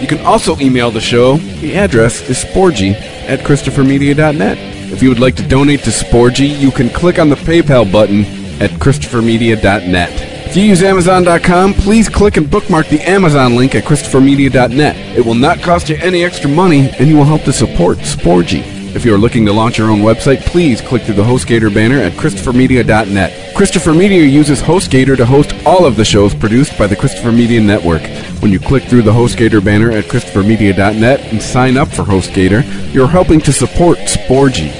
You can also email the show. The address is sporgy at ChristopherMedia.net. If you would like to donate to Sporgy, you can click on the PayPal button at ChristopherMedia.net. If you use Amazon.com, please click and bookmark the Amazon link at ChristopherMedia.net. It will not cost you any extra money, and you will help to support Sporgy. If you are looking to launch your own website, please click through the HostGator banner at ChristopherMedia.net. Christopher Media uses HostGator to host all of the shows produced by the Christopher Media Network. When you click through the HostGator banner at ChristopherMedia.net and sign up for HostGator, you're helping to support Sporgy.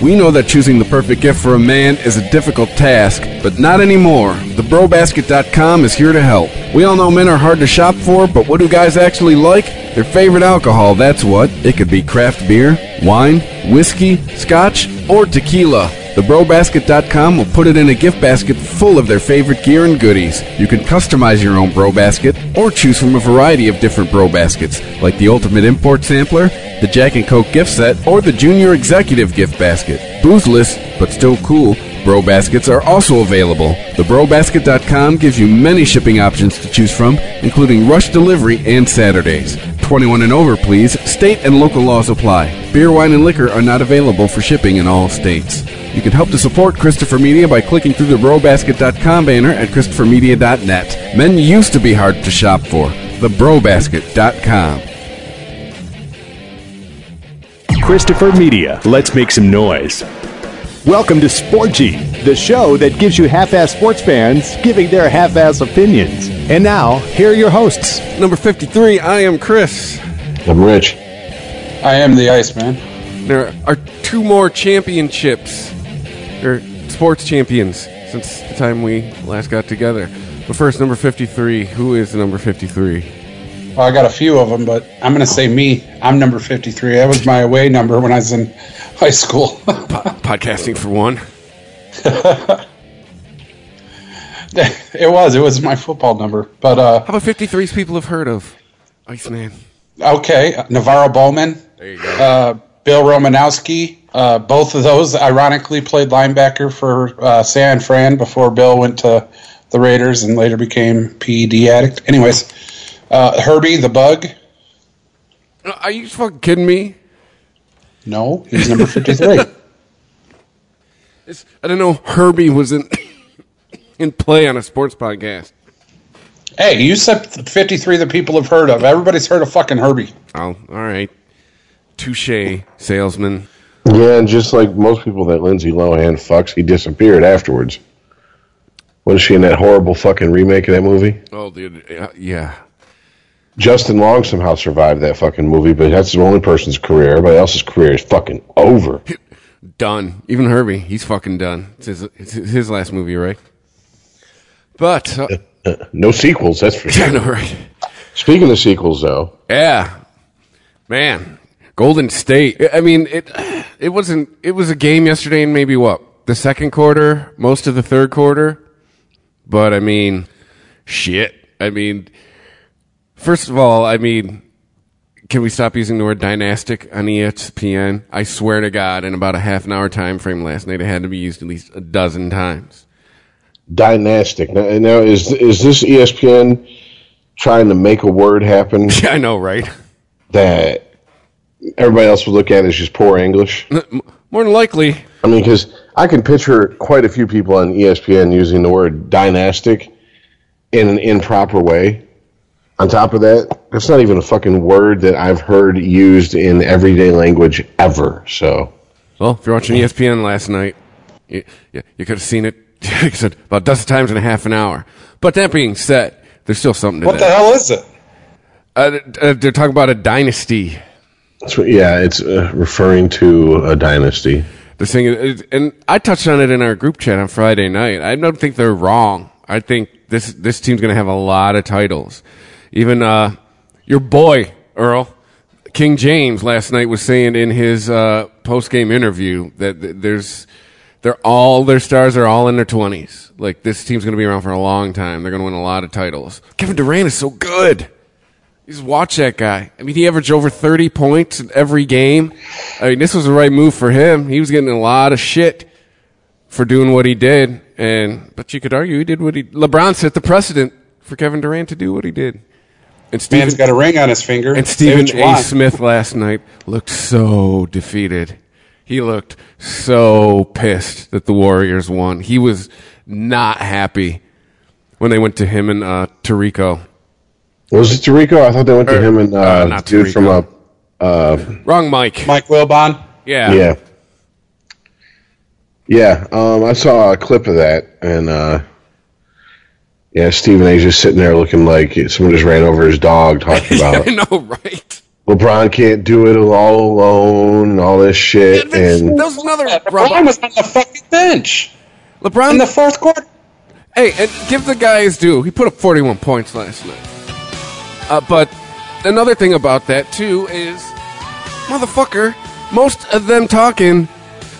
We know that choosing the perfect gift for a man is a difficult task, but not anymore. TheBroBasket.com is here to help. We all know men are hard to shop for, but what do guys actually like? Their favorite alcohol, that's what. It could be craft beer, wine, whiskey, scotch, or tequila. TheBroBasket.com will put it in a gift basket full of their favorite gear and goodies. You can customize your own Bro Basket or choose from a variety of different Bro Baskets, like the Ultimate Import Sampler, the Jack and Coke gift set, or the Junior Executive gift basket. Boozless, but still cool, Bro Baskets are also available. TheBroBasket.com gives you many shipping options to choose from, including rush delivery and Saturdays. 21 and over, please. State and local laws apply. Beer, wine, and liquor are not available for shipping in all states. You can help to support Christopher Media by clicking through the BroBasket.com banner at ChristopherMedia.net. Men used to be hard to shop for. TheBroBasket.com. Christopher Media. Let's make some noise. Welcome to Sporgy, the show that gives you half-ass sports fans giving their half-ass opinions. And now, here are your hosts. Number 53, I am Chris. I'm Rich. I am the Iceman. There are two more championships, or sports champions, since the time we last got together. But first, number 53. Who is number 53? Well, I got a few of them, but I'm going to say me. I'm number 53. That was my away number when I was in high school. Po- podcasting for one. it was. It was my football number. But uh, How about 53s people have heard of? Iceman. okay, NaVorro Bowman, There you go. uh, Bill Romanowski. Uh, both of those, ironically, played linebacker for uh, San Fran before Bill went to the Raiders and later became PED addict. Anyways, uh, Herbie the Bug. Are you fucking kidding me? No, he's number 53. It's, I don't know. Herbie was in in play on a sports podcast. hey, you said 53 that people have heard of. Everybody's heard of fucking Herbie. Oh, all right. Touche, salesman. Yeah, and just like most people that Lindsay Lohan fucks, he disappeared afterwards. Was she in that horrible fucking remake of that movie? Oh, dude. Yeah. Justin Long somehow survived that fucking movie, but that's the only person's career. Everybody else's career is fucking over. Done. Even Herbie, he's fucking done. It's his, it's his last movie, right? But, uh, No sequels, that's for sure. know, right? Speaking of sequels, though, Yeah, man, Golden State. I mean, it it wasn't. It was a game yesterday, in maybe what the second quarter, most of the third quarter. But I mean, shit. I mean, first of all, I mean, can we stop using the word dynastic on ESPN? I swear to God, in about a half an hour time frame last night, it had to be used at least a dozen times. dynastic. Now, now is is this ESPN trying to make a word happen Yeah, I know, right? that everybody else would look at as just poor English? More than likely, I mean, because I can picture quite a few people on ESPN using the word dynastic in an improper way. On top of that, that's not even a fucking word that I've heard used in everyday language ever. So, Well, if you're watching ESPN last night, you, you, you could have seen it I said, about a dozen times in a half an hour. But that being said, there's still something to What the hell is it? Uh, uh, they're talking about a dynasty. so yeah, it's uh, referring to a dynasty. The thing is, and I touched on it in our group chat on Friday night. I don't think they're wrong. I think this this team's going to have a lot of titles. Even uh, your boy Earl King James last night was saying in his uh, post game interview that th- there's they're all their stars are all in their twenties. Like this team's going to be around for a long time. They're going to win a lot of titles. Kevin Durant is so good. You just watch that guy. I mean, he averaged over thirty points in every game. I mean, this was the right move for him. He was getting a lot of shit for doing what he did, and but you could argue he did what he. LeBron set the precedent for Kevin Durant to do what he did. And Steven, Man's got a ring on his finger. and Stephen A. want. Smith last night looked so defeated. He looked so pissed that the Warriors won. He was not happy when they went to him and uh, Tirico. Was it Tirico? I thought they went to Or, him and uh, uh, not dude from Tirico. uh, Wrong Mike. Mike Wilbon. Yeah. yeah, yeah. Um, I saw a clip of that, and uh, yeah, Stephen A. just sitting there looking like someone just ran over his dog, talking about it. I know, right? LeBron can't do it all alone, and all this shit, That and was another LeBron was on the fucking bench LeBron in the fourth quarter. Hey, and give the guy his due. He put up 41 points last night. Uh, but another thing about that, too, is motherfucker, most of them talking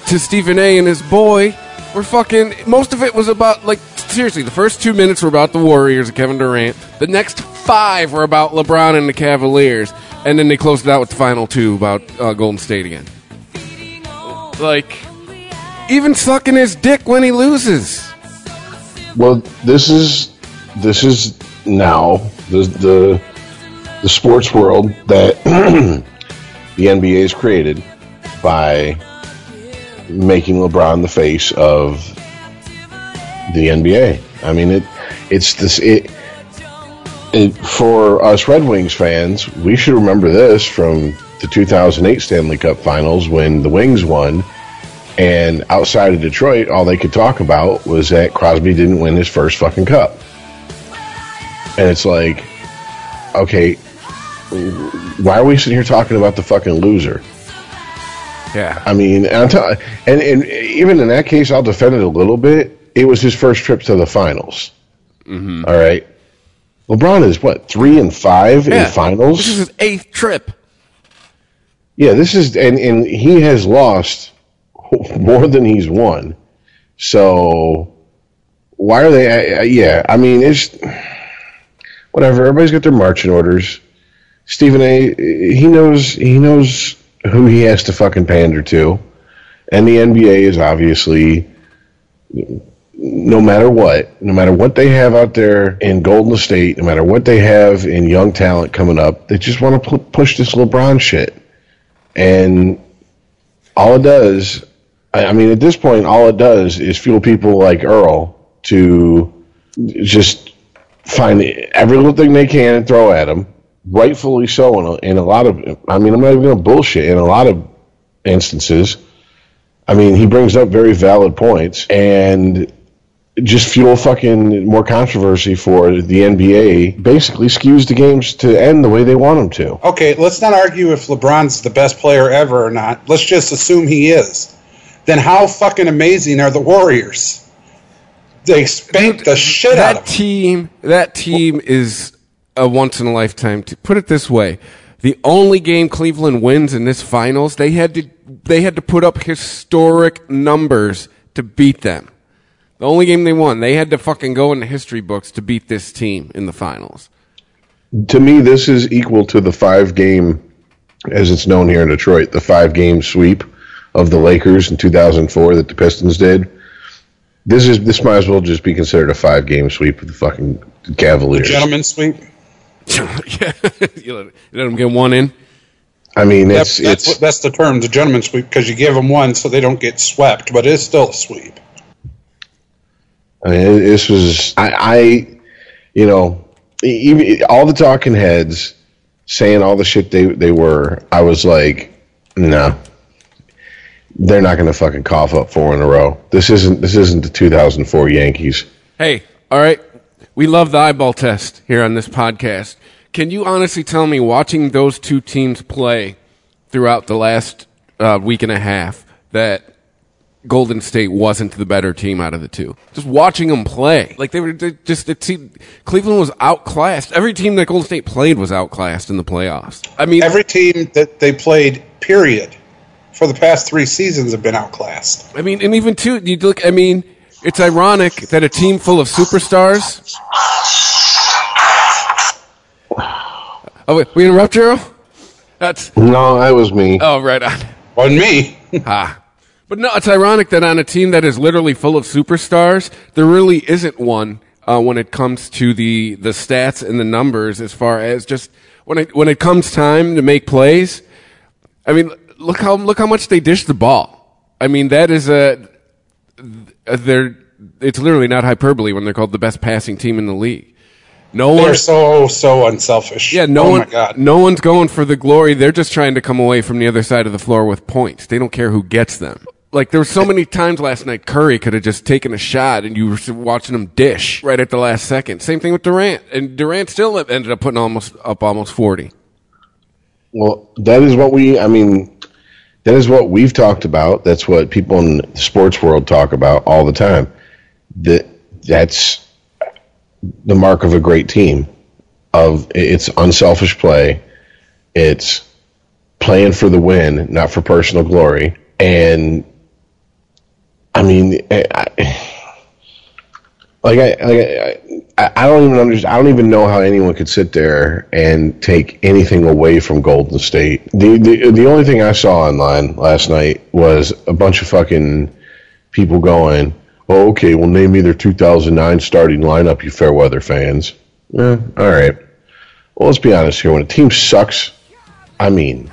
to Stephen A. and his boy were fucking. Most of it was about, like, seriously, the first two minutes were about the Warriors and Kevin Durant. The next five were about LeBron and the Cavaliers. And then they closed it out with the final two about uh, Golden State again. Like, even sucking his dick when he loses. Well, this is this is now the the the sports world that the NBA has created by making LeBron the face of the NBA. I mean it it's this it, it for us Red Wings fans, we should remember this from the 2008 Stanley Cup Finals when the Wings won and outside of Detroit, all they could talk about was that Crosby didn't win his first fucking cup. And it's like, okay, why are we sitting here talking about the fucking loser? Yeah. I mean, and, tell- and and even in that case, I'll defend it a little bit. It was his first trip to the finals. Mm-hmm. All right, LeBron is what three and five Yeah. in finals. This is his eighth trip. Yeah, this is and and he has lost more than he's won. So why are they? Uh, yeah, I mean it's whatever. Everybody's got their marching orders. Stephen A. He knows he knows who he has to fucking pander to, and the NBA is obviously no matter what, no matter what they have out there in Golden State, no matter what they have in young talent coming up, they just want to pu- push this LeBron shit. And all it does, I I mean, at this point, all it does is fuel people like Earl to just find every little thing they can and throw at him, rightfully so. In a, in a lot of, I mean, I'm not even going to bullshit. In a lot of instances, I mean, he brings up very valid points and just fuel fucking more controversy for the NBA. Basically, skews the games to end the way they want them to. Okay, let's not argue if LeBron's the best player ever or not. Let's just assume he is. Then how fucking amazing are the Warriors? They spanked the shit out that of them. team that team is a once in a lifetime t- put it this way the only game cleveland wins in this finals they had to they had to put up historic numbers to beat them the only game they won they had to fucking go in the history books to beat this team in the finals To me, this is equal to the five game, as it's known here in Detroit, the five game sweep of the Lakers in 2004 that the Pistons did. This is this might as well just be considered a five game sweep of the fucking Cavaliers. Gentlemen sweep. yeah you let, them get one in I mean, it's that's, it's what, that's the term, the gentleman sweep, because you give them one so they don't get swept, but it's still a sweep. I mean, this was I, I you know, even all the talking heads saying all the shit they they were. I was like, no, they're not going to fucking cough up four in a row. This isn't this isn't the 2004 Yankees. Hey, all right. We love the eyeball test here on this podcast. Can you honestly tell me, watching those two teams play throughout the last uh, week and a half, that Golden State wasn't the better team out of the two. Just watching them play, like they were they just it seemed Cleveland was outclassed. Every team that Golden State played was outclassed in the playoffs. I mean, Every team that they played, period, for the past three seasons have been outclassed. I mean, and even two, you look. I mean, it's ironic that a team full of superstars. Oh wait, we interrupt, Gerald? That's No, that was me. oh right on. Wasn't me. Ah. But no, it's ironic that on a team that is literally full of superstars, there really isn't one uh, when it comes to the the stats and the numbers. As far as just when it when it comes time to make plays, I mean, look how look how much they dish the ball. I mean, that is a they're it's literally not hyperbole when they're called the best passing team in the league. No one They're so so unselfish. yeah, no oh one, my god. no one's going for the glory. They're just trying to come away from the other side of the floor with points. They don't care who gets them. Like there were so many times last night, Curry could have just taken a shot, and you were watching him dish right at the last second. Same thing with Durant, and Durant still ended up putting almost up almost forty. Well, that is what we. I mean, that is what we've talked about. That's what people in the sports world talk about all the time. That that's the mark of a great team. Of it's unselfish play. It's playing for the win, not for personal glory. And I mean, I, I- like I, like I, I don't even understand. I don't even know how anyone could sit there and take anything away from Golden State. The the the only thing I saw online last night was a bunch of fucking people going, "Oh, okay, well, name me their 2009 starting lineup, you fair weather fans." Eh, all right. Well, let's be honest here. When a team sucks, I mean,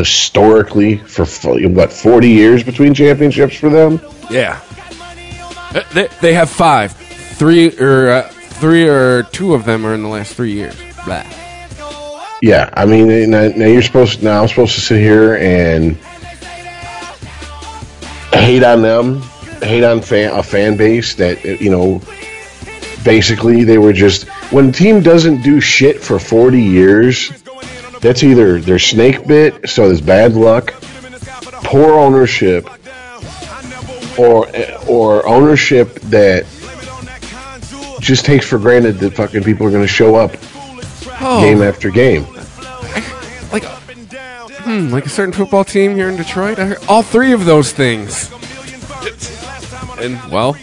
historically, for what 40 years between championships for them. Yeah, they, they have five, three or uh, three or two of them are in the last three years. Blah. Yeah, I mean, now, now you're supposed now I'm supposed to sit here and hate on them, hate on fan a fan base that you know. Basically, they were just when a team doesn't do shit for 40 years. That's either they're snake bit, so there's bad luck, poor ownership, or or ownership that just takes for granted that fucking people are going to show up Oh, game after game. like hmm, like a certain football team here in Detroit. All three of those things. And well,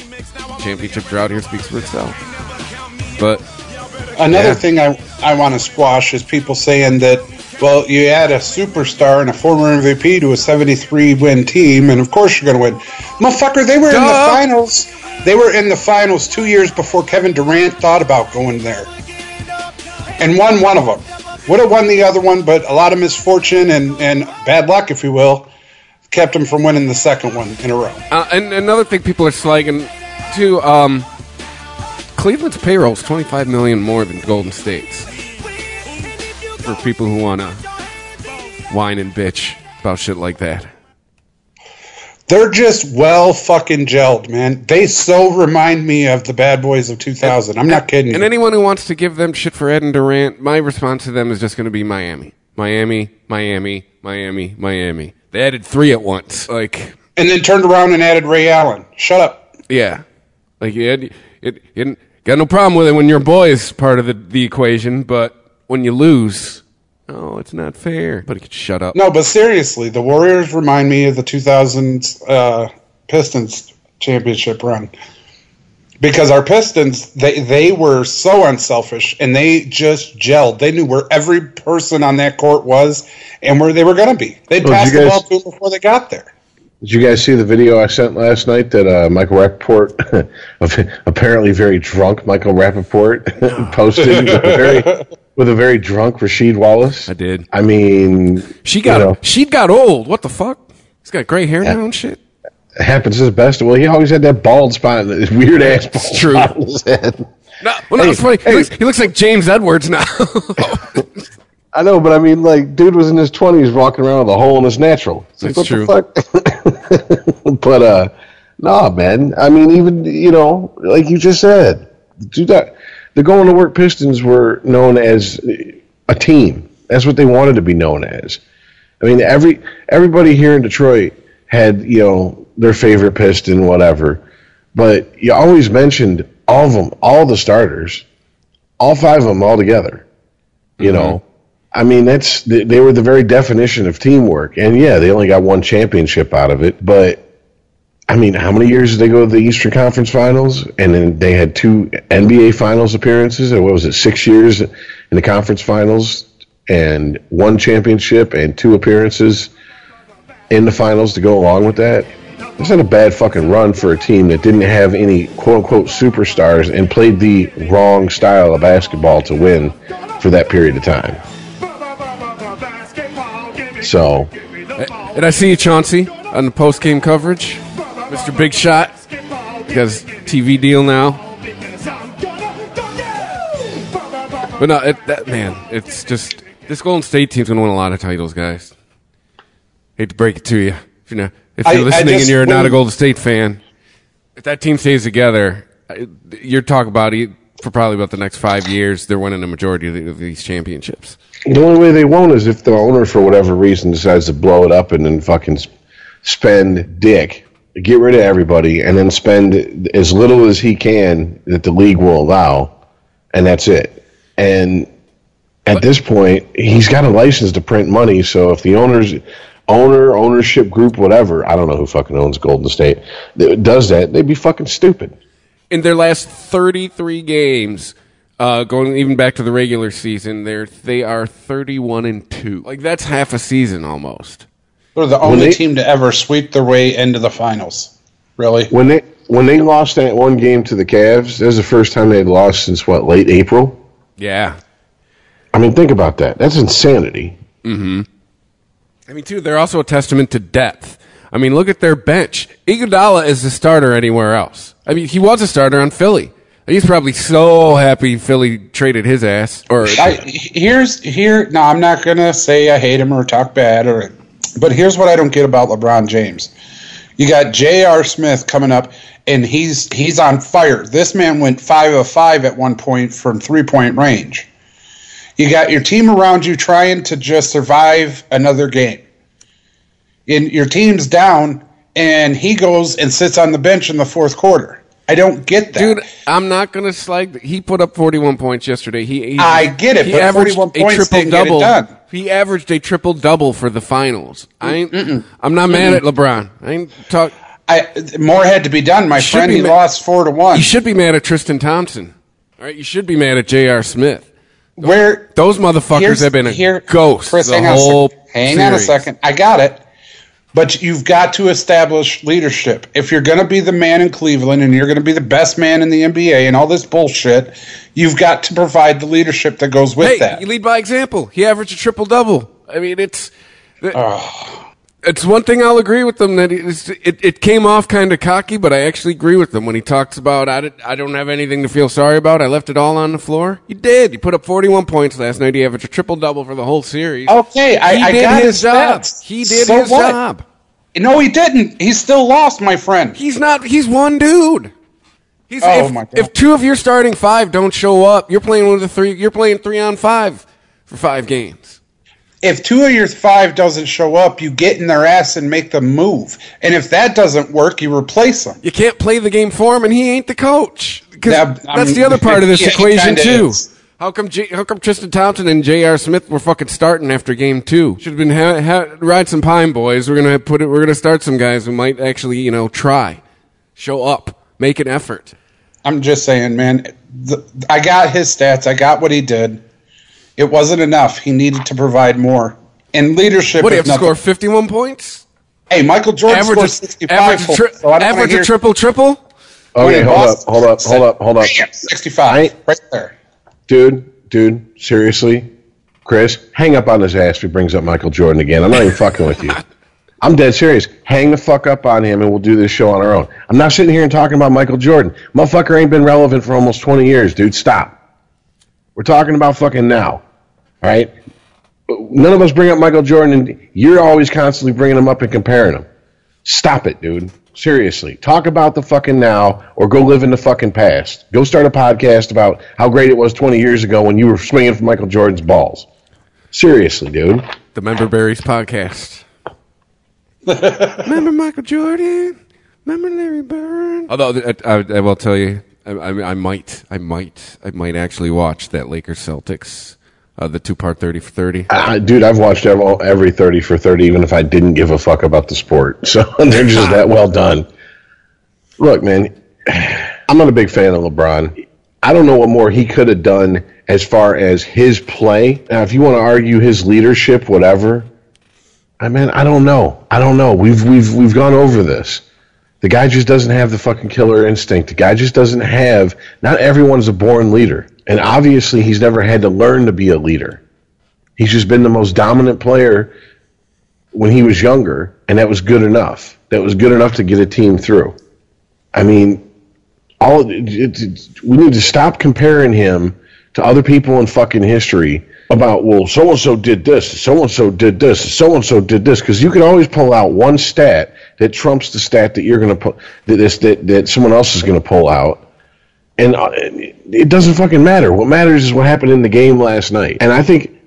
championship drought here speaks for itself. But Another Yeah. thing I I want to squash is people saying that well, you add a superstar and a former MVP to a 73 win team, and of course you're going to win. Motherfucker, they were in the finals. They were in the finals two years before Kevin Durant thought about going there, and won one of them. Would have won the other one, but a lot of misfortune and and bad luck, if you will, kept him from winning the second one in a row. uh, and another thing people are slagging too. Um, Cleveland's payroll is twenty five million more than Golden State's. For people who want to whine and bitch about shit like that. They're just well fucking gelled, man. They so remind me of the Bad Boys of 2000. I'm not kidding And you. anyone who wants to give them shit for Ed and Durant, my response to them is just going to be Miami, Miami, Miami, Miami, Miami. They added three at once. Like, and then turned around and added Ray Allen. Shut up. yeah, like you had, it, it, got no problem with it when your boy is part of the, the equation, but when you lose, oh, it's not fair. But he could shut up. No, but seriously, the Warriors remind me of the 2000s uh, Pistons championship run. Because our Pistons, they, they were so unselfish and they just gelled. They knew where every person on that court was and where they were going to be. They'd Well, pass did the ball to them before they got there. Did you guys see the video I sent last night that uh, Michael Rapaport, apparently very drunk Michael Rapaport, posted with a, very, with a very drunk Rasheed Wallace? I did. I mean, She got you know, she got old. What the fuck? He's got gray hair now and shit. it happens his best. Well, he always had that bald spot, this weird ass bald true. spot on his head. No, well, no, it's funny. hey. He, looks, he looks like James Edwards now. I know, but I mean, like, dude was in his twenties, walking around with a hole in his natural. It's like, That's what the fuck? but uh, nah, man. I mean, even you know, like you just said, dude, that the going to work Pistons were known as a team. That's what they wanted to be known as. I mean, every everybody here in Detroit had you know their favorite piston, whatever. But you always mentioned all of them, all the starters, all five of them all together. You know, I mean that's they were the very definition of teamwork. And yeah, they only got one championship out of it, but I mean, how many years did they go to the Eastern Conference Finals? And then they had two NBA Finals appearances, and what was it, six years in the conference finals, and one championship and two appearances in the finals to go along with that. It's not a bad fucking run for a team that didn't have any quote unquote superstars and played the wrong style of basketball to win for that period of time. So, And I see you, Chauncey, on the post game coverage. Mr. Big Shot. He has TV deal now. But no, it, that man, it's just this Golden State team's gonna win a lot of titles, guys. Hate to break it to you, if you're not, if you're I listening just and you're not a Golden State fan, if that team stays together, you're talking about it for probably about the next five years. They're winning a majority of these championships. The only way they won't is if the owner, for whatever reason, decides to blow it up and then fucking spend dick, get rid of everybody, and then spend as little as he can that the league will allow, and that's it. And at this point, he's got a license to print money. So if the owners, owner, ownership group, whatever, I don't know who fucking owns Golden State, does that, they'd be fucking stupid. in their last 33 games, uh, going even back to the regular season, they're they are 31 and two. Like that's half a season almost. They're the only they- team to ever sweep their way into the finals. Really? When they when they lost that one game to the Cavs, that was the first time they'd lost since what late April. Yeah. I mean, think about that. That's insanity. Mm-hmm. I mean, too, they're also a testament to depth. I mean, look at their bench. Iguodala is the starter anywhere else. I mean, he was a starter on Philly. He's probably so happy Philly traded his ass. Or I, here's here. No, I'm not gonna say I hate him or talk bad or. But here's what I don't get about LeBron James. You got J.R. Smith coming up, and he's he's on fire. This man went five of five at one point from three point range. You got your team around you trying to just survive another game. And your team's down, and he goes and sits on the bench in the fourth quarter. I don't get that. Dude, I'm not gonna slag. He put up 41 points yesterday. He, he I get it, He but averaged 41 a points triple didn't get it double. done. He averaged a triple double for the finals. I ain't, I'm not mad at LeBron. I ain't talk. I, more had to be done, my friend. He ma- lost four to one. You should be mad at Tristan Thompson. All right, you should be mad at J.R. Smith. Where Those motherfuckers have been a here- ghost Chris, the hang on a second. Hang on a second. I got it. But you've got to establish leadership. If you're going to be the man in Cleveland and you're going to be the best man in the NBA and all this bullshit, you've got to provide the leadership that goes with Hey, that. you lead by example. He averaged a triple double. I mean, it's it's one thing I'll agree with them that it it came off kind of cocky, but I actually agree with him when he talks about I, did, I don't have anything to feel sorry about. I left it all on the floor. You did. You put up 41 points last night. He averaged a triple double for the whole series. Okay, I, he I did got his job. stats. He did So his what? job. No, he didn't. He still lost, my friend. He's not. He's one dude. He's, Oh, if, my God. if two of your starting five don't show up, you're playing with the three. You're playing three on five for five games. if two of your five doesn't show up, you get in their ass and make them move. And if that doesn't work, you replace them. You can't play the game for him, and he ain't the coach. Yeah, that's um, the other part of this Yeah, equation too. is. How come J- how come Tristan Thompson and J.R. Smith were fucking starting after game two? Should have been ha- ha- ride some pine boys. We're gonna put it. We're gonna start some guys who might actually you know try, show up, make an effort. I'm just saying, man. The, I got his stats. I got what he did. It wasn't enough. He needed to provide more. And leadership. What do you is have to score? Fifty-one points. Hey, Michael Jordan Average, scored 65 average, a, points. tri- so I average hear- a triple triple. when Okay, hold up, hold up, hold up, hold up, Bam, 65. I- right there. Dude, dude. Seriously, Chris, hang up on his ass if he brings up Michael Jordan again. I'm not even fucking with you. I'm dead serious. Hang the fuck up on him, and we'll do this show on our own. I'm not sitting here and talking about Michael Jordan. Motherfucker ain't been relevant for almost 20 years, dude. Stop. We're talking about fucking now. All right. None of us bring up Michael Jordan, and you're always constantly bringing him up and comparing him. Stop it, dude. Seriously. Talk about the fucking now or go live in the fucking past. Go start a podcast about how great it was 20 years ago when you were swinging for Michael Jordan's balls. Seriously, dude. The Member Berries podcast. Remember Michael Jordan? Remember Larry Bird? Although I, I, I will tell you, I, I, I might, I might, I might actually watch that Lakers Celtics, uh, the two part thirty for thirty. Uh, dude, I've watched every, every 30 for 30, even if I didn't give a fuck about the sport. So they're just that well done. Look, man, I'm not a big fan of LeBron. I don't know what more he could have done as far as his play. Now, if you want to argue his leadership, whatever, I mean, I don't know. I don't know. We've we've we've gone over this. The guy just doesn't have the fucking killer instinct. The guy just doesn't have. Not everyone's a born leader, and obviously, he's never had to learn to be a leader. He's just been the most dominant player when he was younger, and that was good enough. That was good enough to get a team through. I mean, all it, it, it, we need to stop comparing him to other people in fucking history about well, so and so did this, so and so did this, so and so did this, because you can always pull out one stat that trumps the stat that you're going to put that that, that someone else is going to pull out, and uh, it doesn't fucking matter. What matters is what happened in the game last night, and I think,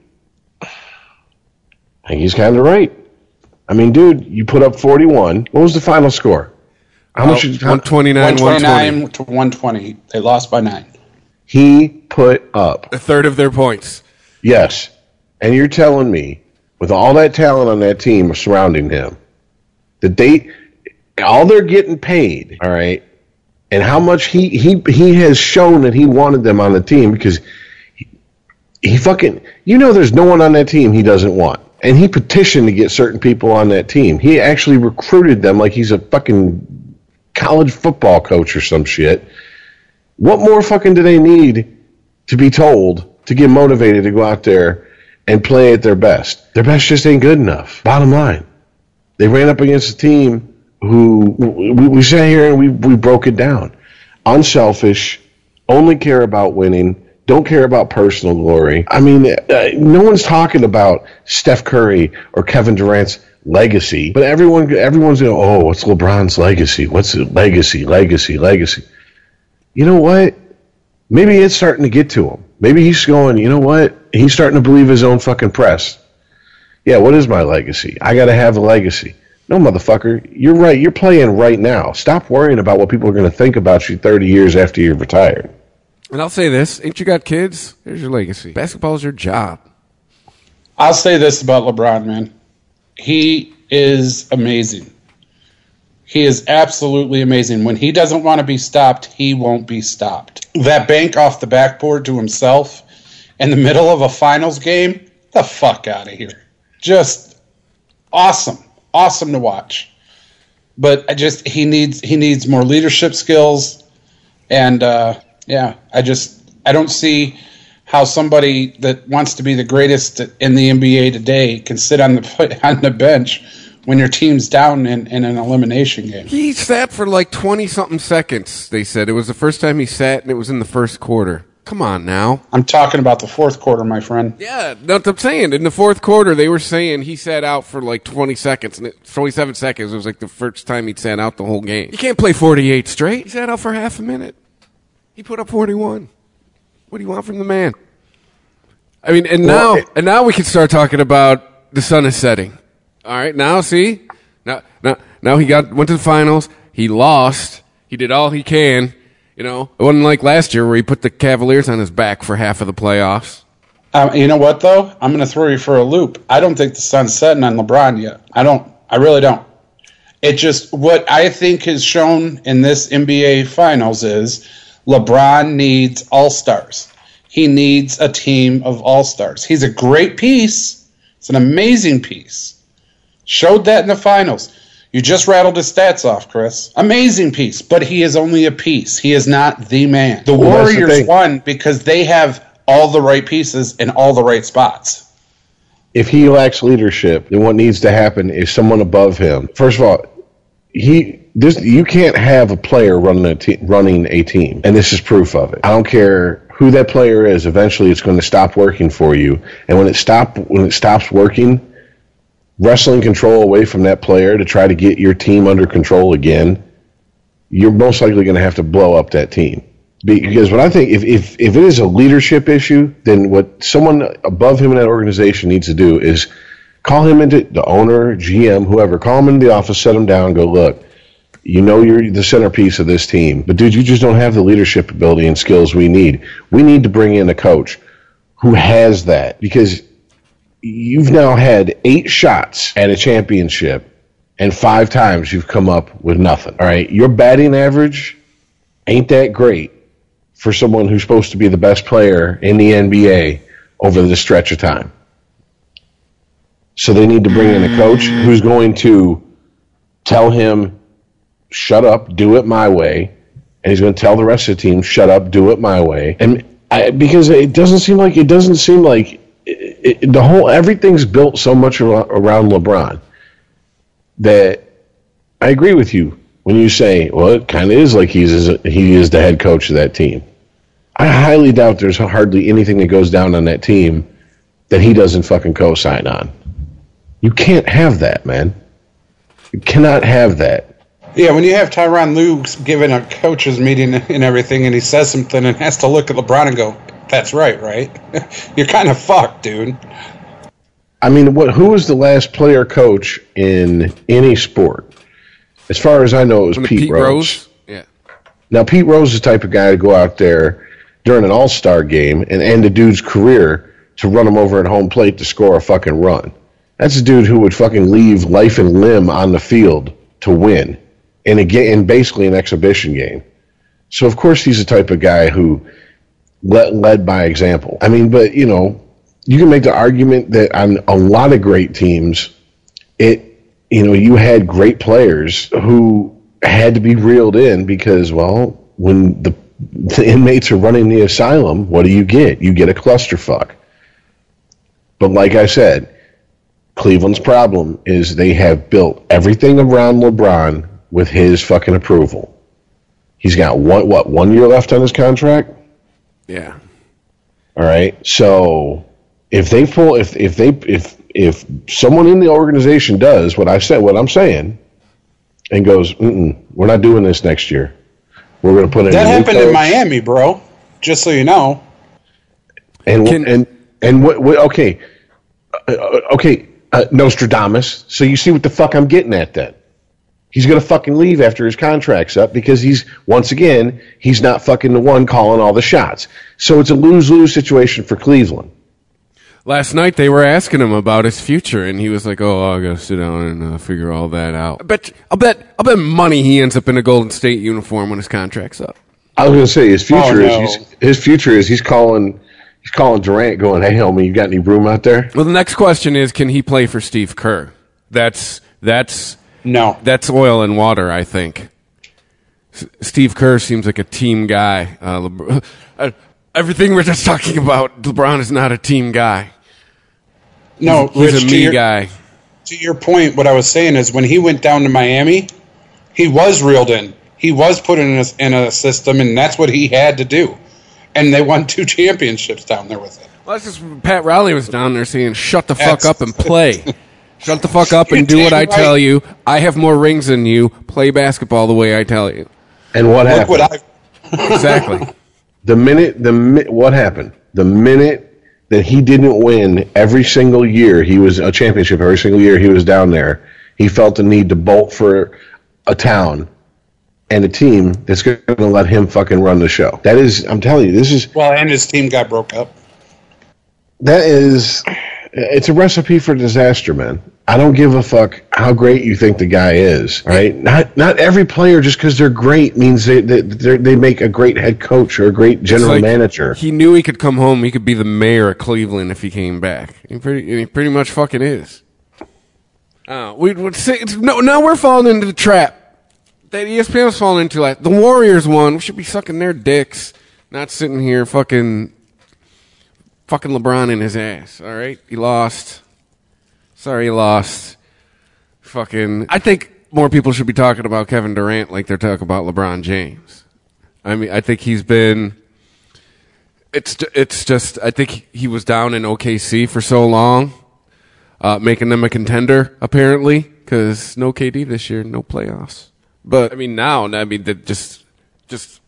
I think he's kind of right. I mean, dude, you put up 41. What was the final score? How much? Did, how, 129, 129 to 120. They lost by nine. He put up a third of their points. Yes. And you're telling me, with all that talent on that team surrounding him, that they all they're getting paid, all right, and how much he he he has shown that he wanted them on the team because he, he fucking you know there's no one on that team he doesn't want. And he petitioned to get certain people on that team. He actually recruited them like he's a fucking college football coach or some shit. What more fucking do they need to be told to get motivated to go out there and play at their best. Their best just ain't good enough. Bottom line. They ran up against a team who we, we sat here and we, we broke it down. Unselfish, only care about winning, don't care about personal glory. I mean, uh, no one's talking about Steph Curry or Kevin Durant's legacy, but everyone everyone's going, "Oh, what's LeBron's legacy? What's the legacy? Legacy? Legacy?" You know what? Maybe it's starting to get to him. Maybe he's going, you know what? He's starting to believe his own fucking press. Yeah, what is my legacy? I got to have a legacy. No, motherfucker. You're right. You're playing right now. Stop worrying about what people are going to think about you 30 years after you're retired. And I'll say this ain't you got kids? Here's your legacy. Basketball is your job. I'll say this about LeBron, man. He is amazing. He is absolutely amazing. When he doesn't want to be stopped, he won't be stopped. That bank off the backboard to himself in the middle of a finals game, the fuck out of here. Just awesome. Awesome to watch. But I just he needs he needs more leadership skills and uh, yeah, I just I don't see how somebody that wants to be the greatest in the NBA today can sit on the on the bench when your team's down in, in an elimination game. He sat for like 20 something seconds, they said. It was the first time he sat, and it was in the first quarter. Come on now. I'm talking about the fourth quarter, my friend. Yeah, that's what I'm saying. In the fourth quarter, they were saying he sat out for like 20 seconds, and it, 27 seconds. It was like the first time he'd sat out the whole game. You can't play 48 straight. He sat out for half a minute. He put up 41. What do you want from the man? I mean, and now, well, it, and now we can start talking about the sun is setting. All right, now see, now now now he got went to the finals. He lost. He did all he can. You know, it wasn't like last year where he put the Cavaliers on his back for half of the playoffs. Um, you know what though? I'm going to throw you for a loop. I don't think the sun's setting on LeBron yet. I don't. I really don't. It just what I think has shown in this NBA Finals is LeBron needs all stars. He needs a team of all stars. He's a great piece. It's an amazing piece. Showed that in the finals. You just rattled his stats off, Chris. Amazing piece, but he is only a piece. He is not the man. The well, Warriors the won because they have all the right pieces in all the right spots. If he lacks leadership, then what needs to happen is someone above him. First of all, he this you can't have a player running a te- running a team, and this is proof of it. I don't care who that player is. Eventually, it's going to stop working for you, and when it stop when it stops working, wrestling control away from that player to try to get your team under control again, you're most likely going to have to blow up that team. Because what I think, if, if, if it is a leadership issue, then what someone above him in that organization needs to do is Call him into the owner, GM, whoever. Call him into the office, set him down, go look. You know you're the centerpiece of this team, but dude, you just don't have the leadership ability and skills we need. We need to bring in a coach who has that because you've now had eight shots at a championship and five times you've come up with nothing. All right. Your batting average ain't that great for someone who's supposed to be the best player in the NBA over the stretch of time. So they need to bring in a coach who's going to tell him, shut up, do it my way. And he's going to tell the rest of the team, shut up, do it my way. And I, because it doesn't seem like, it doesn't seem like it, the whole, everything's built so much around LeBron that I agree with you when you say, well, it kind of is like he's he is the head coach of that team. I highly doubt there's hardly anything that goes down on that team that he doesn't fucking co-sign on. You can't have that, man. You cannot have that. Yeah, when you have Tyronn Lue giving a coaches meeting and everything, and he says something and has to look at LeBron and go, "That's right, right?" You're kind of fucked, dude. I mean, what? Who was the last player coach in any sport? As far as I know, it was Pete, Pete Rose. Rose. Yeah. Now, Pete Rose is the type of guy to go out there during an All Star game and end a dude's career to run him over at home plate to score a fucking run. That's a dude who would fucking leave life and limb on the field to win in a game, in basically an exhibition game. So of course he's the type of guy who led, by example. I mean, but you know, you can make the argument that on a lot of great teams, it you know you had great players who had to be reeled in because well, when the the inmates are running the asylum, what do you get? You get a clusterfuck. But like I said, Cleveland's problem is they have built everything around LeBron with his fucking approval. He's got one what one year left on his contract. Yeah. All right. So if they pull, if if they if if someone in the organization does what I said, what I'm saying, and goes, "We're not doing this next year. We're going to put in." That happened in Miami, bro. Just so you know. And Can, and and what, what? Okay, uh, uh okay uh, Nostradamus. So you see what the fuck I'm getting at then. He's going to fucking leave after his contract's up because he's, once again, he's not fucking the one calling all the shots. So it's a lose lose situation for Cleveland. Last night they were asking him about his future, and he was like, "Oh, I gotta sit down and uh, figure all that out." I bet, I'll bet, I'll bet money he ends up in a Golden State uniform when his contract's up. I was gonna say his future oh, no. is his future is he's calling He's calling Durant, going, "Hey, homie, you got any room out there?" Well, the next question is, can he play for Steve Kerr? That's that's no, that's oil and water. I think. S- Steve Kerr seems like a team guy. Uh, LeBron, uh, everything we're just talking about, LeBron is not a team guy. No, he's, Rich, a me your, guy. To your point, what I was saying is when he went down to Miami, he was reeled in. He was put in a, in a system, and that's what he had to do and they won two championships down there with it. Well, that's just Pat Riley was down there saying, "Shut the fuck up and play." Shut the fuck up and do what I tell you. I have more rings than you. Play basketball the way I tell you. And what Look happened? What exactly. the minute the what happened? The minute that he didn't win every single year, he was a championship every single year he was down there. He felt the need to bolt for a town and a team that's going to let him fucking run the show. That is, I'm telling you, this is. Well, and his team got broke up. That is, it's a recipe for disaster, man. I don't give a fuck how great you think the guy is. Right? Not not every player just because they're great means they they, they make a great head coach or a great general like manager. He knew he could come home. He could be the mayor of Cleveland if he came back. He pretty he pretty much fucking is. Uh, we would say no. Now we're falling into the trap that ESPN was falling into like the Warriors won. We should be sucking their dicks, not sitting here fucking fucking LeBron in his ass. All right, he lost. Sorry, lost. Fucking. I think more people should be talking about Kevin Durant like they're talking about LeBron James. I mean, I think he's been. It's it's just I think he was down in OKC for so long, uh, making them a contender apparently because no KD this year, no playoffs. But I mean, now, I mean, that just, just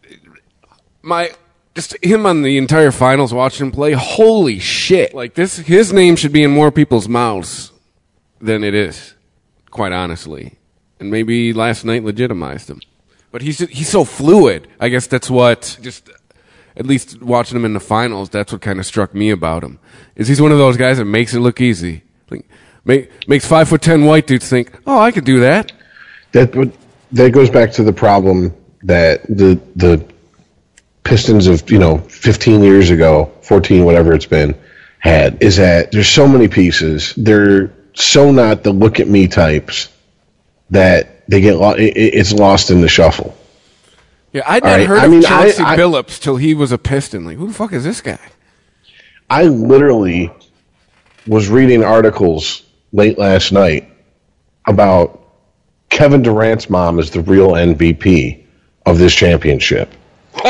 my, just him on the entire finals, watching him play. Holy shit! Like this, his name should be in more people's mouths than it is, quite honestly. And maybe last night legitimized him. But he's he's so fluid. I guess that's what just at least watching him in the finals. That's what kind of struck me about him. Is he's one of those guys that makes it look easy. Like make, makes five foot ten white dudes think, oh, I could do that. That that goes back to the problem that the the Pistons of you know 15 years ago, 14, whatever it's been, had is that there's so many pieces. They're so not the look at me types that they get lo- it, it- it's lost in the shuffle. Yeah, I'd All not right, heard I of mean, I- Chauncey I- Billups till he was a Piston. Like, who the fuck is this guy? I literally was reading articles late last night about Kevin Durant's mom is the real MVP of this championship.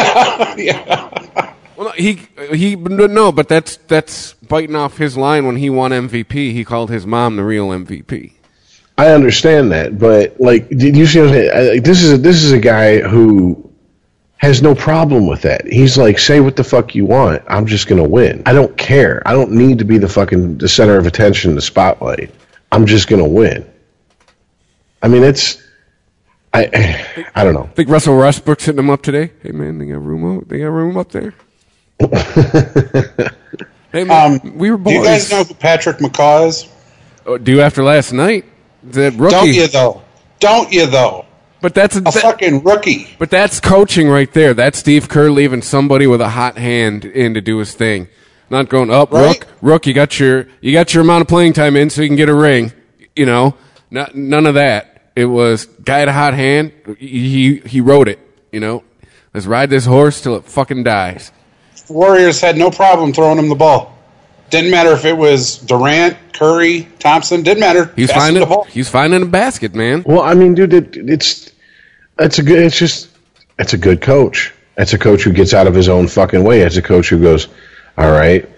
Well, no, he he no, but that's that's biting off his line when he won MVP. He called his mom the real MVP. I understand that, but like, did you see? What I'm saying? I- like, this is a, this is a guy who has no problem with that. He's like, say what the fuck you want. I'm just gonna win. I don't care. I don't need to be the fucking the center of attention, the spotlight. I'm just gonna win. I mean, it's. I I don't know. think Russell Westbrook's hitting him up today. Hey man, they got room out. They got room up there. Hey man, Um, we were boys. Do you guys know who Patrick McCaw is? Oh, do after last night? The rookie. Don't you though? Don't you though? But that's A that- fucking rookie. but that's coaching right there. That's Steve Kerr leaving somebody with a hot hand in to do his thing. Not going up, Right. Rook. Rook, you got your you got your amount of playing time in, so you can get a ring. You know, not, none of that. It was guy had a hot hand. He he wrote it. You know, let's ride this horse till it fucking dies. Warriors had no problem throwing him the ball. Didn't matter if it was Durant, Curry, Thompson. Didn't matter. He's Pass finding the ball. he's finding a basket, man. Well, I mean, dude, it, it's it's a good. It's just it's a good coach. It's a coach who gets out of his own fucking way. It's a coach who goes, all right.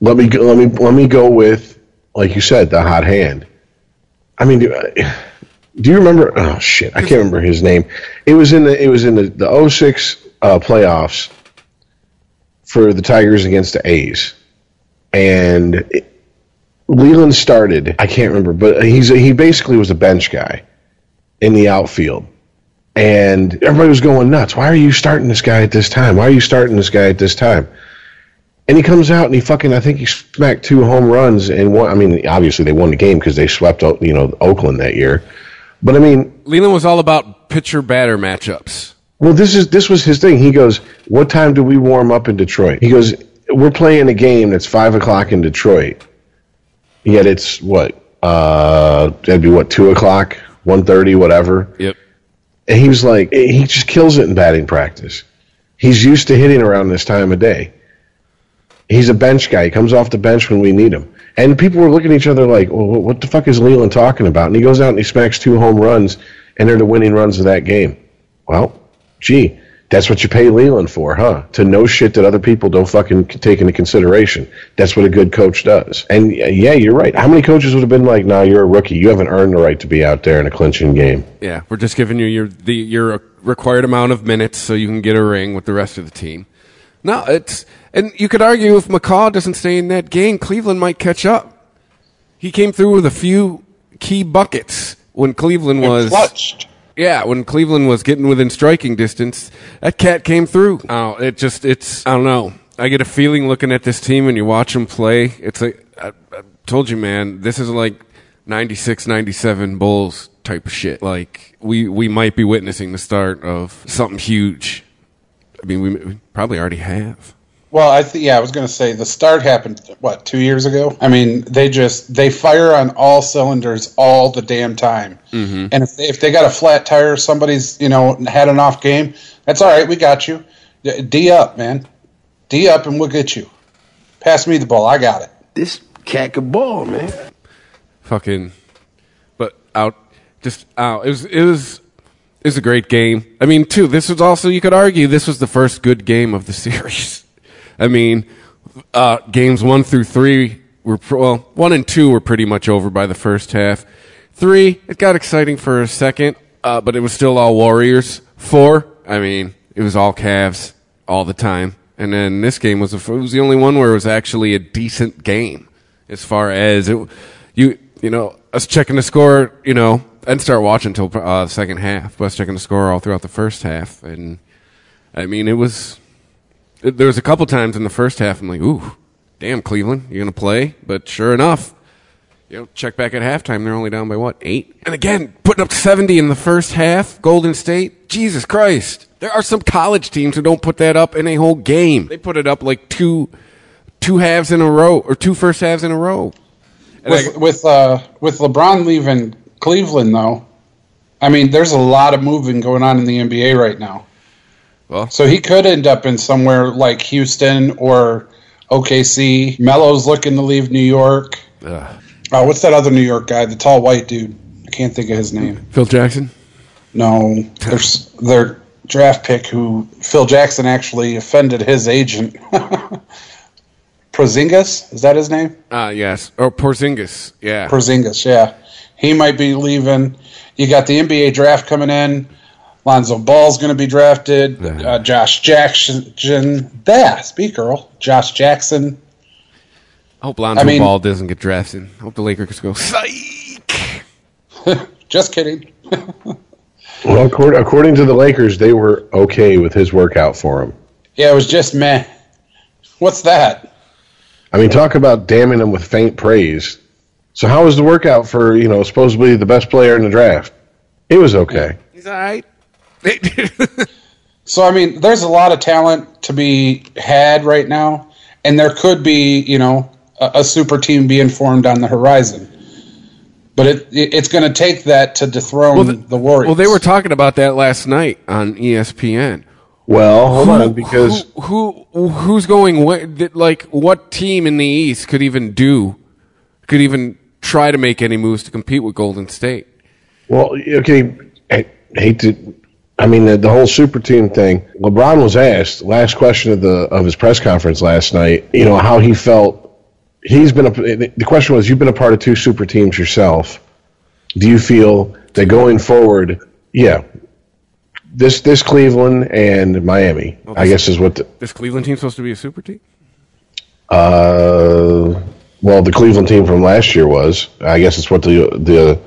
Let me go, let me let me go with like you said, the hot hand. I mean, do, do you remember? Oh shit, I can't remember his name. It was in the it was in the the 06 uh, playoffs for the Tigers against the A's, and. Leyland started. I can't remember, but he's he basically was a bench guy in the outfield, and everybody was going nuts. Why are you starting this guy at this time? Why are you starting this guy at this time? And he comes out and he fucking I think he smacked two home runs and one. I mean, obviously they won the game because they swept you know Oakland that year. But I mean, Leyland was all about pitcher batter matchups. Well, this is this was his thing. He goes, "What time do we warm up in Detroit?" He goes, "We're playing a game that's five o'clock in Detroit. Yet it's what? Uh, that'd be what two o'clock, one thirty, whatever." Yep. And he was like, he just kills it in batting practice. He's used to hitting around this time of day. He's a bench guy. He comes off the bench when we need him. And people were looking at each other like, well, what the fuck is Leyland talking about? And he goes out and he smacks two home runs, and they're the winning runs of that game. Well, gee, that's what you pay Leyland for, huh? To know shit that other people don't fucking take into consideration. That's what a good coach does. And yeah, you're right. How many coaches would have been like, nah, you're a rookie. You haven't earned the right to be out there in a clinching game. Yeah, we're just giving you your the your required amount of minutes so you can get a ring with the rest of the team. No, it's and you could argue if McCaw doesn't stay in that game, Cleveland might catch up. He came through with a few key buckets when Cleveland was clutched. Yeah, when Cleveland was getting within striking distance, that cat came through. Oh, it just it's I don't know. I get a feeling looking at this team and you watch them play. It's like I, I told you, man. This is like 96, 97 Bulls type of shit. Like we we might be witnessing the start of something huge. I mean, we, we probably already have. Well, I th- yeah, I was going to say the start happened what two years ago. I mean, they just they fire on all cylinders all the damn time. Mm-hmm. And if they, if they got a flat tire, somebody's you know had an off game. That's all right. We got you. D- D up, man. D up, and we'll get you. Pass me the ball. I got it. This cat could ball, man. fucking but out just out it was it was it was a great game i mean too this was also you could argue this was the first good game of the series i mean uh games one through three were well one and two were pretty much over by the first half. Three it got exciting for a second uh but it was still all warriors. Four i mean it was all Cavs all the time. And then this game was, the, it was the only one where it was actually a decent game as far as it, you you know, us checking the score, you know, didn't start watching until uh, the second half, but was checking the score all throughout the first half, and I mean, it was. There was a couple times in the first half, I'm like, ooh, damn, Cleveland, you're gonna play, but sure enough, you know, check back at halftime, they're only down by what eight, and again, putting up 70 in the first half, Golden State, Jesus Christ, there are some college teams who don't put that up in a whole game. They put it up like two, two halves in a row or two first halves in a row. And I- With with uh, with LeBron leaving Cleveland, though, I mean, there's a lot of moving going on in the NBA right now. Well- so he could end up in somewhere like Houston or OKC. Melo's looking to leave New York. Uh, what's that other New York guy? The tall white dude. I can't think of his name. Phil Jackson. No, there's their draft pick who Phil Jackson actually offended his agent. Prozingas is that his name? Ah, yes. Or Porzingis. Yeah. Porzingis, yeah. He might be leaving. You got the NBA draft coming in. Lonzo Ball's going to be drafted. Uh, Josh Jackson. There, speak, Earl. Josh Jackson. I hope Lonzo I mean- Ball doesn't get drafted. I hope the Lakers go, psych. Just kidding. Well, according, according to the Lakers, they were okay with his workout for him. Yeah, it was just meh. What's that? I mean, talk about damning him with faint praise. So, how was the workout for you know supposedly the best player in the draft? It was okay. He's all right. So I mean, there's a lot of talent to be had right now, and there could be, you know, a, a super team being formed on the horizon. But it, it it's going to take that to dethrone the- the Warriors. well, they were talking about that last night on ESPN. Well, hold on, because who, who who's going? What, like what team in the East could even do? Could even try to make any moves to compete with Golden State? well, okay, I hate to. I mean, the, the whole super team thing. LeBron was asked last question of the of his press conference last night. You know how he felt. He's been a. The question was, you've been a part of two super teams yourself. Do you feel that going forward, yeah, this this Cleveland and Miami, I guess is what the, This Cleveland team supposed to be a super team? Uh, well, the Cleveland team from last year was. I guess it's what the the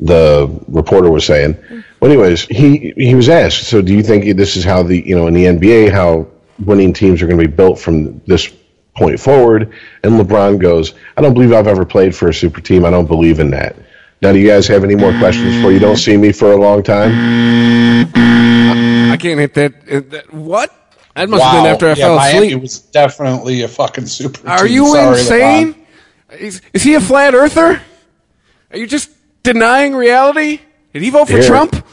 the reporter was saying. Well, anyways, he he was asked. So, do you think this is how the you know in the NBA how winning teams are going to be built from this point forward? And LeBron goes, "I don't believe I've ever played for a super team. I don't believe in that." Now, do you guys have any more questions for you? Don't see me for a long time. I can't hit that. that what? That must have been after I yeah, fell Miami asleep. It was definitely a fucking super. Are team. you Sorry, insane? Is, is he a flat earther? Are you just denying reality? Did he vote for Here. Trump?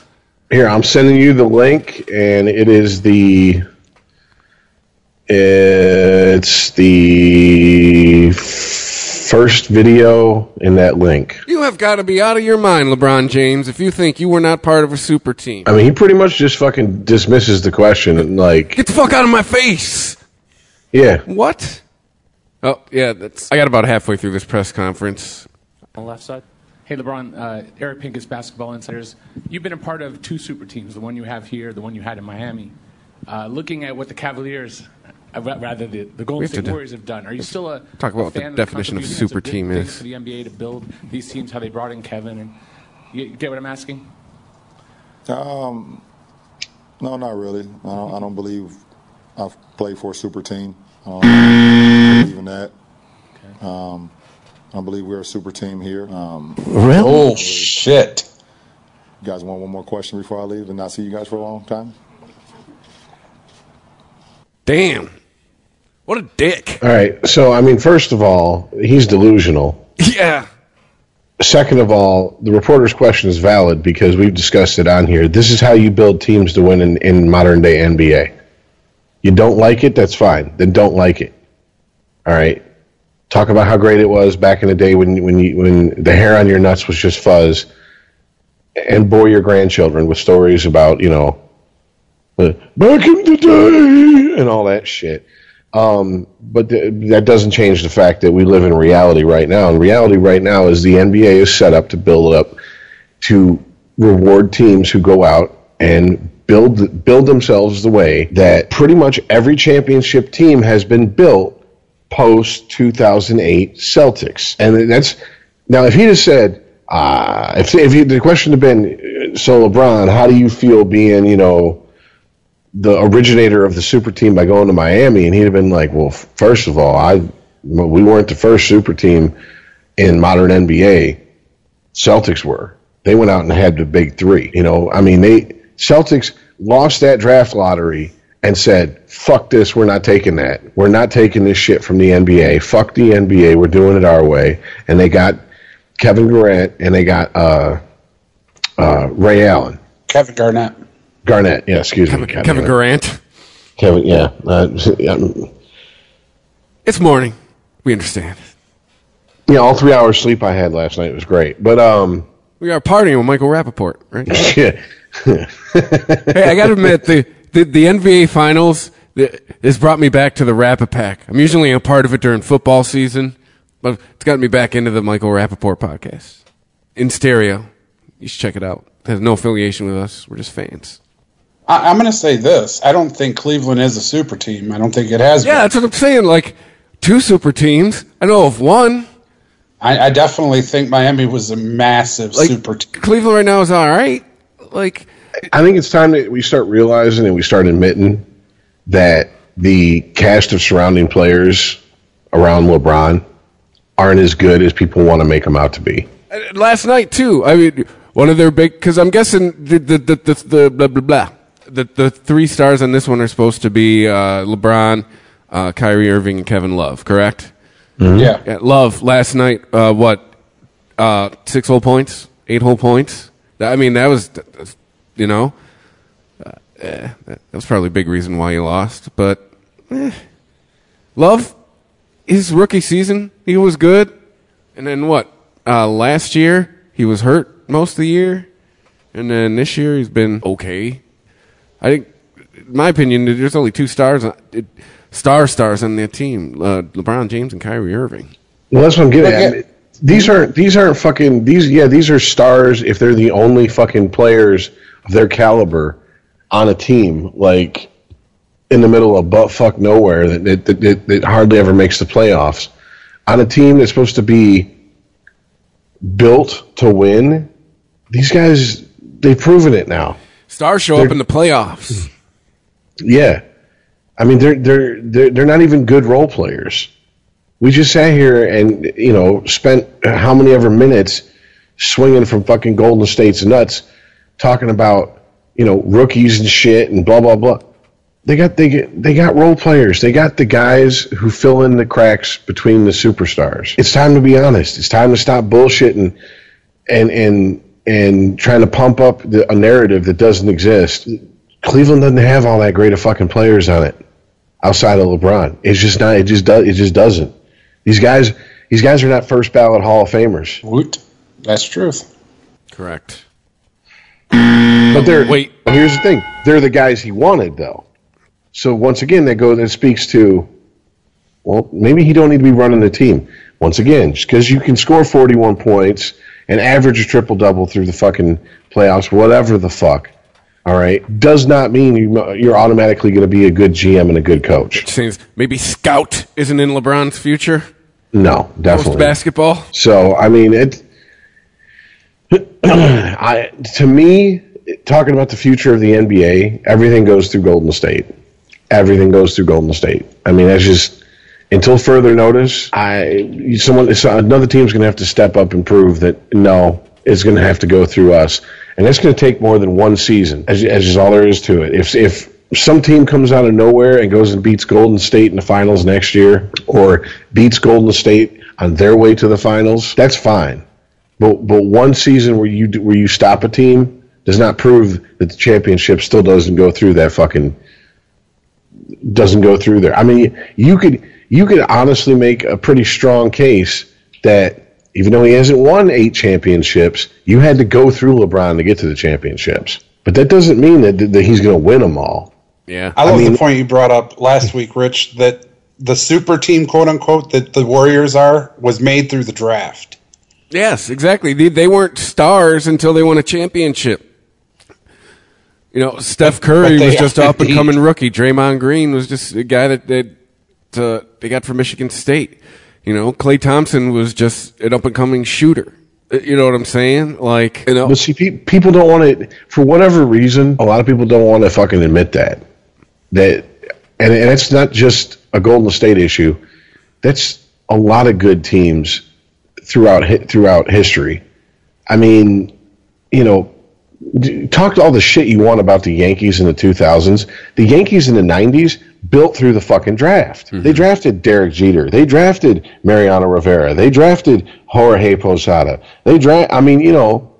Here, I'm sending you the link, and it is the. It's the first video in that link. You have got to be out of your mind, LeBron James, if you think you were not part of a super team. I mean, he pretty much just fucking dismisses the question and like, Get the fuck out of my face! yeah, What? Oh, yeah, that's. I got about halfway through this press conference. on the left side. Hey, LeBron, uh, Eric Pincus, Basketball Insiders. You've been a part of two super teams, the one you have here, the one you had in Miami. Uh, looking at what the Cavaliers, uh, ra- rather the, the Golden State Warriors have done, are you still a Talk a about what the fan of definition of contributions super doing team things is. for the NBA to build these teams? How they brought in Kevin and you, you get what I'm asking? Um, no, not really. I don't, I don't believe I've played for a super team. Um, I don't believe in that. Um, I believe we're a super team here. Um, Oh shit! you guys want one more question before I leave and not see you guys for a long time? Damn. What a dick. all right. So, I mean, first of all, he's delusional. Yeah. Second of all, the reporter's question is valid because we've discussed it on here. This is how you build teams to win in, in modern day NBA. You don't like it, that's fine. Then don't like it. All right. Talk about how great it was back in the day when when you, when the hair on your nuts was just fuzz, and bore your grandchildren with stories about you know, uh, back in the day and all that shit. Um, but th- that doesn't change the fact that we live in reality right now. And reality right now is the NBA is set up to build up to reward teams who go out and build build themselves the way that pretty much every championship team has been built post 2008 Celtics. And that's Now, if he'd have said, uh, if if he, the question had been, so LeBron, how do you feel being, you know, the originator of the super team by going to Miami? And he'd have been like, well, first of all, I we weren't the first super team in modern NBA. Celtics were. They went out and had the big three. You know, I mean, they Celtics lost that draft lottery and said, "Fuck this, we're not taking that. We're not taking this shit from the NBA. Fuck the NBA. We're doing it our way." And they got Kevin Durant and they got uh, uh, Ray Allen, Kevin Garnett. Garnett. Yeah, excuse Kevin, me, Kevin Garnett. Kevin, yeah. Uh, yeah, It's morning. We understand. yeah, all three hours sleep I had last night was great. But um, We are partying with Michael Rapaport, right? yeah, hey, I got to admit, the, the, the NBA Finals has brought me back to the Rappa Pack. I'm usually a part of it during football season, but it's gotten me back into the Michael Rapaport podcast in stereo. You should check it out. It has no affiliation with us. We're just fans. I, I'm going to say this. I don't think Cleveland is a super team. I don't think it has Yeah, been. that's what I'm saying. Like, two super teams. I know of one. I, I definitely think Miami was a massive Like, super team. Cleveland right now is all right. Like, I think it's time that we start realizing and we start admitting that the cast of surrounding players around LeBron aren't as good as people want to make them out to be. last night too. I mean, one of their big because I'm guessing the the the, the, the blah blah blah. The the three stars on this one are supposed to be uh, LeBron, uh, Kyrie Irving, and Kevin Love. Correct? Yeah. Yeah, Love last night. Uh, what? Uh, six whole points, eight whole points. That- I mean, that was, you know, uh, eh, that was probably a big reason why he lost. But eh. Love, his rookie season, he was good, and then what? Uh, last year he was hurt most of the year, and then this year he's been okay. I think, in my opinion, there's only two stars, on- it, star stars on their team: uh, LeBron James and Kyrie Irving. Well, that's what I'm getting Look at. at- These aren't these aren't fucking these. Yeah, these are stars if they're the only fucking players of their caliber on a team. Like in the middle of butt fuck nowhere that it, that, that, that hardly ever makes the playoffs. On a team that's supposed to be built to win, these guys they've proven it now. Stars show up in the playoffs. Yeah, I mean they're they're they're they're not even good role players. We just sat here and you know spent how many ever minutes swinging from fucking Golden State's nuts, talking about you know rookies and shit and blah blah blah. They got they get, they got role players. They got the guys who fill in the cracks between the superstars. It's time to be honest. It's time to stop bullshitting and and and trying to pump up the, a narrative that doesn't exist. Cleveland doesn't have all that great of fucking players on it outside of LeBron. It's just not. It just does. It just doesn't. These guys. These guys are not first ballot Hall of Famers. Woot. That's truth. Correct. But they're Wait. Here's the thing: they're the guys he wanted, though. So once again, that goes. That speaks to. Well, maybe he don't need to be running the team. Once again, just because you can score 41 points and average a triple double through the fucking playoffs, whatever the fuck, all right, does not mean you, you're automatically going to be a good GM and a good coach. Seems maybe Scout isn't in LeBron's future. No, definitely. basketball. So I mean it. I to me, talking about the future of the NBA, everything goes through Golden State. Everything goes through Golden State. I mean, that's just until further notice. I someone so another team's going to have to step up and prove that no, it's going to have to go through us, and that's going to take more than one season. As, as is all there is to it. If if some team comes out of nowhere and goes and beats Golden State in the finals next year, or beats Golden State on their way to the finals, that's fine. But but one season where you do- where you stop a team does not prove that the championship still doesn't go through that fucking doesn't go through there. I mean, you could you could honestly make a pretty strong case that even though he hasn't won eight championships, you had to go through LeBron to get to the championships. But that doesn't mean that, that he's going to win them all. Yeah. I love mean- the point you brought up last week, Rich, that the super team, quote unquote, that the Warriors are, was made through the draft. Yes, exactly. They, they weren't stars until they won a championship. You know, Steph Curry was just up and coming rookie. Draymond Green was just a guy that, that uh, they got from Michigan State. You know, Klay Thompson was just an up and coming shooter. Uh, You know what I'm saying? Like, you know, But see, pe- people don't want to, for whatever reason, a lot of people don't want to fucking admit that. That, and, and it's not just a Golden State issue. That's a lot of good teams throughout throughout history. I mean, you know, talk all the shit you want about the Yankees in the 2000s. The Yankees in the 90s built through the fucking draft. They mm-hmm. drafted Derek Jeter. They drafted Mariano Rivera. They drafted Jorge Posada. They draft. I mean, you know,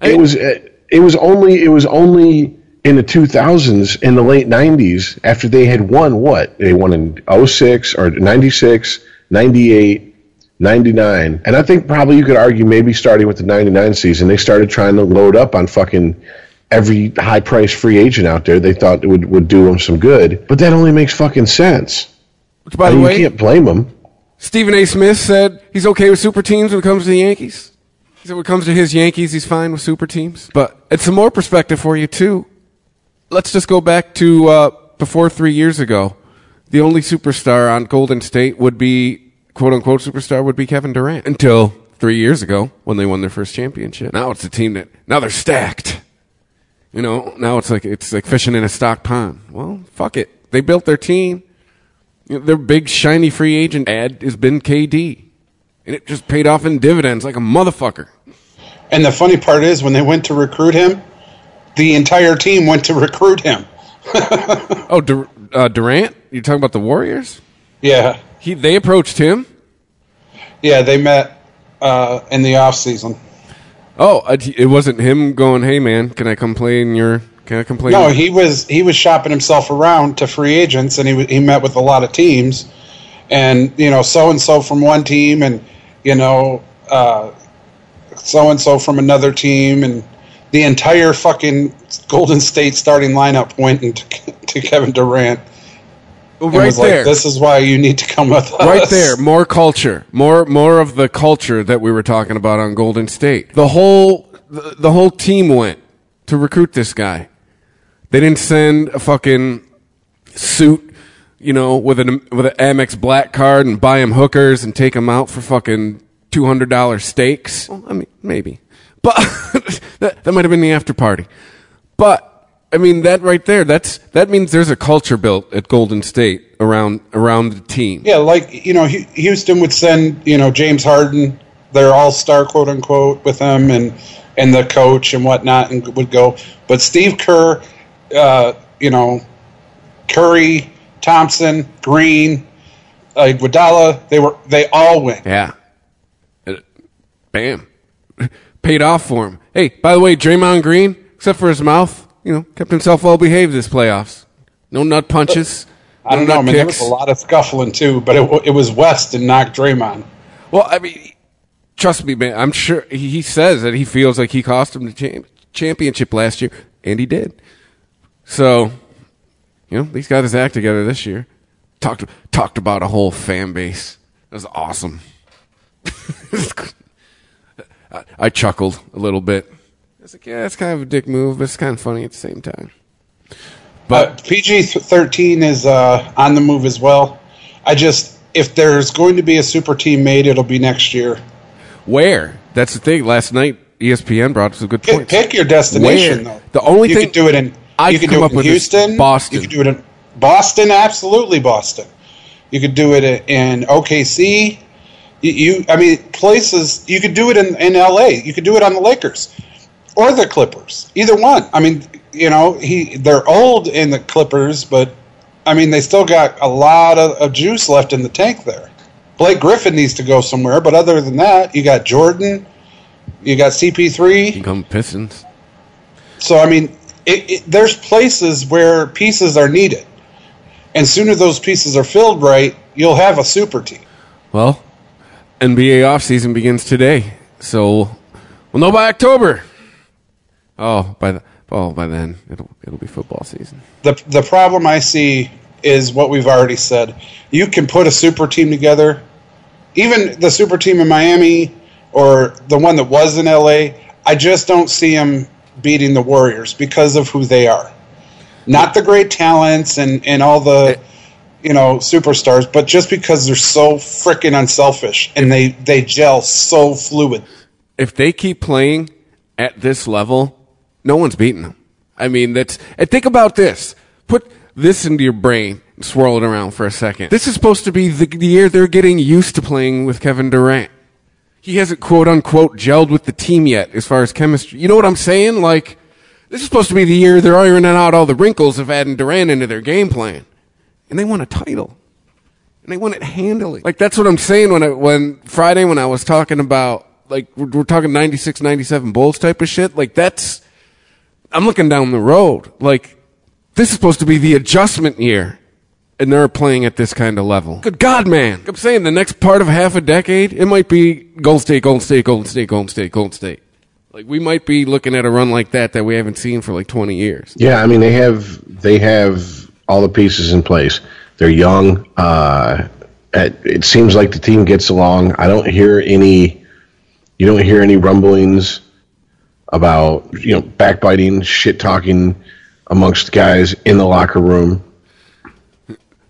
it was it was only it was only in the 2000s in the late 90s after they had won what they won in 06 or 96 98 99 and i think probably you could argue maybe starting with the 99 season they started trying to load up on fucking every high price free agent out there they thought it would, would do them some good but that only makes fucking sense which by I the mean, way, you can't blame them Stephen A. Smith said he's okay with super teams when it comes to the Yankees. He said when it comes to his Yankees, he's fine with super teams. But it's some more perspective for you too. Let's just go back to uh, before three years ago. The only superstar on Golden State would be quote unquote superstar would be Kevin Durant until three years ago when they won their first championship. Now it's a team that now they're stacked. You know, now it's like it's like fishing in a stocked pond. Well, fuck it. They built their team. You know, their big shiny free agent ad has been KD, and it just paid off in dividends like a motherfucker. And the funny part is, when they went to recruit him, the entire team went to recruit him. Oh, Dur- uh, Durant? You're talking about the Warriors? Yeah, He they approached him. yeah, they met uh, in the off season. Oh, uh, it wasn't him going, "Hey man, can I come play in your? Can I complain? No, he was he was shopping himself around to free agents, and he he met with a lot of teams, and you know, so and so from one team, and you know, so and so from another team, and the entire fucking Golden State starting lineup went into to Kevin Durant. Well, right there, Like, this is why you need to come with us. right there, more culture, more more of the culture that we were talking about on Golden State. The whole the, the whole team went to recruit this guy. They didn't send a fucking suit, you know, with an with an Amex black card and buy him hookers and take him out for fucking two hundred dollar steaks. Well, I mean, maybe, but that that might have been the after party. But I mean, that right there, that's that means there's a culture built at Golden State around around the team. Yeah, like you know, Houston would send you know James Harden, their all star quote unquote, with them and and the coach and whatnot, and would go. But Steve Kerr, uh, you know, Curry, Thompson, Green, uh, Iguodala, they were they all went. Yeah. Bam. Paid off for him. Hey, by the way, Draymond Green, except for his mouth, you know, kept himself well behaved this playoffs. No nut punches. I don't no know, nut man. There was a lot of scuffling too, but it, it was West and not Draymond. Well, I mean, trust me, man. I'm sure he says that he feels like he cost him the cham- championship last year, and he did. So, you know, these got his act together this year. Talked talked about a whole fan base. That was awesome. I, I chuckled a little bit. I was like, yeah, it's kind of a dick move, but it's kind of funny at the same time. But PG thirteen is uh, on the move as well. I just if there's going to be a super team made, it'll be next year. Where? That's the thing. Last night, ESPN brought us a good Pick, point. pick your destination. Where? Though. The only you thing- could do it in. I'd you could come do up it in with Houston, Boston. You could do it in Boston. Absolutely, Boston. You could do it in OKC. You, you I mean, places. You could do it in, in LA. You could do it on the Lakers or the Clippers. Either one. I mean, you know, he they're old in the Clippers, but I mean, they still got a lot of, of juice left in the tank there. Blake Griffin needs to go somewhere, but other than that, you got Jordan, you got CP3. Come Pistons. So I mean, it, it, there's places where pieces are needed, and sooner those pieces are filled right, you'll have a super team. Well, NBA offseason begins today, so we'll know by October. Oh, by the oh by then it'll it'll be football season. The the problem I see is what we've already said. You can put a super team together, even the super team in Miami or the one that was in LA. I just don't see them beating the Warriors because of who they are. Not the great talents and, and all the eh. you know, superstars, but just because they're so freaking unselfish and they they gel so fluid. If they keep playing at this level, no one's beating them. I mean, that's and think about this. Put this into your brain and swirl it around for a second. This is supposed to be the, the year they're getting used to playing with Kevin Durant. He hasn't quote unquote gelled with the team yet as far as chemistry. You know what I'm saying? Like, this is supposed to be the year they're ironing out all the wrinkles of adding Durant into their game plan. And they won a title. And they won it handily. Like, that's what I'm saying when I, when Friday when I was talking about, like, we're, we're talking 96, 97 Bulls type of shit. Like, that's, I'm looking down the road. Like, this is supposed to be the adjustment year. And they're playing at this kind of level. Good God, man. I'm saying the next part of half a decade, it might be Golden State, Golden State, Golden State, Golden State, Golden State. Like, we might be looking at a run like that that we haven't seen for like 20 years. Yeah, I mean they have they have all the pieces in place. They're young. Uh, it, it seems like the team gets along. I don't hear any. You don't hear any rumblings about you know backbiting, shit talking amongst guys in the locker room.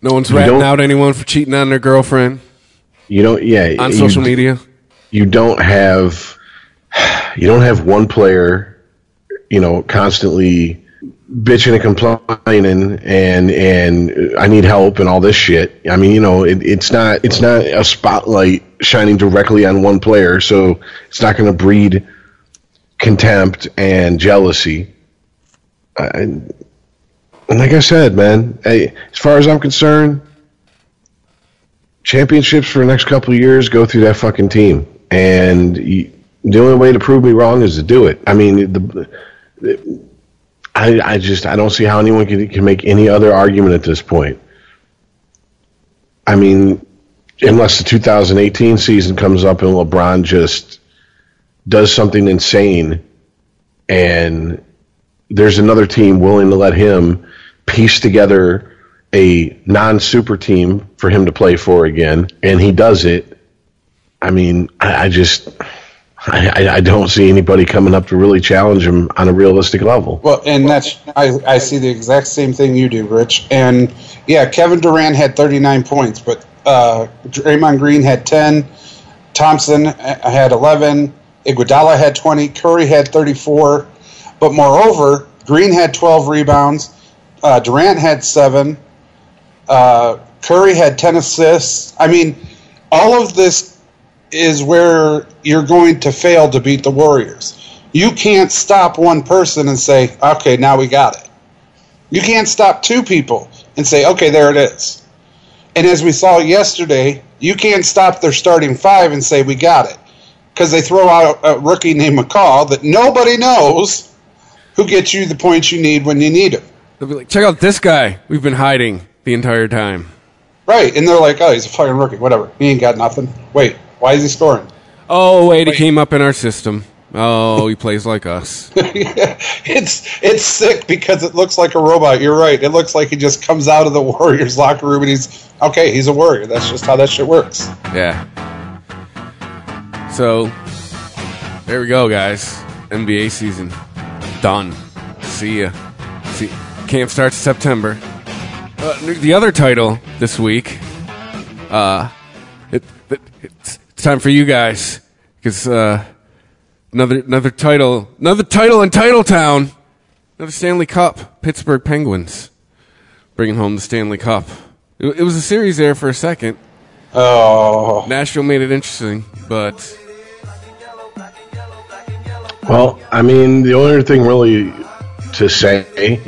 No one's You ratting out anyone for cheating on their girlfriend You don't. Yeah, on you- social media. you don't have you don't have one player you know constantly bitching and complaining and and I need help and all this shit. I mean, you know, it, it's not it's not a spotlight shining directly on one player, so it's not going to breed contempt and jealousy. I, and like I said, man, I, as far as I'm concerned, championships for the next couple of years go through that fucking team, and you, the only way to prove me wrong is to do it. I mean, the, the I, I just I don't see how anyone can can make any other argument at this point. I mean, unless the 2018 season comes up and LeBron just does something insane, and there's another team willing to let him piece together a non-super team for him to play for again, and he does it. I mean, I, I just I, I- I don't see anybody coming up to really challenge him on a realistic level. Well, and that's I, I see the exact same thing you do, Rich. And yeah, Kevin Durant had 39 points, but uh, Draymond Green had 10, Thompson uh, had 11, Iguodala had 20, Curry had 34. But moreover, Green had 12 rebounds, uh, Durant had seven, uh, Curry had 10 assists. I mean, all of this is where you're going to fail to beat the Warriors. You can't stop one person and say, okay, now we got it. You can't stop two people and say, okay, there it is. And as we saw yesterday, you can't stop their starting five and say, we got it. Because they throw out a rookie named McCaw that nobody knows who gets you the points you need when you need them. They'll be like, check out this guy we've been hiding the entire time. Right. And they're like, oh, he's a fucking rookie. Whatever. He ain't got nothing. Wait, why is he scoring? Oh, wait, he came up in our system. Oh, he plays like us. it's it's sick because it looks like a robot. You're right. It looks like he just comes out of the Warriors locker room and he's okay. He's a warrior. That's just how that shit works. Yeah. So, there we go, guys. NBA season done. See ya. See, camp starts September. Uh, the other title this week, uh, it, it, it's, time for you guys because uh, another another title, another title in Titletown, another Stanley Cup. Pittsburgh Penguins bringing home the Stanley Cup. It, it was a series there for a second. Oh, Nashville made it interesting, but Well, I mean, the only thing really to say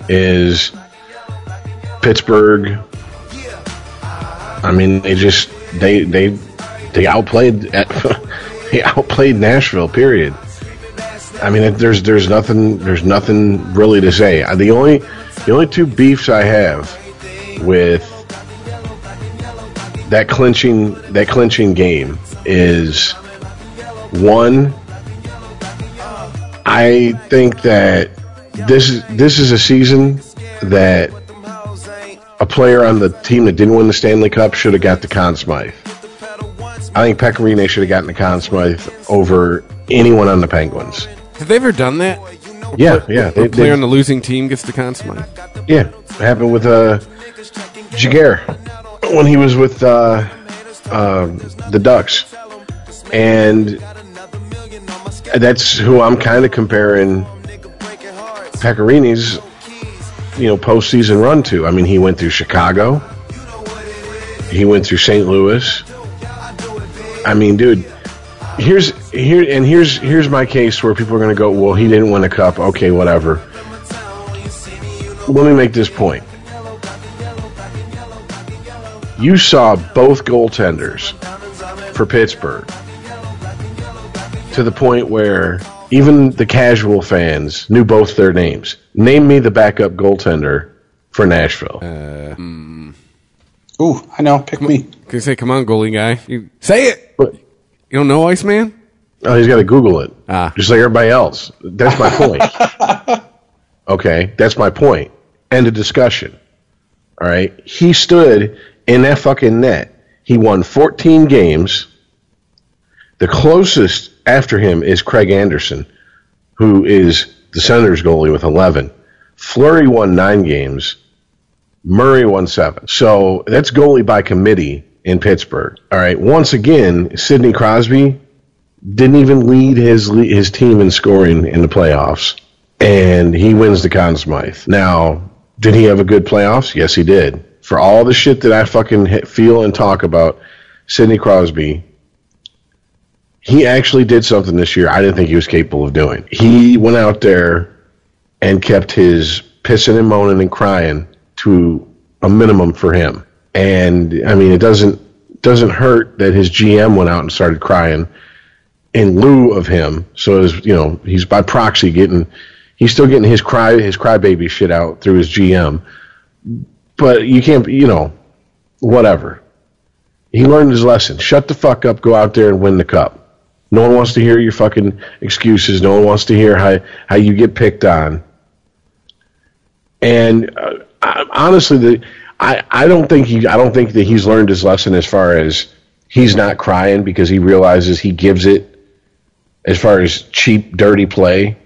is Pittsburgh. I mean, they just they they they outplayed they outplayed Nashville. Period. I mean, there's there's nothing there's nothing really to say. Uh, The only the only two beefs I have with that clinching that clinching game is one I think that this is this is a season that a player on the team that didn't win the Stanley Cup should have got the Conn Smythe. I think Pekka Rinne should have gotten the Conn Smythe over anyone on the Penguins. have they ever done that? Yeah, yeah, A they, player on the losing team gets the Conn Smythe. yeah. It happened with uh, Giguère. when he was with uh, uh, the Ducks, and that's who I'm kind of comparing Pekka Rinne's, you know, postseason run to. I mean, he went through Chicago, he went through St. Louis. I mean, dude, here's here and here's here's my case where people are going to go, well, he didn't win a cup. Okay, whatever. Let me make this point. You saw both goaltenders for Pittsburgh to the point where even the casual fans knew both their names. Name me the backup goaltender for Nashville. uh Ooh, I know. Pick me. Can you say, come on, goalie guy? You, say it! But- You don't know Iceman? Oh, he's got to Google it. Ah. Just like everybody else. That's my point. okay, that's my point. End of discussion. All right. He stood in that fucking net. He won 14 games. The closest after him is Craig Anderson, who is the Senators goalie with 11. Fleury won nine games. Murray won seven. So that's goalie by committee in Pittsburgh. All right. Once again, Sidney Crosby didn't even lead his his team in scoring in the playoffs, and he wins the Conn Smythe. Now, did he have a good playoffs? Yes, he did. For all the shit that I fucking feel and talk about Sidney Crosby, he actually did something this year I didn't think he was capable of doing. He went out there and kept his pissing and moaning and crying to a minimum for him. And I mean, it doesn't doesn't hurt that his GM went out and started crying in lieu of him. So as you know, he's by proxy getting he's still getting his cry his crybaby shit out through his GM. But you can't you know, whatever. He learned his lesson. Shut the fuck up, go out there and win the cup. No one wants to hear your fucking excuses. No one wants to hear how how you get picked on. And uh, I, honestly, the I, I don't think he I don't think that he's learned his lesson as far as he's not crying because he realizes he gives it as far as cheap dirty play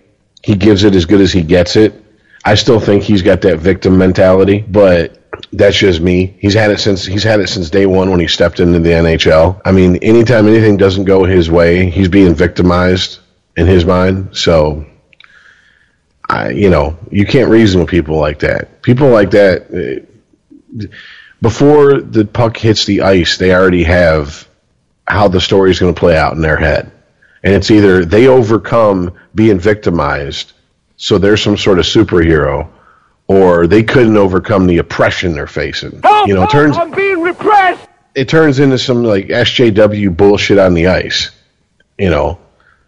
he gives it as good as he gets it i still think he's got that victim mentality but that's just me he's had it since he's had it since day one when he stepped into the nhl i mean anytime anything doesn't go his way he's being victimized in his mind so I, you know, you can't reason with people like that. People like that, eh, before the puck hits the ice, they already have how the story is going to play out in their head. And it's either they overcome being victimized, so they're some sort of superhero, or they couldn't overcome the oppression they're facing. you know, it turns I'm being repressed. it turns into some like SJW bullshit on the ice, you know.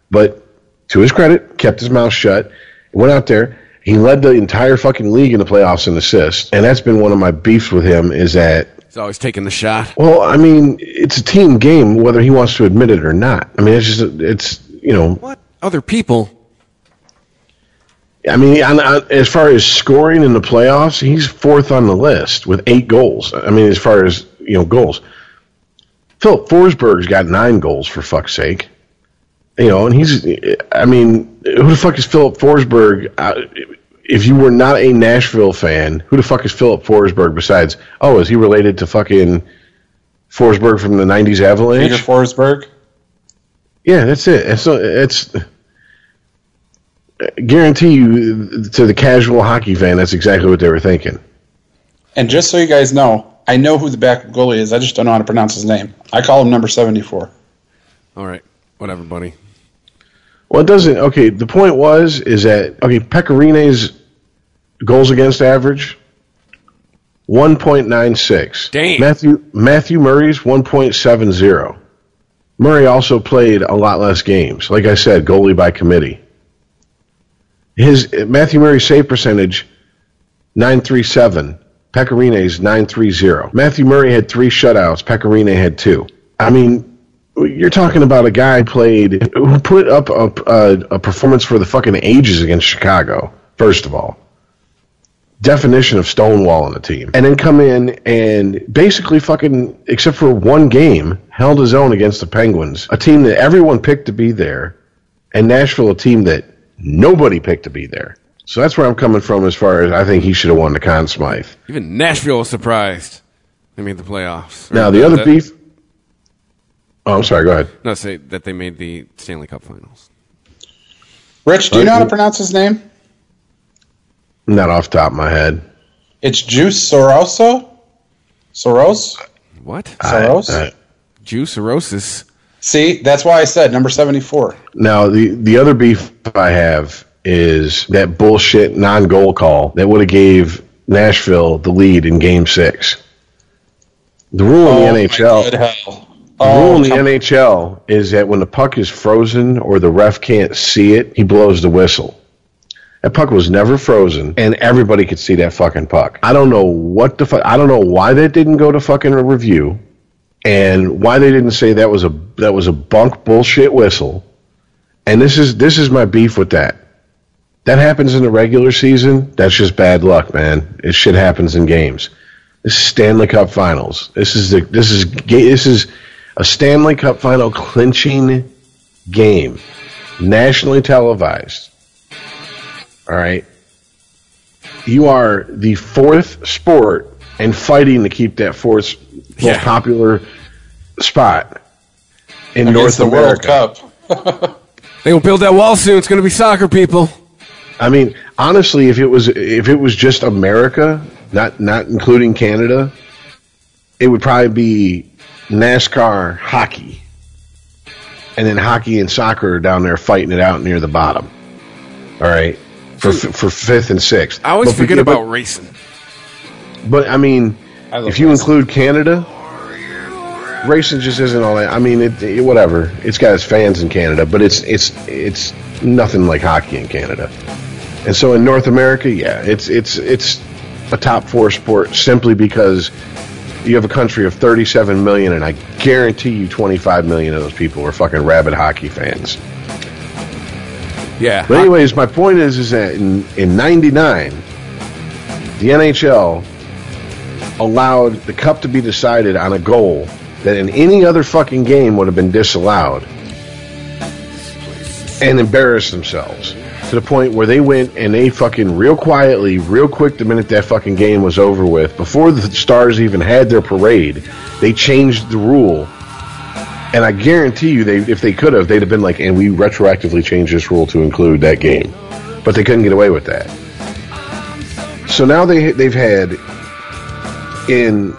But to his credit, kept his mouth shut, went out there. He led the entire fucking league in the playoffs in assists, and that's been one of my beefs with him. Is that He's always taking the shot. well, I mean, it's a team game, whether he wants to admit it or not. I mean, it's just it's you know, What? Other people? I mean, on, on, as far as scoring in the playoffs, he's fourth on the list with eight goals. I mean, as far as you know, goals. Filip Forsberg's got nine goals for fuck's sake. You know, and he's. I mean, who the fuck is Filip Forsberg? Uh, if you were not a Nashville fan, who the fuck is Filip Forsberg besides? Oh, is he related to fucking Forsberg from the '90s Avalanche? Peter? Forsberg. Yeah, that's it. It's it's guarantee you to the casual hockey fan, that's exactly what they were thinking. And just so you guys know, I know who the backup goalie is. I just don't know how to pronounce his name. I call him number 74. All right. Whatever, buddy. Well, it doesn't. Okay, the point was is that okay, Pekka Rinne's goals against average one point nine six. Damn. Matthew Matthew Murray's one point seven zero. Murray also played a lot less games. Like I said, goalie by committee. His Matthew Murray's save percentage nine three seven. Pekka Rinne's nine three zero. Matthew Murray had three shutouts. Pekka Rinne had two. I mean, you're talking about a guy played who put up a, a, a performance for the fucking ages against Chicago. First of all, definition of Stonewall stonewalling a team, and then come in and basically fucking, except for one game, held his own against the Penguins, a team that everyone picked to be there, and Nashville, a team that nobody picked to be there. So that's where I'm coming from as far as I think he should have won the Conn Smythe. Even Nashville was surprised. They made the playoffs. Now the other that- beef. Oh, I'm sorry. Go ahead. No, say that they made the Stanley Cup Finals. Rich, do you know how to pronounce his name? Not off the top of my head. It's Juice Soroso. Soros. What? Soros. I- Juice cirrhosis. See, that's why I said number seventy-four. Now the the other beef I have is that bullshit non-goal call that would have gave Nashville the lead in Game Six. The rule Oh, in the oh, NHL. good hell. The rule Oh, in the oh, come- NHL is that when the puck is frozen or the ref can't see it, he blows the whistle. That puck was never frozen, and everybody could see that fucking puck. I don't know what the fuck. I don't know why that didn't go to fucking a review, and why they didn't say that was a that was a bunk bullshit whistle. And this is this is my beef with that. That happens in the regular season. That's just bad luck, man. It shit happens in games. This is Stanley Cup Finals. This is the this is this is a Stanley Cup Final clinching game, nationally televised. All right, you are the fourth sport and fighting to keep that fourth most Yeah. popular spot in against North the World America. Cup. They will build that wall soon. It's going to be soccer, people. I mean, honestly, if it was if it was just America, not not including Canada, it would probably be NASCAR hockey, and then hockey and soccer are down there fighting it out near the bottom. All right, for hmm. for fifth and sixth. I always But- forget but- about racing. But I mean, I love if you include Canada, racing just isn't all that. I mean, it, it- whatever. It's got its fans in Canada, but it's it's it's nothing like hockey in Canada. And so in North America, yeah, it's it's it's a top four sport simply because you have a country of 37 million, and I guarantee you 25 million of those people are fucking rabid hockey fans. Yeah. But anyways, my point is, is that in in '99, the NHL allowed the cup to be decided on a goal that in any other fucking game would have been disallowed, and embarrassed themselves to the point where they went and they fucking real quietly, real quick, the minute that fucking game was over with, before the Stars even had their parade, they changed the rule. And I guarantee you, they if they could have, they'd have been like, and we retroactively changed this rule to include that game, but they couldn't get away with that. So now they they've had in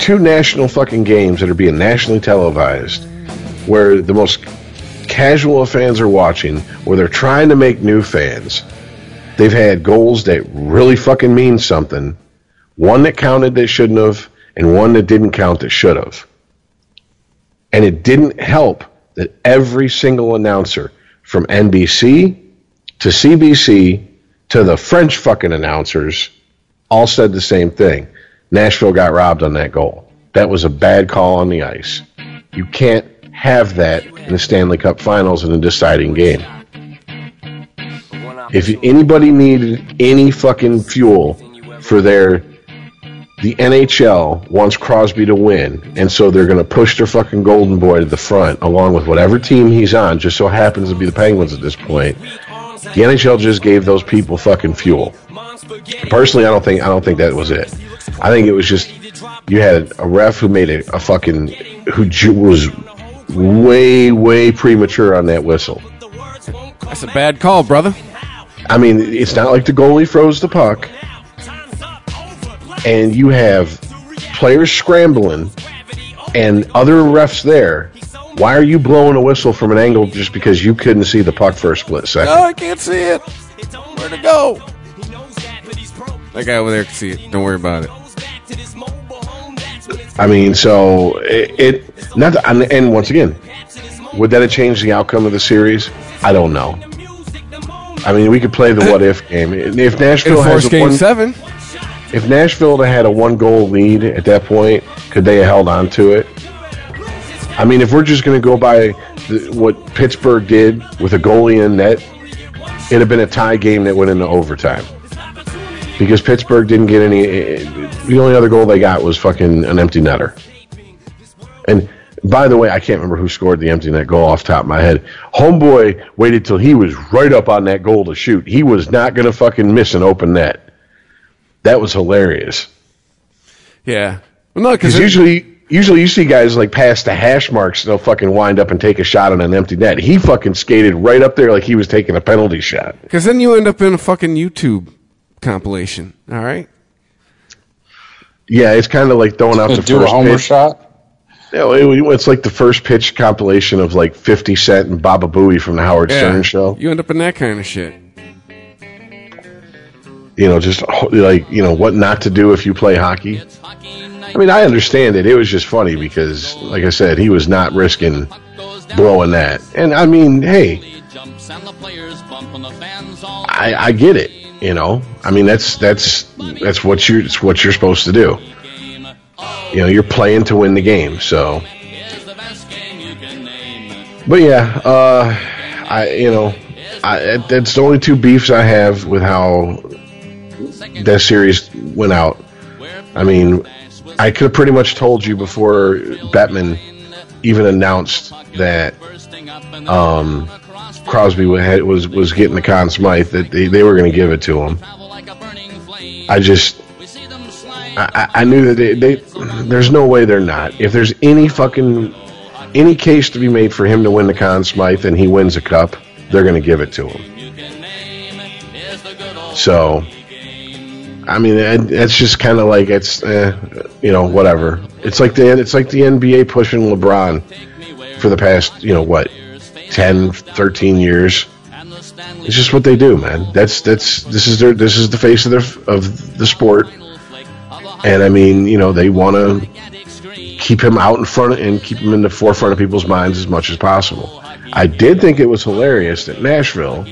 two national fucking games that are being nationally televised, where the most casual fans are watching, where they're trying to make new fans. They've had goals that really fucking mean something, one that counted that shouldn't have, and one that didn't count that should have. And it didn't help that every single announcer from NBC to CBC to the French fucking announcers all said the same thing. Nashville got robbed on that goal. That was a bad call on the ice. You can't have that in the Stanley Cup Finals in a deciding game. If anybody needed any fucking fuel for their the NHL wants Crosby to win, and so they're going to push their fucking golden boy to the front, along with whatever team he's on. Just so happens to be the Penguins at this point. The NHL just gave those people fucking fuel. Personally, I don't think I don't think that was it. I think it was just you had a ref who made a, a fucking who was way way premature on that whistle. That's a bad call, brother. I mean, it's not like the goalie froze the puck, and you have players scrambling and other refs there. Why are you blowing a whistle from an angle just because you couldn't see the puck for a split second? No, I can't see it. Where'd it go? That guy over there can see it. Don't worry about it. I mean, so it, it not to, and, and once again, would that have changed the outcome of the series? I don't know. I mean, we could play the what if game. If Nashville has game one, seven. if Nashville had a one goal lead at that point, could they have held on to it? I mean, if we're just going to go by the, what Pittsburgh did with a goalie in net, it'd have been a tie game that went into overtime. Because Pittsburgh didn't get any. Eh, eh, the only other goal they got was fucking an empty netter. And by the way, I can't remember who scored the empty net goal off the top of my head. Homeboy waited till he was right up on that goal to shoot. He was not going to fucking miss an open net. That was hilarious. Yeah. Well, no, because usually, usually you see guys like past the hash marks, they'll fucking wind up and take a shot on an empty net. He fucking skated right up there like he was taking a penalty shot. because then you end up in a fucking YouTube compilation. All right. Yeah, it's kind of like throwing out the do a first homer pitch. shot. Yeah, it- it's like the first pitch compilation of like Fifty Cent and Baba Booey from the Howard Yeah. Stern show. You end up in that kind of shit. You know, just like you know what not to do if you play hockey. I mean, I understand it. It was just funny because, like I said, he was not risking blowing that. And I mean, hey, I, I get it. You know, I mean that's that's that's what you're it's what you're supposed to do. You know, you're playing to win the game. So, but yeah, uh, I you know, I that's the only two beefs I have with how that series went out. I mean, I could have pretty much told you before Bettman even announced that um, Crosby had- was was getting the Conn Smythe that they, they were going to give it to him. I just I, I knew that they, they there's no way they're not. If there's any fucking any case to be made for him to win the Conn Smythe and he wins a cup, they're going to give it to him. So, I mean, it's just kind of like it's, eh, you know, whatever. It's like the it's like the NBA pushing LeBron for the past, you know, what, 10, 13 years. It's just what they do, man. That's that's this is their this is the face of their of the sport. And I mean, you know, they want to keep him out in front and keep him in the forefront of people's minds as much as possible. I did think it was hilarious that Nashville,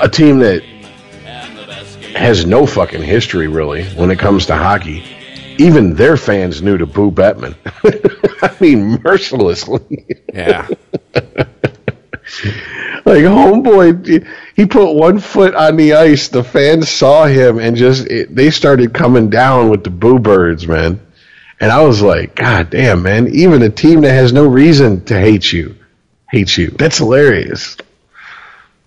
a team that has no fucking history really when it comes to hockey, even their fans knew to boo Bettman. I mean, mercilessly. Yeah. like homeboy he put one foot on the ice the fans saw him and just it, they started coming down with the boo birds man and i was like god damn man even a team that has no reason to hate you hates you that's hilarious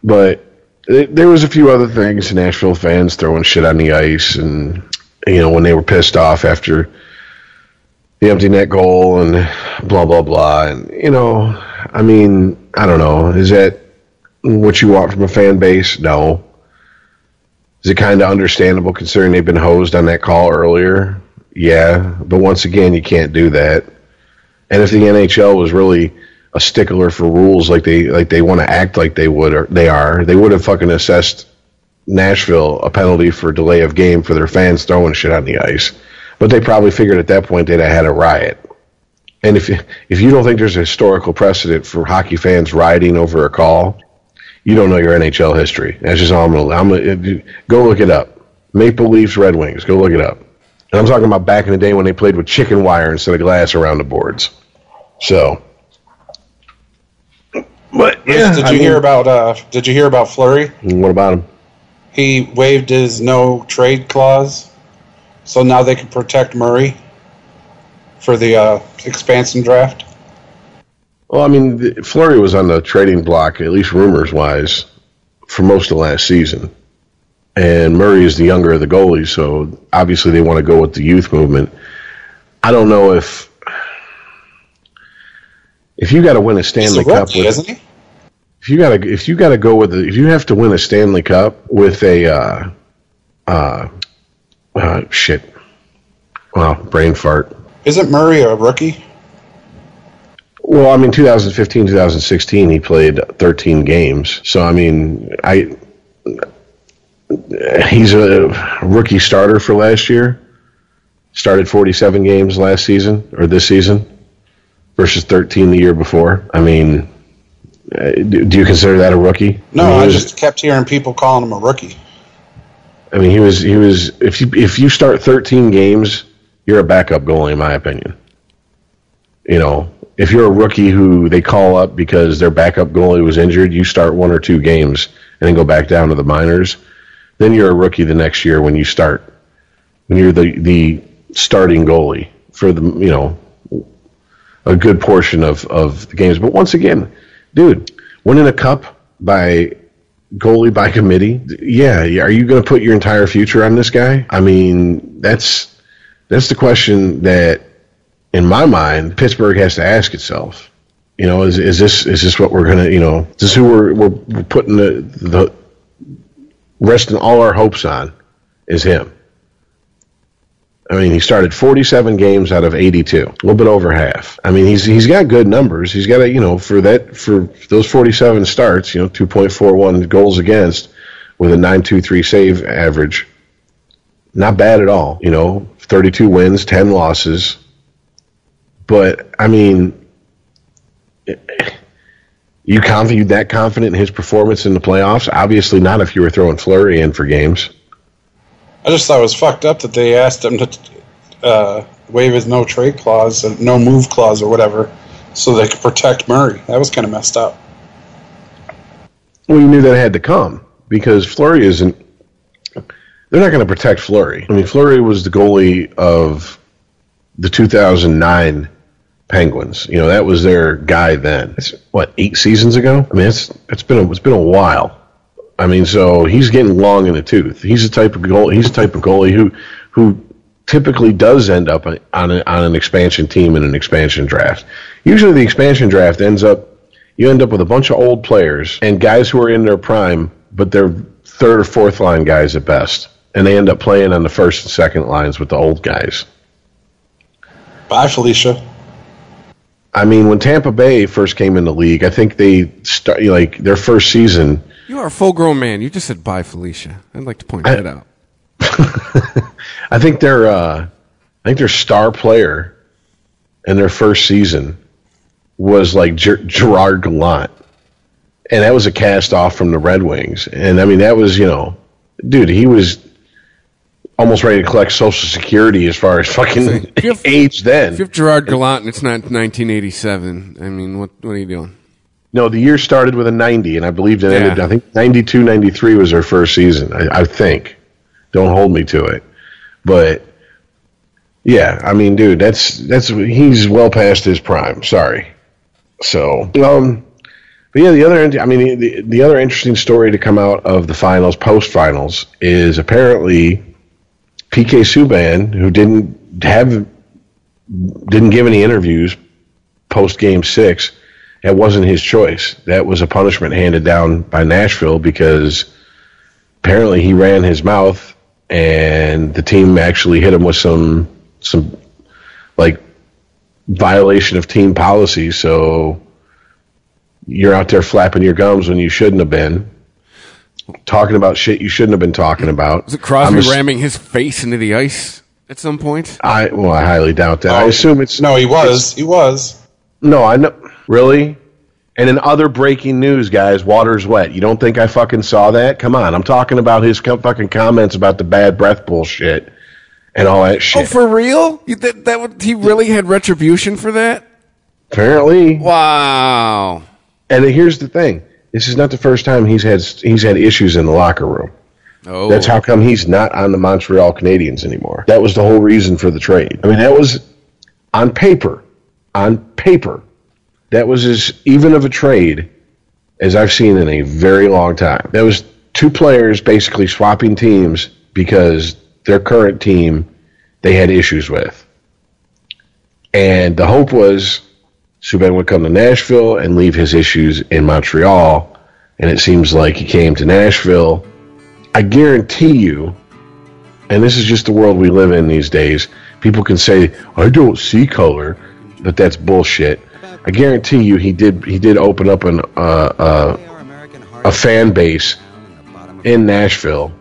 but th- there was a few other things. Nashville fans throwing shit on the ice and you know when they were pissed off after the empty net goal and blah blah blah. And you know i mean i don't know. Is that what you want from a fan base? No. Is it kind of understandable considering they've been hosed on that call earlier? Yeah. But once again you can't do that. And if the nhl was really a stickler for rules like they like they want to act like they would or they are they would have fucking assessed nashville a penalty for delay of game for their fans throwing shit on the ice but they probably figured at that point they'd have had a riot. And if you, if you don't think there's a historical precedent for hockey fans rioting over a call, you don't know your NHL history. That's just all I'm gonna. I'm gonna go look it up. Maple Leafs, Red Wings. Go look it up. And I'm talking about back in the day when they played with chicken wire instead of glass around the boards. So, but yeah, did I you hear mean, about? Uh, did you hear about Fleury? What about him? He waived his no trade clause, so now they can protect Murray for the uh, expansion draft. Well, I mean, the- Fleury was on the trading block, at least rumors wise, for most of last season. And Murray is the younger of the goalies, so obviously they want to go with the youth movement. I don't know if if you got to win a He's Stanley a Cup rookie, with isn't he? if you got to if you got to go with if you have to win a Stanley Cup with a uh, uh, uh, shit, well, brain fart. Isn't Murray a rookie? Well, I mean, 2015, 2016, he played 13 games. So, I mean, I he's a rookie starter for last year. Started 47 games last season or this season versus 13 the year before. I mean, uh, do, do you consider that a rookie? No, I, mean, I was- just kept hearing people calling him a rookie. I mean, he was he was if you if you start 13 games, you're a backup goalie in my opinion. You know, if you're a rookie who they call up because their backup goalie was injured, you start one or two games and then go back down to the minors, then you're a rookie the next year when you start. When you're the the starting goalie for the, you know, a good portion of of the games. But once again, dude, winning a cup by goalie by committee? Yeah. Are you going to put your entire future on this guy? I mean, that's that's the question that, in my mind, Pittsburgh has to ask itself. You know, is, is this is this what we're gonna? You know, this is who we're we're, we're putting the the resting all our hopes on is him. I mean, he started 47 games out of 82, a little bit over half. I mean, he's he's got good numbers. He's got a you know for that for those 47 starts, you know, 2.41 goals against with a 9.23 save average. Not bad at all. You know, 32 wins, 10 losses. But I mean, you confident that confident in his performance in the playoffs? Obviously not. If you were throwing Fleury in for games. I just thought it was fucked up that they asked him to uh, waive his no trade clause, no move clause, or whatever, so they could protect Murray. That was kind of messed up. Well, you knew that had to come because Fleury isn't. They're not going to protect Fleury. I mean, Fleury was the goalie of the 2009 Penguins. You know, that was their guy then. It's, what eight seasons ago? I mean, it's it's been a, it's been a while. I mean, so he's getting long in the tooth. He's the type of goal. He's the type of goalie who who typically does end up on a, on an expansion team in an expansion draft. Usually, the expansion draft ends up you end up with a bunch of old players and guys who are in their prime, but they're third or fourth line guys at best, and they end up playing on the first and second lines with the old guys. Bye, Felicia. I mean, when Tampa Bay first came in the league, I think they start like their first season. You are a full grown man. You just said bye, Felicia. I'd like to point I- that out. I think their uh, I think their star player in their first season was like Ger- Gerard Gallant, and that was a cast off from the Red Wings. And I mean, that was you know, dude, he was almost ready to collect Social Security as far as fucking have- age then. If you have Gerard Gallant and it's not 1987, I mean, what what are you doing? No, the year started with a 90, and I believe it ended. I think 92, 93 was their first season. I, I think. Don't hold me to it, but yeah, I mean, dude, that's that's he's well past his prime. Sorry. So, um, but yeah, the other, I mean, the the other interesting story to come out of the finals, post finals, is apparently PK Subban, who didn't have didn't give any interviews post game six. That wasn't his choice. That was a punishment handed down by Nashville because apparently he ran his mouth and the team actually hit him with some some like violation of team policy. So you're out there flapping your gums when you shouldn't have been. Talking about shit you shouldn't have been talking about. Was it Crosby ass- ramming his face into the ice at some point? I well, I highly doubt that. I Oh, assume it's No, he was. He was. No, I know. Really? And in other breaking news, guys, water's wet. You don't think I fucking saw that? Come on, I'm talking about his co- fucking comments about the bad breath bullshit and all that oh, shit. Oh, for real? You, that, that would, he really had retribution for that? Apparently. Wow. And here's the thing: this is not the first time he's had he's had issues in the locker room. Oh, That's how come he's not on the Montreal Canadiens anymore. That was the whole reason for the trade. I mean, that was on paper, on paper, that was as even of a trade as I've seen in a very long time. That was two players basically swapping teams because their current team they had issues with. And the hope was Subban would come to Nashville and leave his issues in Montreal. And it seems like he came to Nashville. I guarantee you, and this is just the world we live in these days, people can say, I don't see color, but that's bullshit. I guarantee you he did he did open up an uh, uh, a fan base in Nashville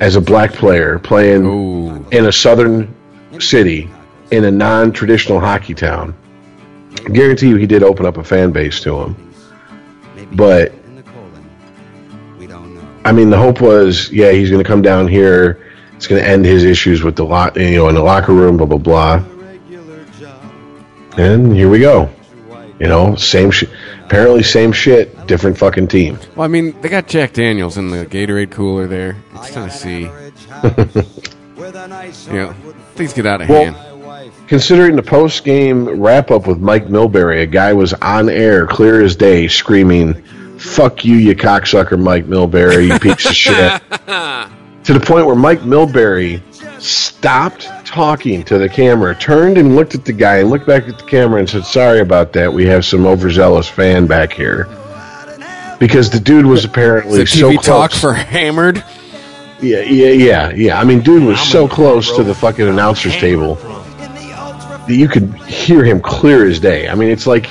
as a black player playing Ooh. in a southern city in a non-traditional hockey town. I guarantee you he did open up a fan base to him. But I mean, the hope was, yeah, he's going to come down here. It's going to end his issues with the lot, you know, in the locker room, blah blah blah. And here we go. You know, same shit. Apparently, same shit, different fucking team. Well, I mean, they got Jack Daniels in the Gatorade cooler there. It's Tennessee. Yeah, things get out of Well, hand. Considering the post game wrap up with Mike Milbury, a guy was on air, clear as day, screaming, fuck you, you cocksucker, Mike Milbury, you piece of shit. To the point where Mike Milbury stopped talking to the camera, turned and looked at the guy, and looked back at the camera and said, "Sorry about that. We have some overzealous fan back here." Because the dude was apparently The so TV close. talk for hammered. Yeah, yeah, yeah, yeah. I mean, dude was so close to the fucking announcer's table that you could hear him clear as day. I mean, it's like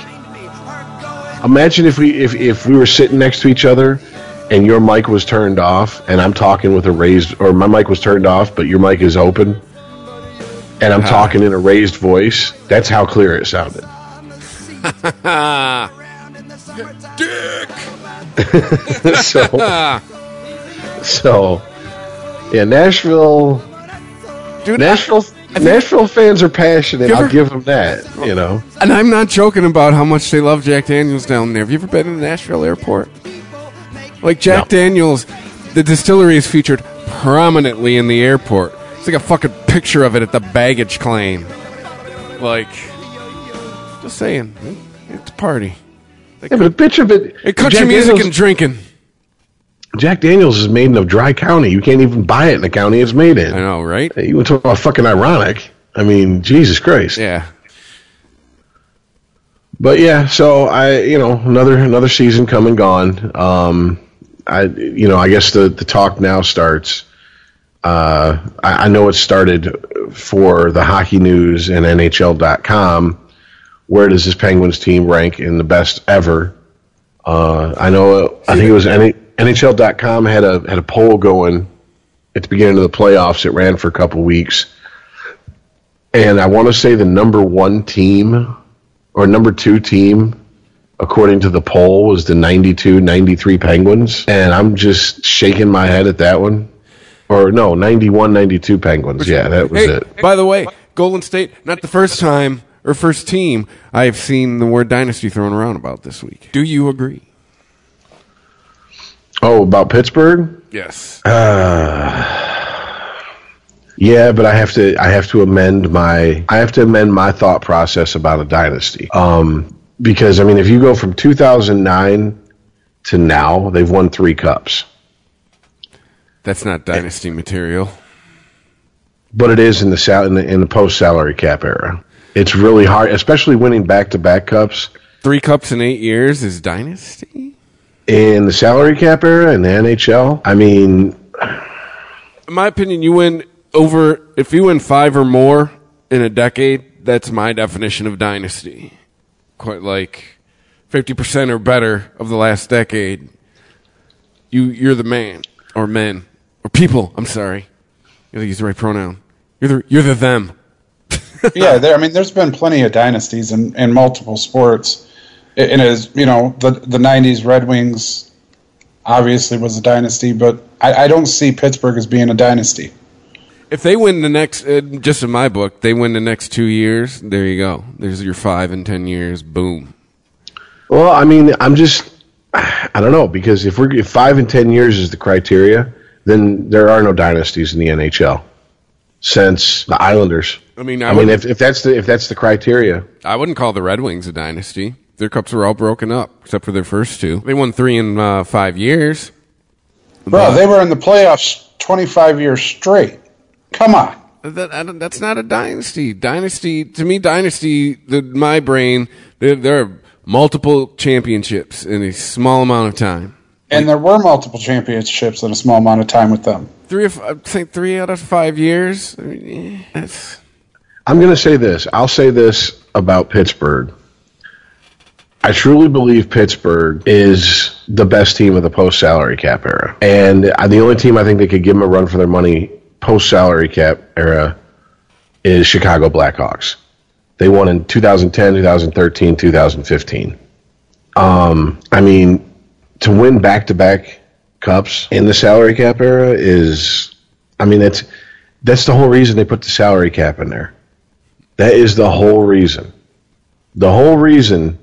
imagine if we if if we were sitting next to each other and your mic was turned off and I'm talking with a raised or my mic was turned off but your mic is open and I'm uh-huh. talking in a raised voice. That's how clear it sounded. Dick. so so yeah, Nashville Dude, Nashville Nashville fans are passionate. You I'll give them that. You know, And I'm not joking about how much they love Jack Daniels down there. Have you ever been to the Nashville airport? Like Jack No. Daniels, the distillery is featured prominently in the airport. It's like a fucking picture of it at the baggage claim. Like, just saying, it's a party. yeah, but bitch of it. Hey, country Jack music Daniels, and drinking. Jack Daniels is made in a dry county. You can't even buy it in the county it's made in. I know, right? You want to talk about fucking ironic? I mean, Jesus Christ. Yeah. But yeah, so I, you know, another another season come and gone. Um, I, you know, I guess the the talk now starts. Uh, I, I know it started for the Hockey News and NHL.com. Where does this Penguins team rank in the best ever? Uh, I know. I think it was N- NHL.com had a had a poll going at the beginning of the playoffs. It ran for a couple weeks, and I want to say the number one team or number two team according to the poll was the 92 93 penguins. And i'm just shaking my head at that one. Or no 91 92 penguins. Yeah that was Hey, it. by the way, Golden State, not the first time or first team I have seen the word dynasty thrown around about this week. Do you agree? oh about pittsburgh? Yes. yeah but i have to i have to amend my i have to amend my thought process about a dynasty. Um because i mean if you go from 2009 to now they've won three cups That's not dynasty material. but it is in the sal- in the, in the post salary cap era it's really hard especially winning back to back cups Three cups in eight years is dynasty? in the salary cap era in the NHL. I mean, In my opinion, you win over, if you win five or more in a decade, that's my definition of dynasty. Quite like 50% or better of the last decade. You, you're the man, or men, or people, I'm sorry. Gotta use the right pronoun. You're the, you're the them. yeah, there. I mean, there's been plenty of dynasties in, in multiple sports. It, is, you know, the the '90s Red Wings obviously was a dynasty, but I, I don't see Pittsburgh as being a dynasty. If they win the next, uh, just in my book, they win the next two years, there you go. There's your five and ten years, boom. well, I mean, I'm just, I don't know because if we're if five and ten years is the criteria, then there are no dynasties in the NHL since the Islanders. I mean, I I mean, if, if that's the if that's the criteria, I wouldn't call the Red Wings a dynasty. Their cups were all broken up, except for their first two. They won three in uh, five years. Bro, they were in the playoffs 25 years straight. Come on. That, I don't- that's not a dynasty. Dynasty, to me, dynasty, the, my brain, there, there are multiple championships in a small amount of time. And there were multiple championships in a small amount of time with them. Three, of, I think three out of five years. I mean, that's, I'm going to say this. I'll say this about Pittsburgh. I truly believe Pittsburgh is the best team of the post salary cap era. And uh, the only team I think that could give them a run for their money post salary cap era is Chicago Blackhawks. They won in 2010, 2013, 2015. Um, I mean, to win back to back cups in the salary cap era is, I mean, that's, that's the whole reason they put the salary cap in there. That is the whole reason. The whole reason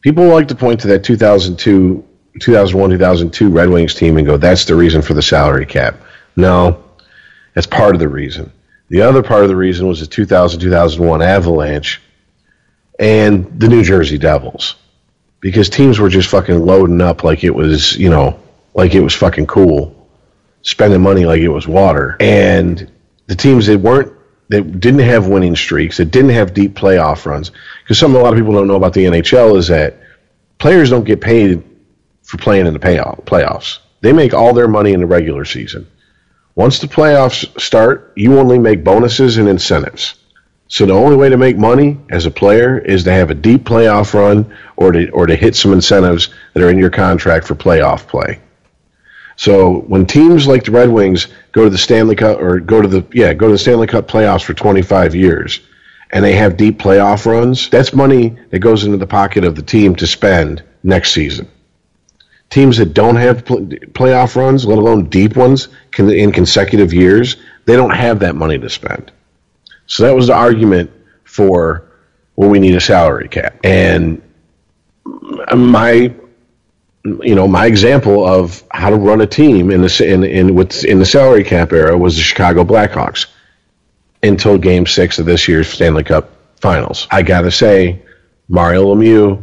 people like to point to that 2002, 2001, 2002 Red Wings team and go, that's the reason for the salary cap. No, that's part of the reason. The other part of the reason was the 2000, 2001 Avalanche and the New Jersey Devils. because teams were just fucking loading up like it was, you know, like it was fucking cool, spending money like it was water. And the teams that weren't, that didn't have winning streaks, that didn't have deep playoff runs, because something a lot of people don't know about the NHL is that players don't get paid for playing in the payoff, playoffs. They make all their money in the regular season. Once the playoffs start, you only make bonuses and incentives. So the only way to make money as a player is to have a deep playoff run or to or to hit some incentives that are in your contract for playoff play. So when teams like the Red Wings go to the Stanley Cup or go to the yeah, go to the Stanley Cup playoffs for 25 years and they have deep playoff runs, that's money that goes into the pocket of the team to spend next season. Teams that don't have pl- playoff runs, let alone deep ones in consecutive years, they don't have that money to spend. So that was the argument for well, we need a salary cap. And my you know my example of how to run a team in the in in with in the salary cap era was the Chicago Blackhawks until Game Six of this year's Stanley Cup Finals. I gotta say, Mario Lemieux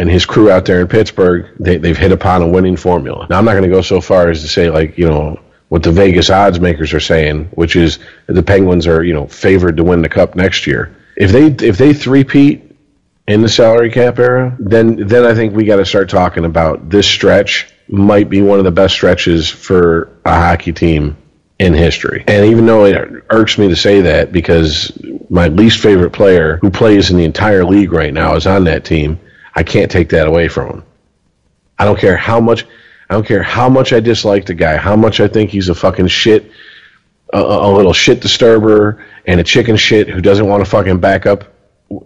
and his crew out there in Pittsburgh, they, they've hit upon a winning formula. Now I'm not going to go so far as to say like you know what the Vegas odds makers are saying, which is the Penguins are you know favored to win the cup next year. If they if they three-peat in the salary cap era, then then I think we got to start talking about this stretch might be one of the best stretches for a hockey team in history. And even though it irks me to say that because my least favorite player who plays in the entire league right now is on that team, I can't take that away from him. I don't care how much I don't care how much I dislike the guy, how much I think he's a fucking shit, a, a little shit disturber, and a chicken shit who doesn't want to fucking back up.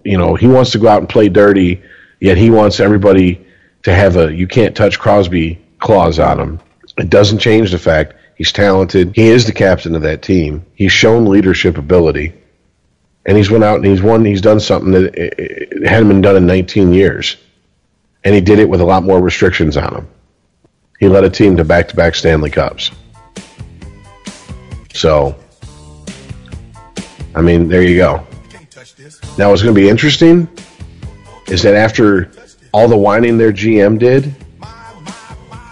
You know, he wants to go out and play dirty, yet he wants everybody to have a you can't touch Crosby clause on him. It doesn't change the fact he's talented. He is the captain of that team. He's shown leadership ability, and he's went out and he's won. He's done something that hadn't been done in 19 years, and he did it with a lot more restrictions on him. He led a team to back to back Stanley Cups. So, I mean, there you go. Now, what's going to be interesting is that after all the whining their GM did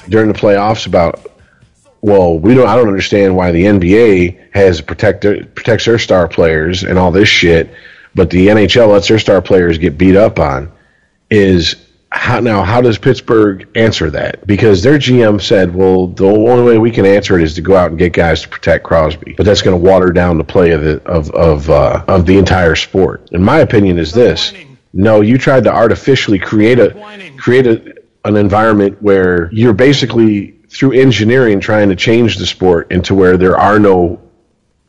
during the playoffs about, well, we don't, I don't understand why the NBA has protect protects their star players and all this shit, but the NHL lets their star players get beat up on. Is how, now, how does Pittsburgh answer that? Because their GM said, well, the only way we can answer it is to go out and get guys to protect Crosby, but that's going to water down the play of the of of uh, of the entire sport. And my opinion, is this: no, you tried to artificially create a create a, an environment where you're basically through engineering trying to change the sport into where there are no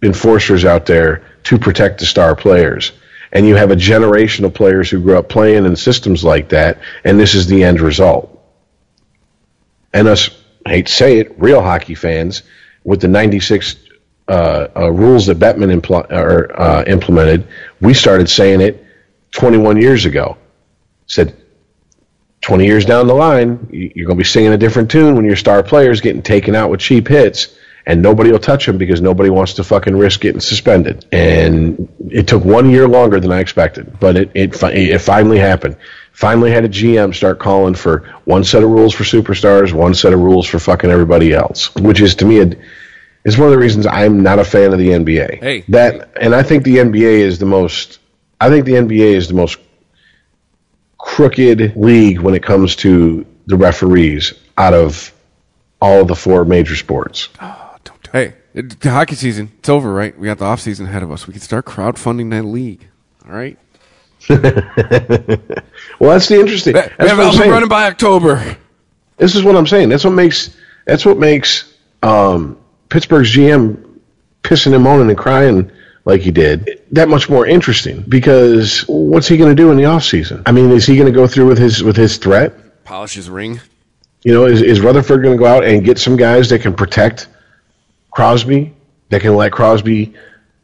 enforcers out there to protect the star players and you have a generation of players who grew up playing in systems like that, and this is the end result. And us, I hate to say it, real hockey fans, with the 96 uh, uh, rules that Bettman impl- or, uh, implemented, we started saying it 21 years ago. Said 20 years down the line, you're going to be singing a different tune when your star players getting taken out with cheap hits and nobody will touch him because nobody wants to fucking risk getting suspended. And it took one year longer than I expected, but it it, it finally happened. Finally had a GM start calling for one set of rules for superstars, one set of rules for fucking everybody else, which is to me a, is one of the reasons I'm not a fan of the NBA. Hey, that and I think the NBA is the most. I think the NBA is the most crooked league when it comes to the referees out of all of the four major sports. Oh. Hey, it, the hockey season, it's over, right? We got the off season ahead of us. We can start crowdfunding that league. All right. well, that's the interesting. That's we have running by October. This is what I'm saying. That's what makes that's what makes um, Pittsburgh's GM pissing and moaning and crying like he did that much more interesting because what's he going to do in the off season? I mean, is he going to go through with his with his threat? Polish his ring. You know, is, is Rutherford going to go out and get some guys that can protect Crosby that can let Crosby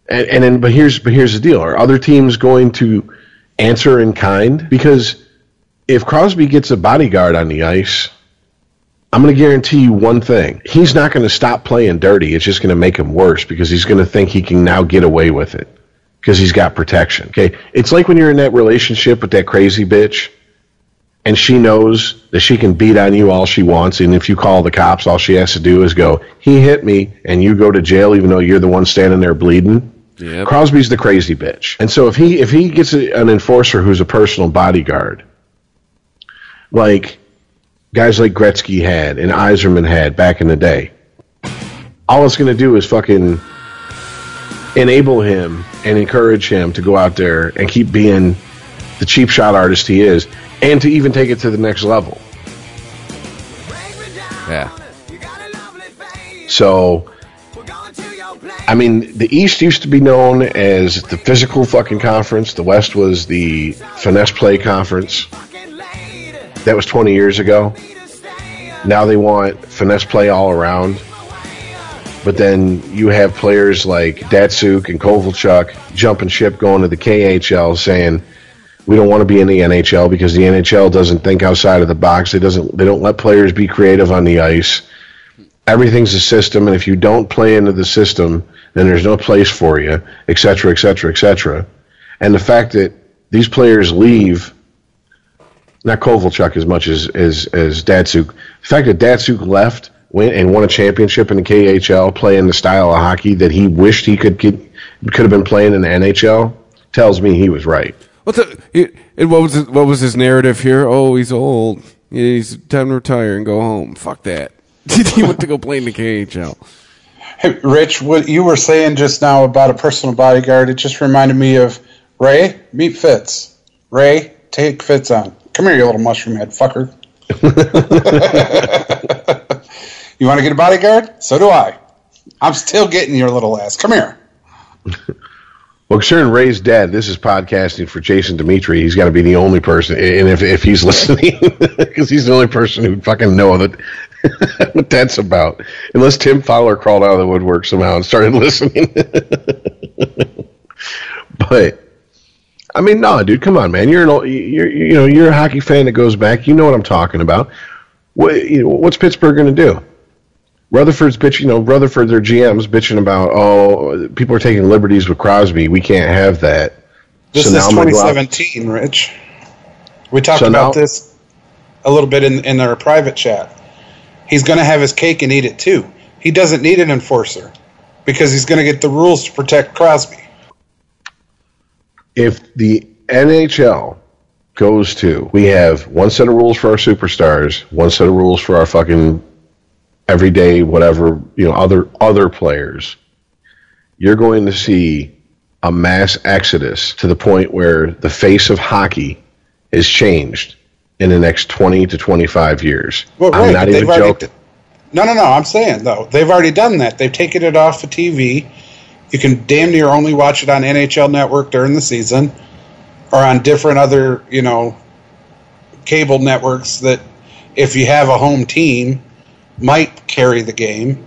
and, and then but here's but here's the deal. Are other teams going to answer in kind? Because if Crosby gets a bodyguard on the ice, I'm going to guarantee you one thing. He's not going to stop playing dirty. It's just going to make him worse because he's going to think he can now get away with it because he's got protection. Okay. It's like when you're in that relationship with that crazy bitch and she knows that she can beat on you all she wants, and if you call the cops, all she has to do is go, "He hit me," and you go to jail, even though you're the one standing there bleeding. Yep. Crosby's the crazy bitch, and so if he if he gets a, an enforcer who's a personal bodyguard, like guys like Gretzky had and Yzerman had back in the day, all it's going to do is fucking enable him and encourage him to go out there and keep being the cheap shot artist he is, and to even take it to the next level. Yeah. So, I mean, the East used to be known as the physical fucking conference. The West was the finesse play conference. That was 20 years ago. Now they want finesse play all around. But then you have players like Datsyuk and Kovalchuk jumping ship going to the KHL saying, we don't want to be in the NHL because the NHL doesn't think outside of the box. It doesn't. They don't let players be creative on the ice. Everything's a system, and if you don't play into the system, then there's no place for you, et cetera, et cetera, et cetera. And the fact that these players leave, not Kovalchuk as much as as as Datsyuk. The fact that Datsyuk left went and won a championship in the KHL, playing the style of hockey that he wished he could get, could have been playing in the NHL, tells me he was right. What's the, it, and what was his, what was his narrative here? Oh, he's old. He's time to retire and go home. Fuck that. he went to go play in the KHL. Hey, Rich, what you were saying just now about a personal bodyguard, it just reminded me of Ray, meet Fitz. Ray, take Fitz on. Come here, you little mushroom head fucker. you want to get a bodyguard? So do I. I'm still getting your little ass. Come here. Well, considering Ray's dead, this is podcasting for Jason Dimitri. He's got to be the only person, and if if he's listening, because he's the only person who fucking know that what that's about. Unless Tim Fowler crawled out of the woodwork somehow and started listening. but I mean, no, dude, come on, man. You're an old, you're you know you're a hockey fan that goes back. You know what I'm talking about. What you know, what's Pittsburgh going to do? Rutherford's bitching, you know, Rutherford, their GM's bitching about, oh, people are taking liberties with Crosby. We can't have that. This So is now I'm gonna go 2017, Rich. We talked So about now- this a little bit in, in our private chat. He's going to have his cake and eat it too. He doesn't need an enforcer because he's going to get the rules to protect Crosby. If the NHL goes to, we have one set of rules for our superstars, one set of rules for our fucking everyday whatever you know other other players. You're going to see a mass exodus to the point where the face of hockey is changed in the next 20 to 25 years. Well, I'm right, not even they've already joking. No, no, no. I'm saying though they've already done that. They've taken it off the TV. You can damn near only watch it on NHL Network during the season, or on different other you know cable networks that, if you have a home team, might carry the game.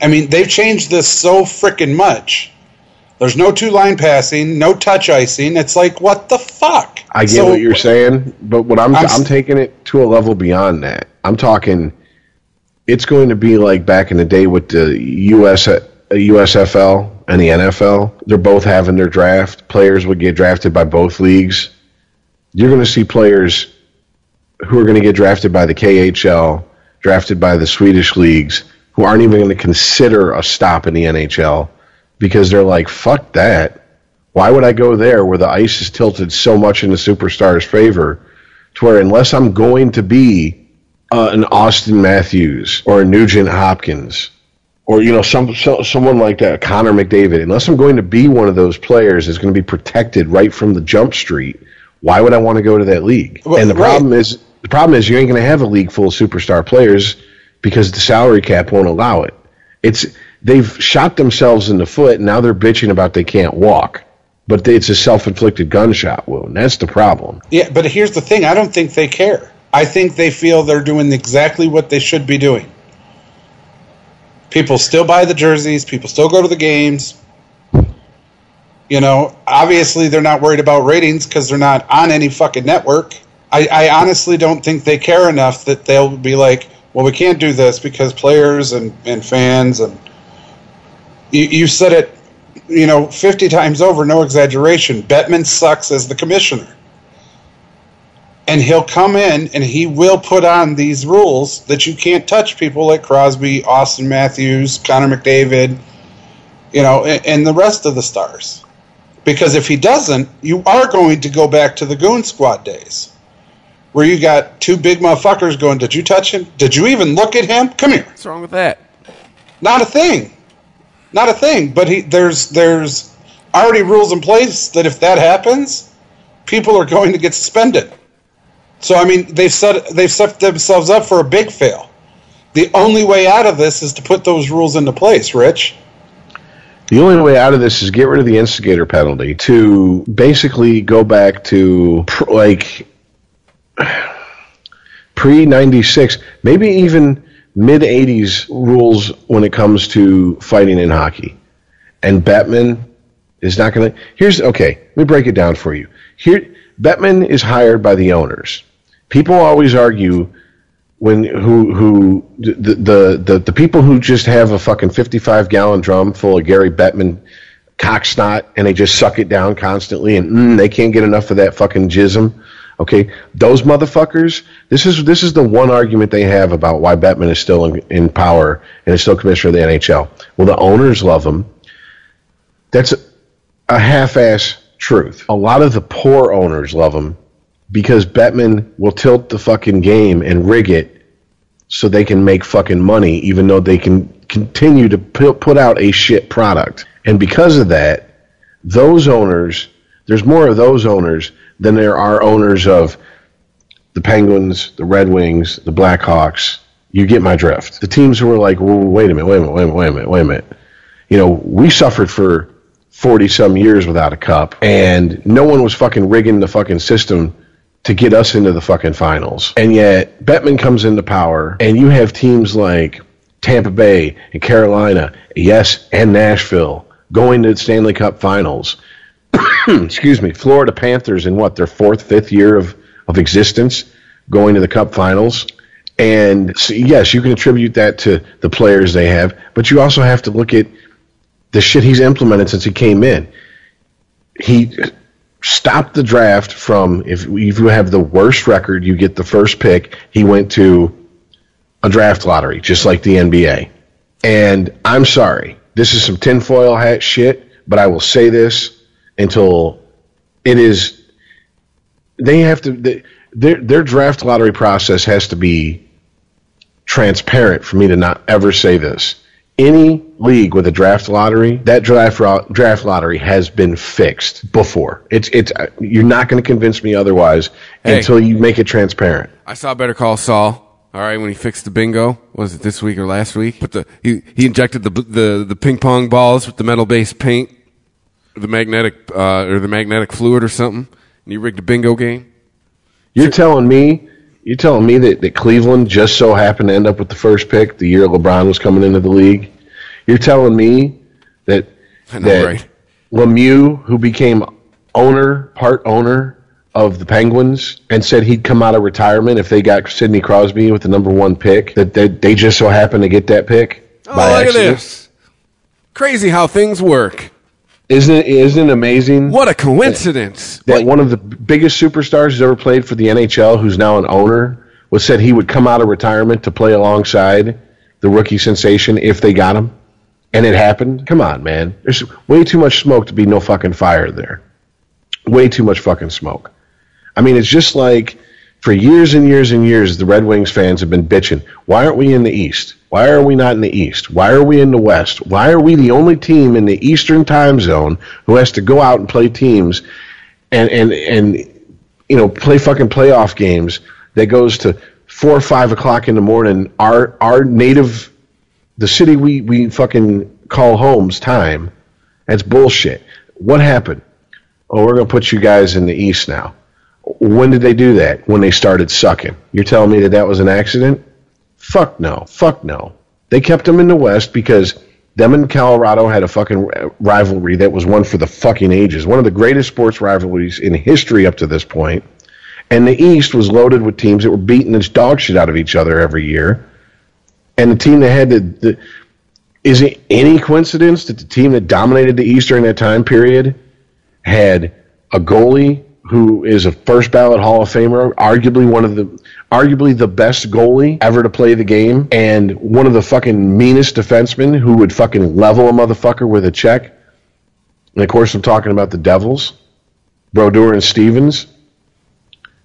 I mean, they've changed this so freaking much. There's no two line passing, no touch icing. It's like what the fuck? I get So- what you're saying, but what I'm I'm I'm, taking it to a level beyond that. I'm talking. It's going to be like back in the day with the US USFL and the NFL. They're both having their draft. Players would get drafted by both leagues. You're going to see players who are going to get drafted by the KHL, drafted by the Swedish leagues, who aren't even going to consider a stop in the NHL because they're like, "Fuck that." Why would I go there where the ice is tilted so much in the superstar's favor to where unless I'm going to be uh, an Auston Matthews or a Nugent Hopkins or you know some so, someone like that, Connor McDavid, unless I'm going to be one of those players that's going to be protected right from the jump street, why would I want to go to that league? Well, and the right. problem is the problem is you ain't going to have a league full of superstar players because the salary cap won't allow it. It's they've shot themselves in the foot and now they're bitching about they can't walk. But it's a self-inflicted gunshot wound. That's the problem. Yeah, but here's the thing. I don't think they care. I think they feel they're doing exactly what they should be doing. People still buy the jerseys. People still go to the games. You know, obviously they're not worried about ratings because they're not on any fucking network. I, I honestly don't think they care enough that they'll be like, well, we can't do this because players and, and fans and you, you said it, you know, 50 times over, no exaggeration. Bettman sucks as the commissioner and he'll come in and he will put on these rules that you can't touch people like Crosby, Auston Matthews, Connor McDavid, you know, and, and the rest of the stars. Because if he doesn't, you are going to go back to the Goon Squad days where you got two big motherfuckers going, Did you touch him? Did you even look at him? Come here. What's wrong with that? Not a thing. Not a thing. But he there's there's already rules in place that if that happens, people are going to get suspended. So I mean they've set they've set themselves up for a big fail. The only way out of this is to put those rules into place, Rich. The only way out of this is get rid of the instigator penalty to basically go back to like pre 96, maybe even mid 80s rules when it comes to fighting in hockey. And Bettman is not going to. Here's okay. Let me break it down for you. Here, Bettman is hired by the owners. People always argue when who who the the the, the people who just have a fucking 55 gallon drum full of Gary Bettman cocksnot and they just suck it down constantly and mm, they can't get enough of that fucking jism. Okay, those motherfuckers. This is this is the one argument they have about why Bettman is still in, in power and is still commissioner of the NHL. Well, the owners love him. That's a, a half-ass truth. A lot of the poor owners love him because Bettman will tilt the fucking game and rig it so they can make fucking money, even though they can continue to put, out a shit product. And because of that, those owners, there's more of those owners than there are owners of the Penguins, the Red Wings, the Blackhawks. You get my drift. The teams who were like, well, wait a minute, wait a minute, wait a minute, wait a minute, wait a minute. You know, we suffered for 40 some years without a cup, and no one was fucking rigging the fucking system to get us into the fucking finals. And yet, Bettman comes into power, and you have teams like Tampa Bay and Carolina, yes, and Nashville going to the Stanley Cup finals. Excuse me, Florida Panthers in what, their fourth, fifth year of, of existence going to the Cup finals. And so, yes, you can attribute that to the players they have, but you also have to look at the shit he's implemented since he came in. He stopped the draft from if if you have the worst record, you get the first pick. He went to a draft lottery, just like the NBA. And I'm sorry, this is some tinfoil hat shit, but I will say this until it is. They have to. They, their their draft lottery process has to be transparent for me to not ever say this. Any league with a draft lottery, that draft draft lottery has been fixed before. It's it's you're not going to convince me otherwise Hey. until you make it transparent. I saw Better Call Saul. All right, when he fixed the bingo, was it this week or last week? But the he he injected the the the ping pong balls with the metal based paint, the magnetic uh, or the magnetic fluid or something, and he rigged a bingo game. You're telling me you're telling me that, that Cleveland just so happened to end up with the first pick the year LeBron was coming into the league. You're telling me that know, that right? Lemieux, who became owner, part owner of the Penguins, and said he'd come out of retirement if they got Sidney Crosby with the number one pick, that they, they just so happened to get that pick Oh, look at this! Crazy how things work. Isn't it, isn't it amazing? What a coincidence! that one of the biggest superstars who's ever played for the NHL, who's now an owner, was said he would come out of retirement to play alongside the rookie sensation if they got him, and it happened. Come on, man. There's way too much smoke to be no fucking fire there. Way too much fucking smoke. I mean, it's just like for years and years and years, the Red Wings fans have been bitching. Why aren't we in the East? Why are we not in the East? Why are we in the West? Why are we the only team in the Eastern time zone who has to go out and play teams and and and you know play fucking playoff games that goes to four or five o'clock in the morning? Our our native, the city we we fucking call home's time. That's bullshit. What happened? Oh, we're gonna put you guys in the East now. When did they do that? When they started sucking. You're telling me that that was an accident? Fuck no. Fuck no. They kept them in the West because them and Colorado had a fucking rivalry that was one for the fucking ages. One of the greatest sports rivalries in history up to this point. And the East was loaded with teams that were beating its dog shit out of each other every year. And the team that had the, the is it any coincidence that the team that dominated the East during that time period had a goalie who is a first ballot Hall of Famer, arguably one of the arguably the best goalie ever to play the game, and one of the fucking meanest defensemen who would fucking level a motherfucker with a check. And of course, I'm talking about the Devils, Brodeur and Stevens.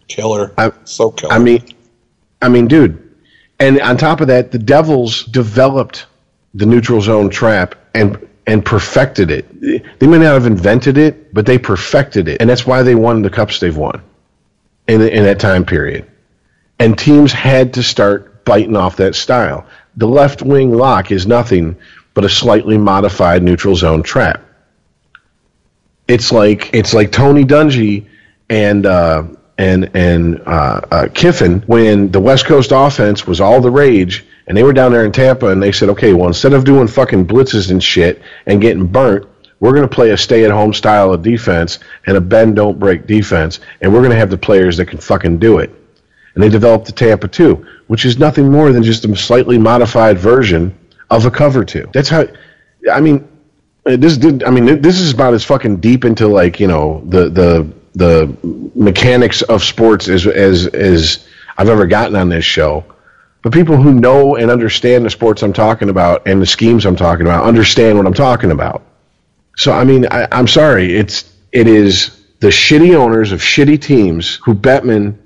Killer. I- so killer. I mean, I mean, dude. And on top of that, the Devils developed the neutral zone trap and and perfected it. They may not have invented it, but they perfected it, and that's why they won the cups they've won in in that time period. And teams had to start biting off that style. The left wing lock is nothing but a slightly modified neutral zone trap. It's like it's like Tony Dungy and uh, and and uh, uh, Kiffin when the West Coast offense was all the rage, and they were down there in Tampa, and they said, okay, well instead of doing fucking blitzes and shit and getting burnt, we're going to play a stay-at-home style of defense and a bend don't break defense, and we're going to have the players that can fucking do it. And they developed the Tampa two, which is nothing more than just a slightly modified version of a cover two. That's how. I mean, this did. I mean, this is about as fucking deep into like you know the the the mechanics of sports as as as I've ever gotten on this show. But people who know and understand the sports I'm talking about and the schemes I'm talking about understand what I'm talking about. So I mean, I, I'm sorry. It's it is the shitty owners of shitty teams who Bettman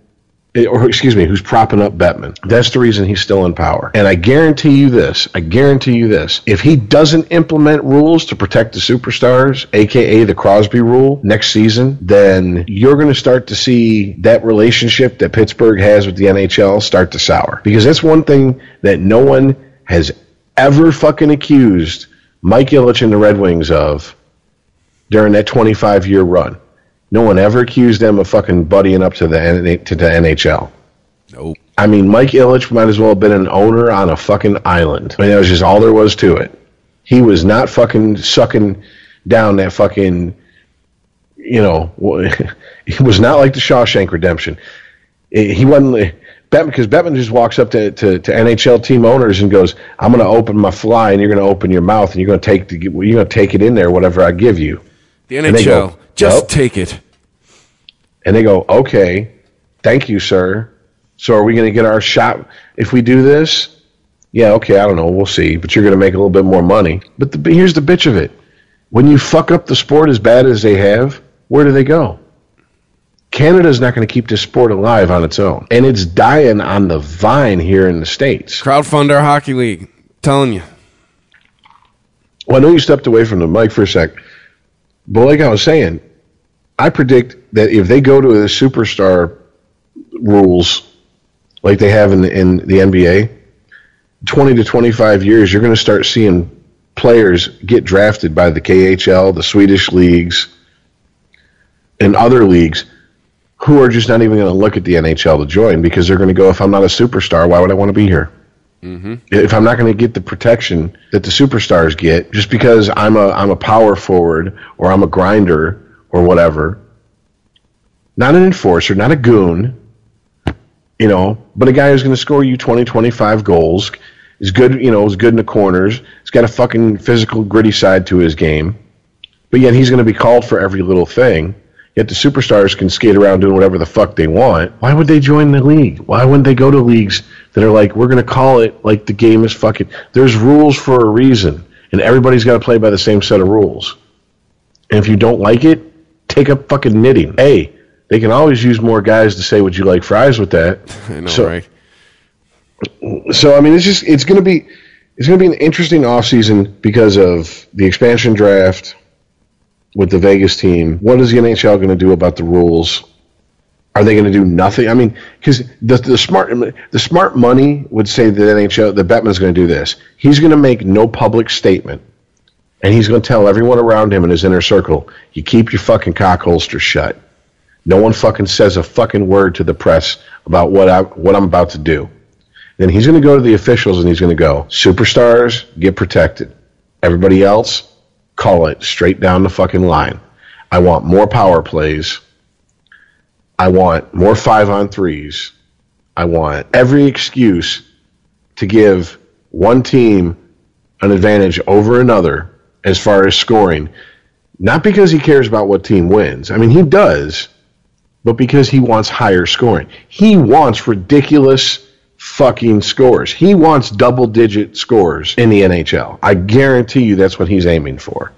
Eh, or excuse me, who's propping up Bettman. That's the reason he's still in power. And I guarantee you this, I guarantee you this. If he doesn't implement rules to protect the superstars, aka the Crosby rule, next season, then you're going to start to see that relationship that Pittsburgh has with the NHL start to sour. Because that's one thing that no one has ever fucking accused Mike Ilitch and the Red Wings of during that 25 year run. No one ever accused them of fucking buddying up to the N- to the NHL. Nope. I mean, Mike Ilitch might as well have been an owner on a fucking island. I mean, that was just all there was to it. He was not fucking sucking down that fucking, you know, it was not like the Shawshank Redemption. It- He wasn't. Bettman, because Bettman just walks up to, to, to NHL team owners and goes, "I'm going to open my fly, and you're going to open your mouth, and you're going to take the, you're going to take it in there, whatever I give you." The go, NHL. Just "Nope." take it. And they go, okay, thank you, sir. So are we going to get our shot if we do this? Yeah, okay, I don't know. We'll see. But you're going to make a little bit more money. But the, here's the bitch of it. When you fuck up the sport as bad as they have, where do they go? Canada's not going to keep this sport alive on its own. And it's dying on the vine here in the States. Crowdfund our hockey league. telling you. Well, I know you stepped away from the mic for a sec. But like I was saying, I predict that if they go to the superstar rules like they have in the, in the NBA, 20 to 25 years, you're going to start seeing players get drafted by the KHL, the Swedish leagues, and other leagues who are just not even going to look at the NHL to join because they're going to go, if I'm not a superstar, why would I want to be here? Mm-hmm. If I'm not going to get the protection that the superstars get, just because I'm a I'm a power forward or I'm a grinder or whatever, not an enforcer, not a goon, you know, but a guy who's going to score you 20, 25 goals, is good, you know, is good in the corners, he's got a fucking physical, gritty side to his game, but yet he's going to be called for every little thing. Yet the superstars can skate around doing whatever the fuck they want. Why would they join the league? Why wouldn't they go to leagues that are like, we're going to call it like the game is fucking. There's rules for a reason, and everybody's got to play by the same set of rules. And if you don't like it, take up fucking knitting. Hey, they can always use more guys to say, would you like fries with that? I know, So- right? so I mean, it's just it's going to be it's going to be an interesting offseason because of the expansion draft with the Vegas team. What is the NHL going to do about the rules? Are they going to do nothing? I mean, because the, the smart the smart money would say that NHL the Bettman's going to do this. He's going to make no public statement, and he's going to tell everyone around him in his inner circle, "You keep your fucking cock holster shut. No one fucking says a fucking word to the press about what I what I'm about to do." Then he's going to go to the officials and he's going to go, superstars get protected. Everybody else, call it straight down the fucking line. I want more power plays. I want more five on threes. I want every excuse to give one team an advantage over another as far as scoring. Not because he cares about what team wins. I mean, he does. but because he wants higher scoring. He wants ridiculous fucking scores. He wants double digit scores in the NHL. I guarantee you that's what he's aiming for.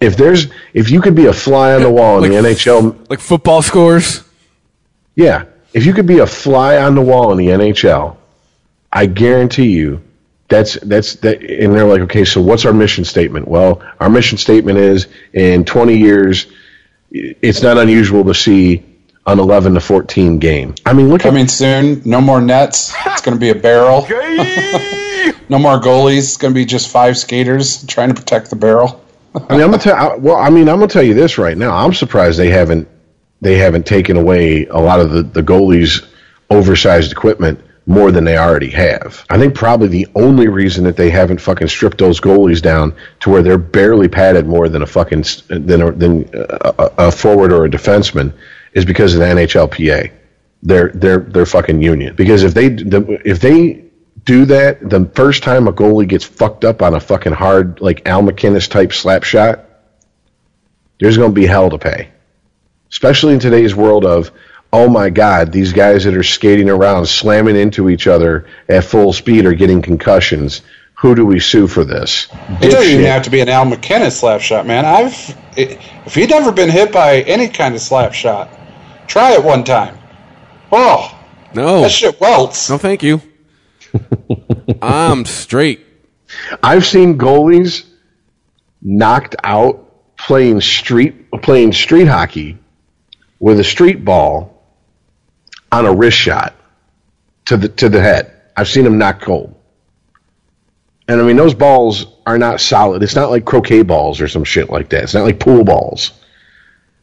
If there's if you could be a fly on the wall in Like- the NHL, Like football scores. yeah, if you could be a fly on the wall in the NHL, I guarantee you that's that's that and they're like, okay, so what's our mission statement? Well, our mission statement is in 20 years it's not unusual to see an 11 to 14 game. I mean, look at Coming soon. No more nets. It's going to be a barrel. no more goalies. It's going to be just five skaters trying to protect the barrel. I mean, I'm gonna tell. Well, I mean, I'm gonna tell you this right now. I'm surprised they haven't they haven't taken away a lot of the the goalies' oversized equipment more than they already have. I think probably the only reason that they haven't fucking stripped those goalies down to where they're barely padded more than a fucking than a, than a, a forward or a defenseman is because of the NHLPA. Their their their fucking union. Because if they the, if they do that, the first time a goalie gets fucked up on a fucking hard, like Al MacInnis type slap shot, there's going to be hell to pay. Especially in today's world of, oh my God, these guys that are skating around, slamming into each other at full speed are getting concussions. Who do we sue for this? It doesn't even have to be an Al MacInnis slap shot, man. I've it, if you've never been hit by any kind of slap shot, try it one time. Oh, No. that shit welts. No, thank you. I'm straight. I've seen goalies knocked out playing street playing street hockey with a street ball on a wrist shot to the to the head. I've seen them knock cold. And I mean those balls are not solid. It's not like croquet balls or some shit like that. It's not like pool balls.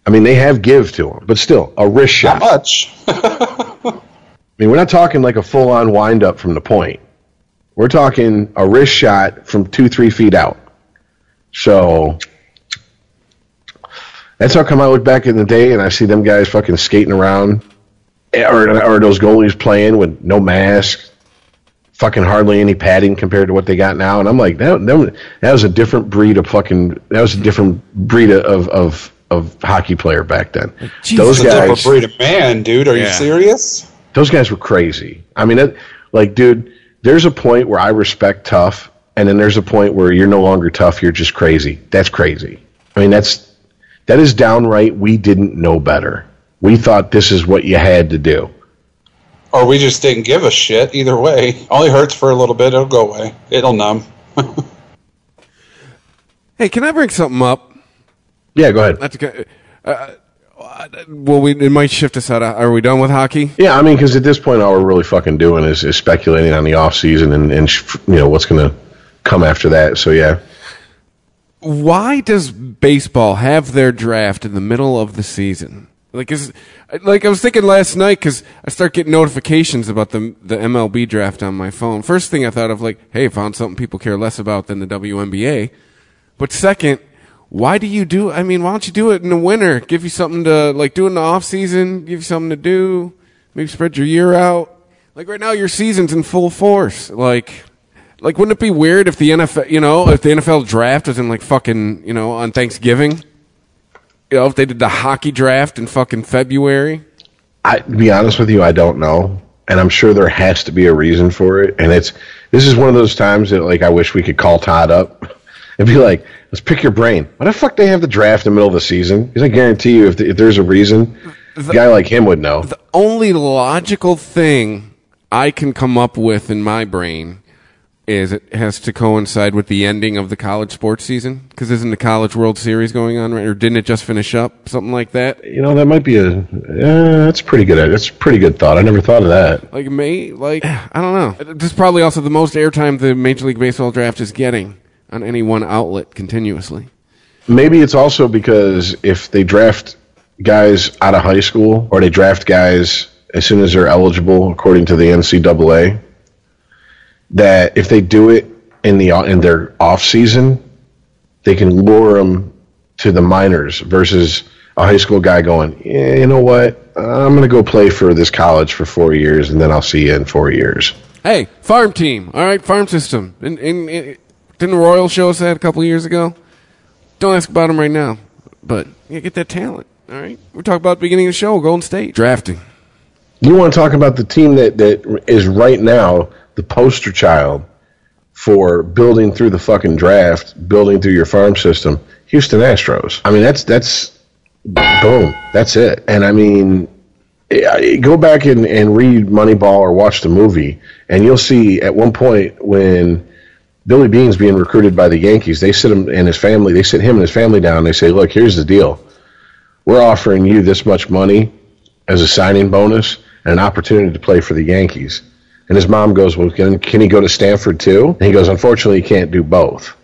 I mean they have give to them, but still a wrist shot. Not much. I mean, we're not talking like a full on wind up from the point. We're talking a wrist shot from two, three feet out. So that's how come I look back in the day and I see them guys fucking skating around, or or those goalies playing with no mask, fucking hardly any padding compared to what they got now. And I'm like, that that, that was a different breed of fucking. That was a different breed of of of hockey player back then. those It's a different guys, breed of man, dude. Are you serious? those guys were crazy. I mean, it, like, dude, there's a point where I respect tough, and then there's a point where you're no longer tough. You're just crazy. That's crazy. I mean, that's that is downright. We didn't know better. We thought this is what you had to do. Or we just didn't give a shit. Either way, only hurts for a little bit. It'll go away. It'll numb. Hey, can I bring something up? Yeah, go ahead. That's okay. Uh, uh, well, we it might shift us out. Of, are we done with hockey? Yeah, I mean, because at this point, all we're really fucking doing is, is speculating on the off season and and sh- you know what's going to come after that. So yeah, Why does baseball have their draft in the middle of the season? Like is like I was thinking last night because I start getting notifications about the the MLB draft on my phone. First thing I thought of like, hey, found something people care less about than the WNBA. But second, why do you do? I mean, why don't you do it in the winter? Give you something to like do in the off season. Give you something to do. Maybe spread your year out. Like right now, your season's in full force. Like, like wouldn't it be weird if the NFL, you know, if the NFL draft was in like fucking, you know, on Thanksgiving? You know, if they did the hockey draft in fucking February. I to be honest with you, I don't know, and I'm sure there has to be a reason for it. And it's this is one of those times that like I wish we could call Todd up and be like, let's pick your brain. Why the fuck they have the draft in the middle of the season? Because I guarantee you, if, if there's a reason, a guy like him would know. The only logical thing I can come up with in my brain is it has to coincide with the ending of the college sports season. Because isn't the College World Series going on right? Or didn't it just finish up? Something like that. You know, that might be a. Uh, that's pretty good. That's a pretty good thought. I never thought of that. Like May, like I don't know. This is probably also the most airtime the Major League Baseball draft is getting on any one outlet continuously. Maybe it's also because if they draft guys out of high school or they draft guys as soon as they're eligible according to the NCAA, that if they do it in the in their off season, they can lure them to the minors versus a high school guy going, yeah, you know what, I'm going to go play for this college for four years and then I'll see you in four years. Hey, farm team. All right, farm system. In, in, in, didn't the Royal show us that a couple years ago? Don't ask about them right now. But you get that talent. All right. We're talking about the beginning of the show, Golden State. Drafting. You want to talk about the team that, that is right now the poster child for building through the fucking draft, building through your farm system? Houston Astros. I mean, that's that's boom. That's it. And I mean, go back and, and read Moneyball or watch the movie, and you'll see at one point when Billy Beane's being recruited by the Yankees, they sit him and his family, they sit him and his family down. And they say, "Look, here's the deal. We're offering you this much money as a signing bonus and an opportunity to play for the Yankees." And his mom goes, "Well, can, can he go to Stanford too?" And he goes, "Unfortunately, he can't do both.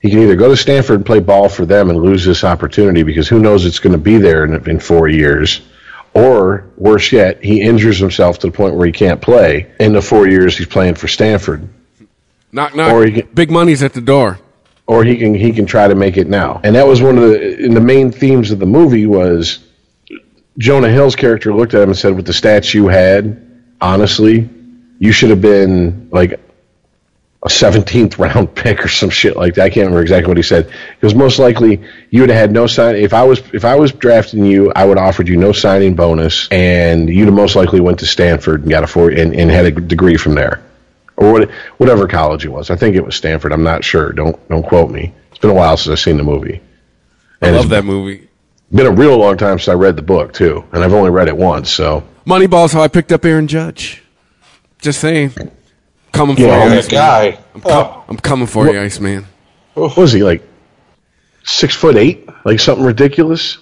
He can either go to Stanford and play ball for them and lose this opportunity because who knows it's going to be there in, in four years." Or worse yet, he injures himself to the point where he can't play. In the four years he's playing for Stanford, Knock, knock. Or you get- Big money's at the door. or he can he can try to make it now. And that was one of the in the main themes of the movie was Jonah Hill's character looked at him and said, "With the stats you had, honestly, you should have been like a 17th round pick or some shit like that. I can't remember exactly what he said. Because most likely you would have had no sign. If I was if I was drafting you, I would have offered you no signing bonus, and you'd have most likely went to Stanford and got a four and, and had a degree from there, or what, whatever college it was. I think it was Stanford. I'm not sure. Don't don't quote me. It's been a while since I've seen the movie. I love that movie. Been a real long time since I read the book too, and I've only read it once. So Moneyball's how I picked up Aaron Judge. Just saying. Coming for you, that Iceman. guy. I'm, com- I'm coming for you, Iceman. what was he like? Six foot eight, like something ridiculous.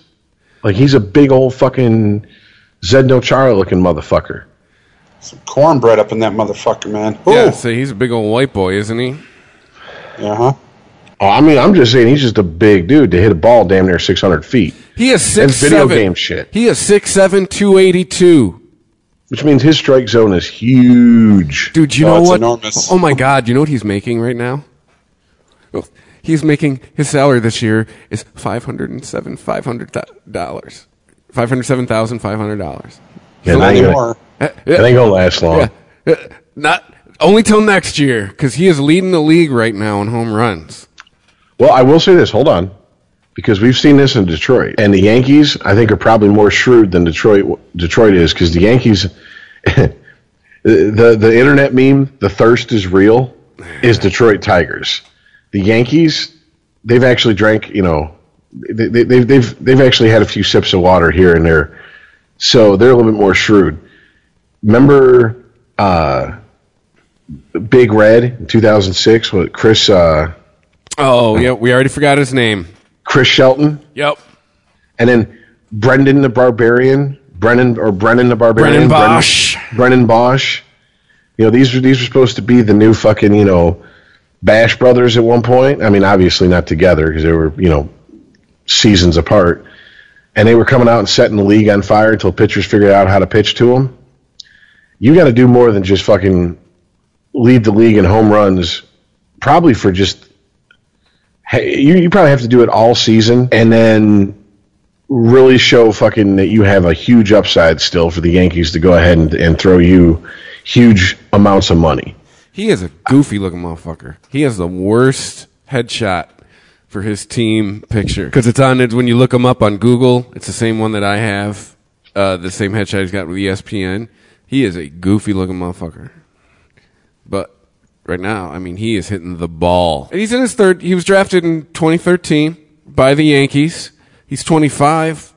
Like he's a big old fucking Zdeno Chara looking motherfucker. Some cornbread up in that motherfucker, man. Yeah, Ooh. so he's a big old white boy, isn't he? Uh huh. Oh, I mean, I'm just saying he's just a big dude to hit a ball damn near 600 feet, He is And six video seven. game shit. He is six seven, two eighty two. Which means his strike zone is huge. Dude, you Oh, know it's what? enormous. Oh my God, you know what he's making right now? He's making his salary this year is five hundred and seven five hundred dollars, five hundred seven thousand five hundred dollars. Yeah, Not that ain't gonna- anymore. that ain't gonna last long. Yeah, Uh, not only till next year because he is leading the league right now in home runs. Well, I will say this. Hold on, because we've seen this in Detroit, and the Yankees, I think, are probably more shrewd than Detroit. Detroit is because the Yankees, the the internet meme, the thirst is real, is Detroit Tigers. The Yankees, they've actually drank, you know, they, they, they've they've they've actually had a few sips of water here and there, so they're a little bit more shrewd. Remember, uh, Big Red in 2006 with Chris. Uh, Oh yeah, we already forgot his name. Chris Shelton, Yep, and then Brendan the Barbarian, Brennan or Brennan the Barbarian, Brennan Boesch. Brennan, Brennan Boesch. You know these were these were supposed to be the new fucking you know Bash brothers at one point. I mean, obviously not together because they were you know seasons apart, and they were coming out and setting the league on fire until pitchers figured out how to pitch to them. You got to do more than just fucking lead the league in home runs, probably for just hey, you, you probably have to do it all season and then really show fucking that you have a huge upside still for the Yankees to go ahead and, and throw you huge amounts of money. he is a goofy looking motherfucker. He has the worst headshot for his team picture because it's on when you look him up on Google. It's the same one that I have. Uh, the same headshot he's got with ESPN. He is a goofy looking motherfucker. But right now, I mean, he is hitting the ball. And he's in his third. He was drafted in 2013 by the Yankees. He's 25.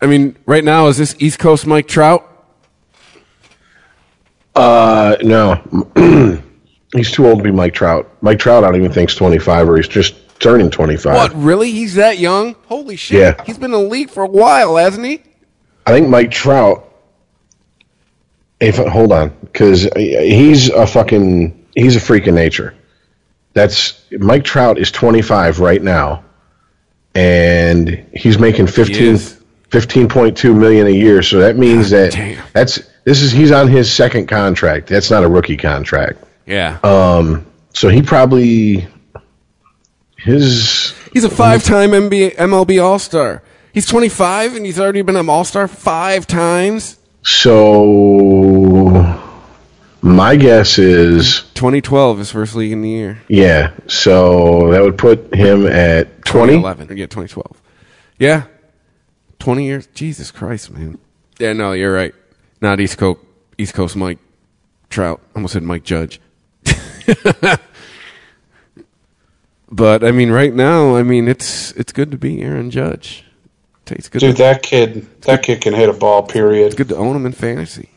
I mean, right now, is this East Coast Mike Trout? Uh, no, he's too old to be Mike Trout. Mike Trout, I don't even think is 25 or he's just turning 25. What, really? He's that young? Holy shit. Yeah. He's been in the league for a while, hasn't he? I think Mike Trout. If hold on, because he's a fucking he's a freak of nature. That's Mike Trout is 25 right now, and he's making 15 is. 15.2 million a year. So that means that damn. that's this is he's on his second contract. That's not a rookie contract. Yeah. Um. So he probably his he's a five-time NBA, MLB All-Star. He's 25 and he's already been an All-Star five times. so my guess is 2012, his first league in the year. yeah. So that would put him at 20. 2011. Yeah, 2012. Yeah, twenty years. Jesus Christ, man. Yeah, no, you're right. Not East Coast. East Coast Mike Trout. Almost said Mike Judge. but I mean, right now, I mean, it's it's good to be Aaron Judge. It's good. Dude, to, that kid, that kid can hit a ball. Period. it's good to own him in fantasy.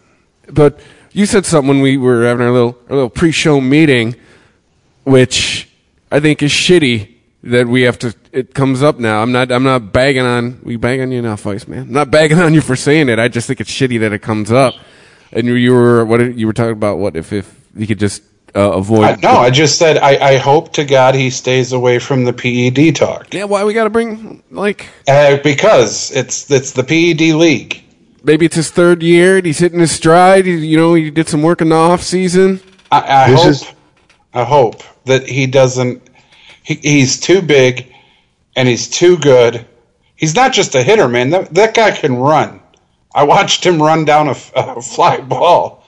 But you said something when we were having our little our little pre-show meeting, which I think is shitty that we have to. It comes up now. I'm not. I'm not bagging on. We bag on you now, Vice man. I'm not bagging on you for saying it. I just think it's shitty that it comes up. And you, you were what you were talking about? What if if you could just uh, avoid? I, no, I just said I, I hope to God he stays away from the PED talk yeah. Why we got to bring like uh, because it's it's the PED league. Maybe it's his third year and he's hitting his stride. He, you know, he did some work in the off season. I, I hope is- I hope that he doesn't. He, he's too big, and he's too good. He's not just a hitter, man. That that guy can run. I watched him run down a fly ball.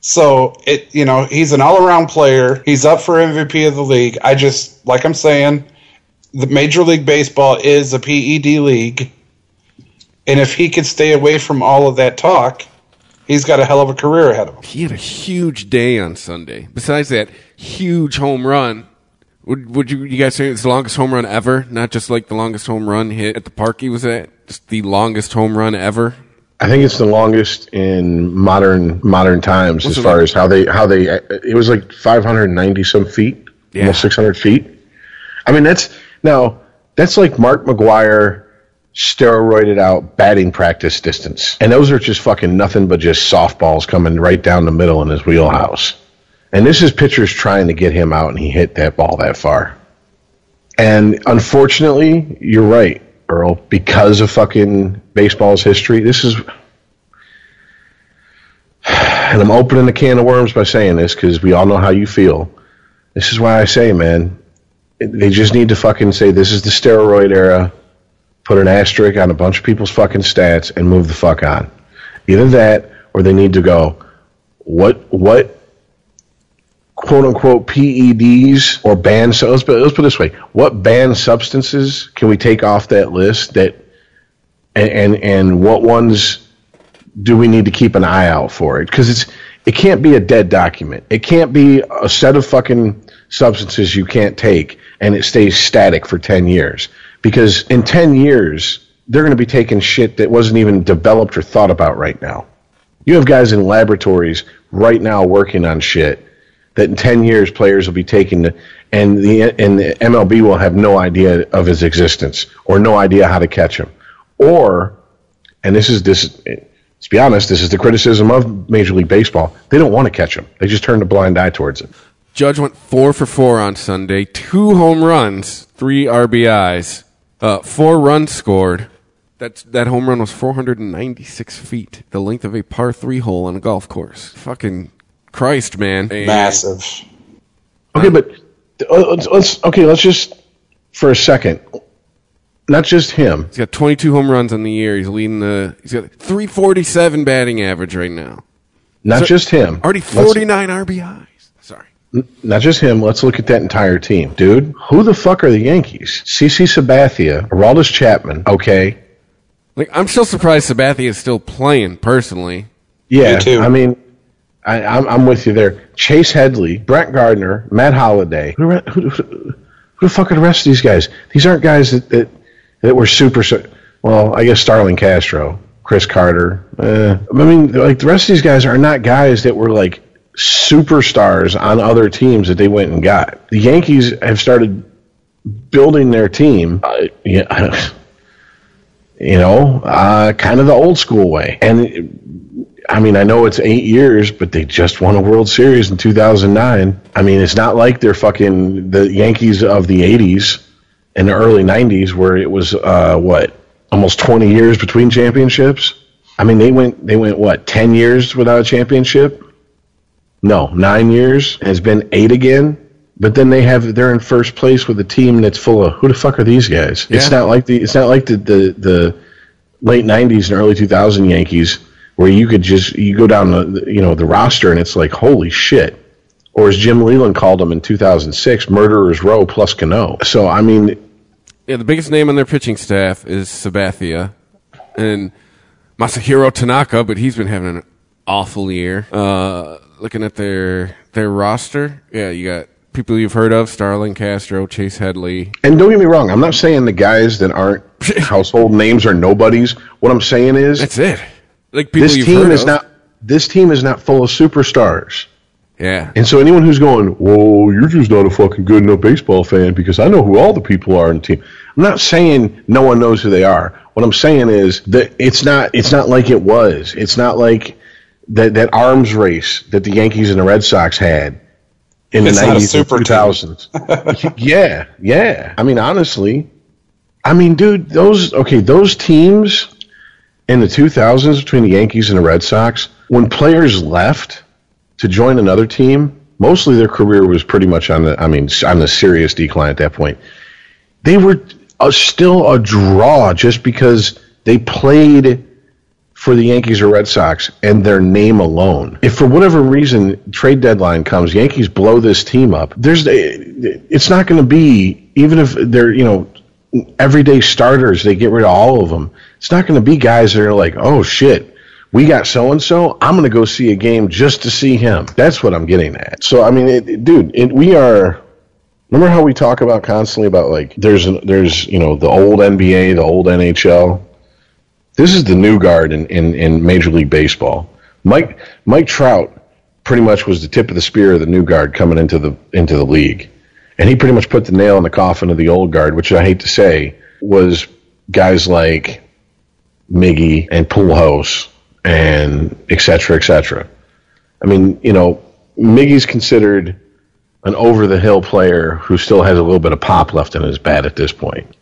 So it, you know, he's an all-around player. He's up for MVP of the league. I just, like I'm saying, the Major League Baseball is a PED league, and if he could stay away from all of that talk, he's got a hell of a career ahead of him. He had a huge day on Sunday. Besides that huge home run, would would you you guys say it's the longest home run ever? Not just like the longest home run hit at the park he was at, just the longest home run ever. I think it's the longest in modern modern times What's as far like? as how they how they it was like 590 some feet, Yeah. almost 600 feet. I mean that's now that's like Mark McGwire steroided out batting practice distance, and those are just fucking nothing but just softballs coming right down the middle in his wheelhouse. And this is pitchers trying to get him out, and he hit that ball that far. And unfortunately, you're right, Earl. Because of fucking baseball's history, this is. And I'm opening a can of worms by saying this because we all know how you feel. This is why I say, man, they just need to fucking say this is the steroid era, put an asterisk on a bunch of people's fucking stats, and move the fuck on. Either that, or they need to go, what what quote unquote PEDs or banned so let's put, let's put it this way. What banned substances can we take off that list that and and, and what ones do we need to keep an eye out for it? Because it's it can't be a dead document. It can't be a set of fucking substances you can't take and it stays static for 10 years because in 10 years they're going to be taking shit that wasn't even developed or thought about right now. You have guys in laboratories right now working on shit that in 10 years players will be taking and the and the MLB will have no idea of his existence or no idea how to catch him. Or and this is this let's be honest this is the criticism of Major League Baseball. They don't want to catch him. They just turn a blind eye towards it Judge went four for four on Sunday, two home runs, three RBIs, uh, four runs scored. That's that home run was 496 feet, the length of a par three hole on a golf course. Fucking Christ, man! And- Massive. okay but uh, let's, let's okay let's just for a second not just him He's got 22 home runs on the year. He's leading the. He's got 347 batting average right now. not So- just him Already Let's- 49 RBIs. Sorry. Not just him. Let's look at that entire team, dude. Who the fuck are the Yankees? CC Sabathia, Aroldis Chapman. Okay, Like I'm still surprised Sabathia is still playing. Personally, yeah. Me too. I mean, I, I'm, I'm with you there. Chase Headley, Brett Gardner, Matt Holliday. Who, the who, who, who the fuck are the rest of these guys? These aren't guys that that, that were super. Well, I guess Starlin Castro, Chris Carter. Uh, I mean, like the rest of these guys are not guys that were like superstars on other teams that they went and got. The Yankees have started building their team. Uh, yeah, you know, uh, kind of the old school way. And I mean, I know it's eight years, but they just won a World Series in 2009. I mean, it's not like they're fucking the Yankees of the 80s and the early 90s where it was, uh, what, almost 20 years between championships. I mean, they went, they went, what, 10 years without a championship? No, nine years. It's been eight again. But then they have they're in first place with a team that's full of who the fuck are these guys? It's not like the it's not like the the, the late '90s and early 2000 Yankees where you could just you go down the you know the roster and it's like holy shit. Or as Jim Leyland called them in 2006, murderers row plus Cano. So I mean, Yeah, the biggest name on their pitching staff is Sabathia, and Masahiro Tanaka, but he's been having an awful year. Uh, looking at their their roster, yeah, you got people you've heard of: Starlin Castro, Chase Headley. And don't get me wrong, I'm not saying the guys that aren't household names are nobodies. What I'm saying is That's it. Like people this team is of. not this team is not full of superstars. Yeah, And so anyone who's going, "Whoa, you're just not a fucking good enough baseball fan," because I know who all the people are in the team. I'm not saying no one knows who they are. What I'm saying is that it's not it's not like it was. It's not like that that arms race that the Yankees and the Red Sox had in It's the 90s and 2000s. yeah, yeah. I mean, honestly, I mean, dude, those okay, those teams in the 2000s between the Yankees and the Red Sox, when players left to join another team, mostly their career was pretty much on the I mean, on the serious decline at that point. They were uh, still a draw just because they played for the Yankees or Red Sox and their name alone. If for whatever reason trade deadline comes, Yankees blow this team up. There's eh, it's not going to be even if they're you know everyday starters. They get rid of all of them. It's not going to be guys that are like, oh shit. We got so and so. I'm going to go see a game just to see him. That's what I'm getting at. So I mean, it, it- dude, it, we are. Remember how we talk about constantly about like there's there's you know the old NBA, the old NHL. This is the new guard in, in, in Major League Baseball. Mike Mike Trout pretty much was the tip of the spear of the new guard coming into the into the league, and he pretty much put the nail in the coffin of the old guard, which I hate to say was guys like Miggy and Pujols and et cetera, et cetera. I mean, you know, Miggy's considered an over the hill player who still has a little bit of pop left in his bat at this point.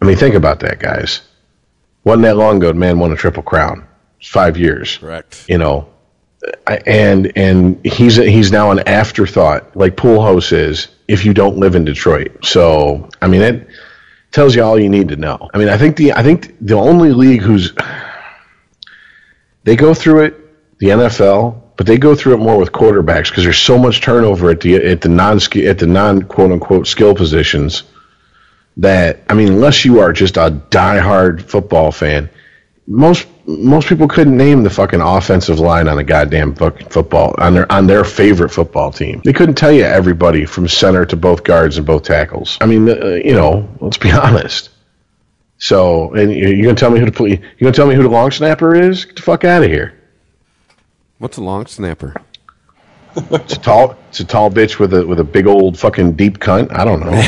I mean, think about that, guys. Wasn't that long ago, the man won a triple crown. It's five years. correct. You know, and and he's he's now an afterthought, like Pujols is, if you don't live in Detroit. So I mean, it tells you all you need to know. I mean, I think the I think the only league who's they go through it, the NFL, but they go through it more with quarterbacks because there's so much turnover at the at the non at the non quote unquote skill positions that I mean, unless you are just a diehard football fan, most most people couldn't name the fucking offensive line on a goddamn fucking football on their on their favorite football team. They couldn't tell you everybody from center to both guards and both tackles. I mean, uh, you know, let's be honest. So, and you- you're gonna tell me who to play? You're gonna tell me who the long snapper is? Get the fuck out of here! What's a long snapper? It's a tall, it's a tall bitch with a with a big old fucking deep cunt. I don't know,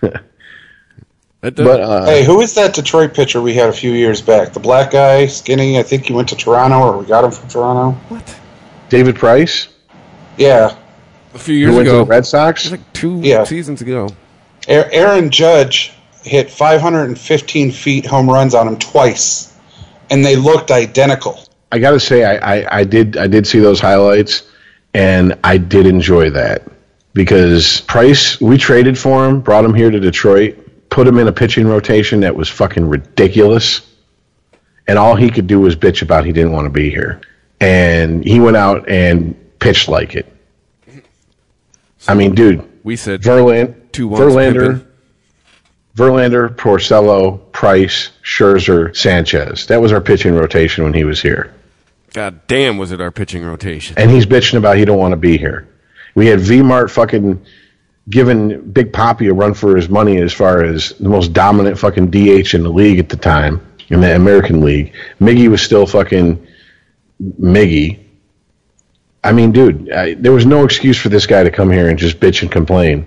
but uh, Hey, who is that Detroit pitcher we had a few years back? The black guy, skinny. I think he went to Toronto, or we got him from Toronto. What? David Price, Yeah, a few who years went to ago, the Red Sox. like two Yeah. seasons ago. Aaron Judge hit 515 feet home runs on him twice, and they looked identical. I got to say, I, I, I did I did see those highlights, and I did enjoy that because Price, we traded for him, brought him here to Detroit, put him in a pitching rotation that was fucking ridiculous, and all he could do was bitch about he didn't want to be here, and he went out and pitched like it. I mean, dude, We said Verland, two. Verlander. Verlander, Porcello, Price, Scherzer, Sanchez. That was our pitching rotation when he was here. God damn, was it our pitching rotation? and he's bitching about he don't want to be here. We had V Mart fucking giving Big Poppy a run for his money as far as the most dominant fucking DH in the league at the time in the American League. Miggy was still fucking Miggy. I mean, dude, I, there was no excuse for this guy to come here and just bitch and complain.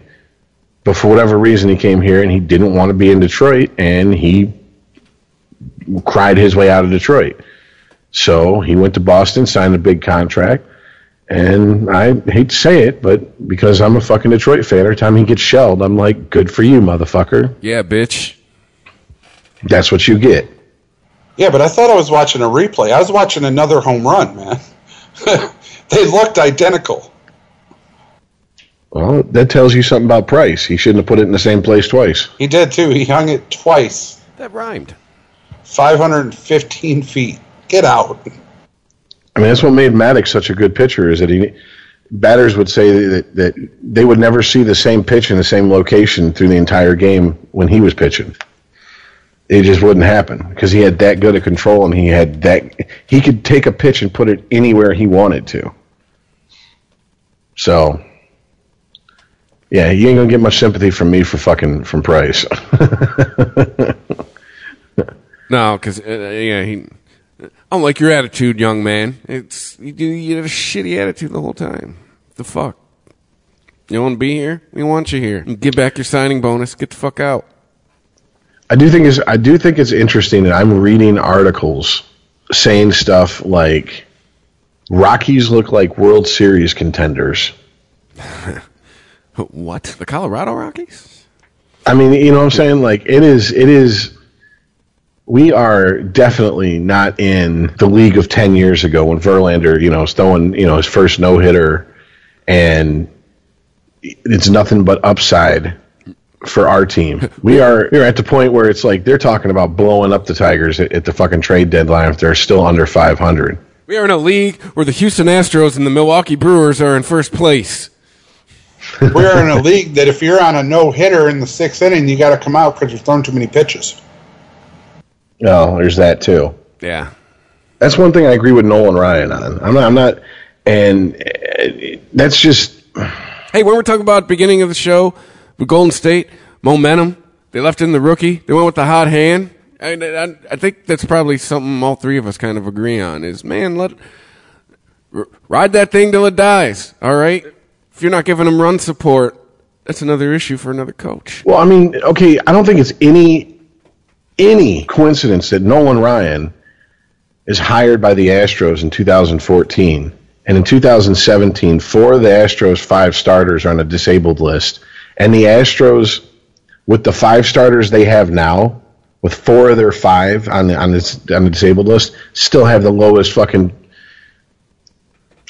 But for whatever reason, he came here and he didn't want to be in Detroit, and he cried his way out of Detroit. So he went to Boston, signed a big contract, and I hate to say it, but because I'm a fucking Detroit fan, every time he gets shelled, I'm like, good for you, motherfucker. Yeah, bitch. That's what you get. Yeah, but I thought I was watching a replay. I was watching another home run, man. they looked identical. Well, that tells you something about Price. He shouldn't have put it in the same place twice. He did too. He hung it twice, That rhymed. 515 feet. Get out. I mean, that's what made Maddux such a good pitcher is that he, batters would say that, that they would never see the same pitch in the same location through the entire game when he was pitching. It just wouldn't happen because he had that good a control and he had that he could take a pitch and put it anywhere he wanted to. So, yeah, you ain't gonna get much sympathy from me for fucking from Price. No, because uh, yeah, he. I don't like your attitude, young man. It's you do you have a shitty attitude the whole time. The fuck. You want to be here? We want you here. Get back your signing bonus. Get the fuck out. I do think it's I do think it's interesting that I'm reading articles saying stuff like Rockies look like World Series contenders. What? The Colorado Rockies? I mean, you know what I'm saying? Like it is it is we are definitely not in the league of 10 years ago when Verlander, you know, is throwing, you know, his first no-hitter and it's nothing but upside for our team. We are we're at the point where it's like they're talking about blowing up the Tigers at, at the fucking trade deadline if they're still under 500. We are in a league where the Houston Astros and the Milwaukee Brewers are in first place. We're in a league that if you're on a no hitter in the sixth inning, you got to come out because you're throwing too many pitches. Oh, there's that too. Yeah. That's one thing I agree with Nolan Ryan on. I'm not I'm not and uh, that's just Hey, when we're talking about beginning of the show with Golden State momentum, they left in the rookie. They went with the hot hand. I, I, I think that's probably something all three of us kind of agree on. Is man, let r- ride that thing till it dies. All right. If you're not giving them run support, that's another issue for another coach. Well, I mean, okay, I don't think it's any any coincidence that Nolan Ryan is hired by the Astros in 2014, and in 2017, four of the Astros' five starters are on a disabled list, and the Astros, with the five starters they have now, with four of their five on the on this on the disabled list, still have the lowest fucking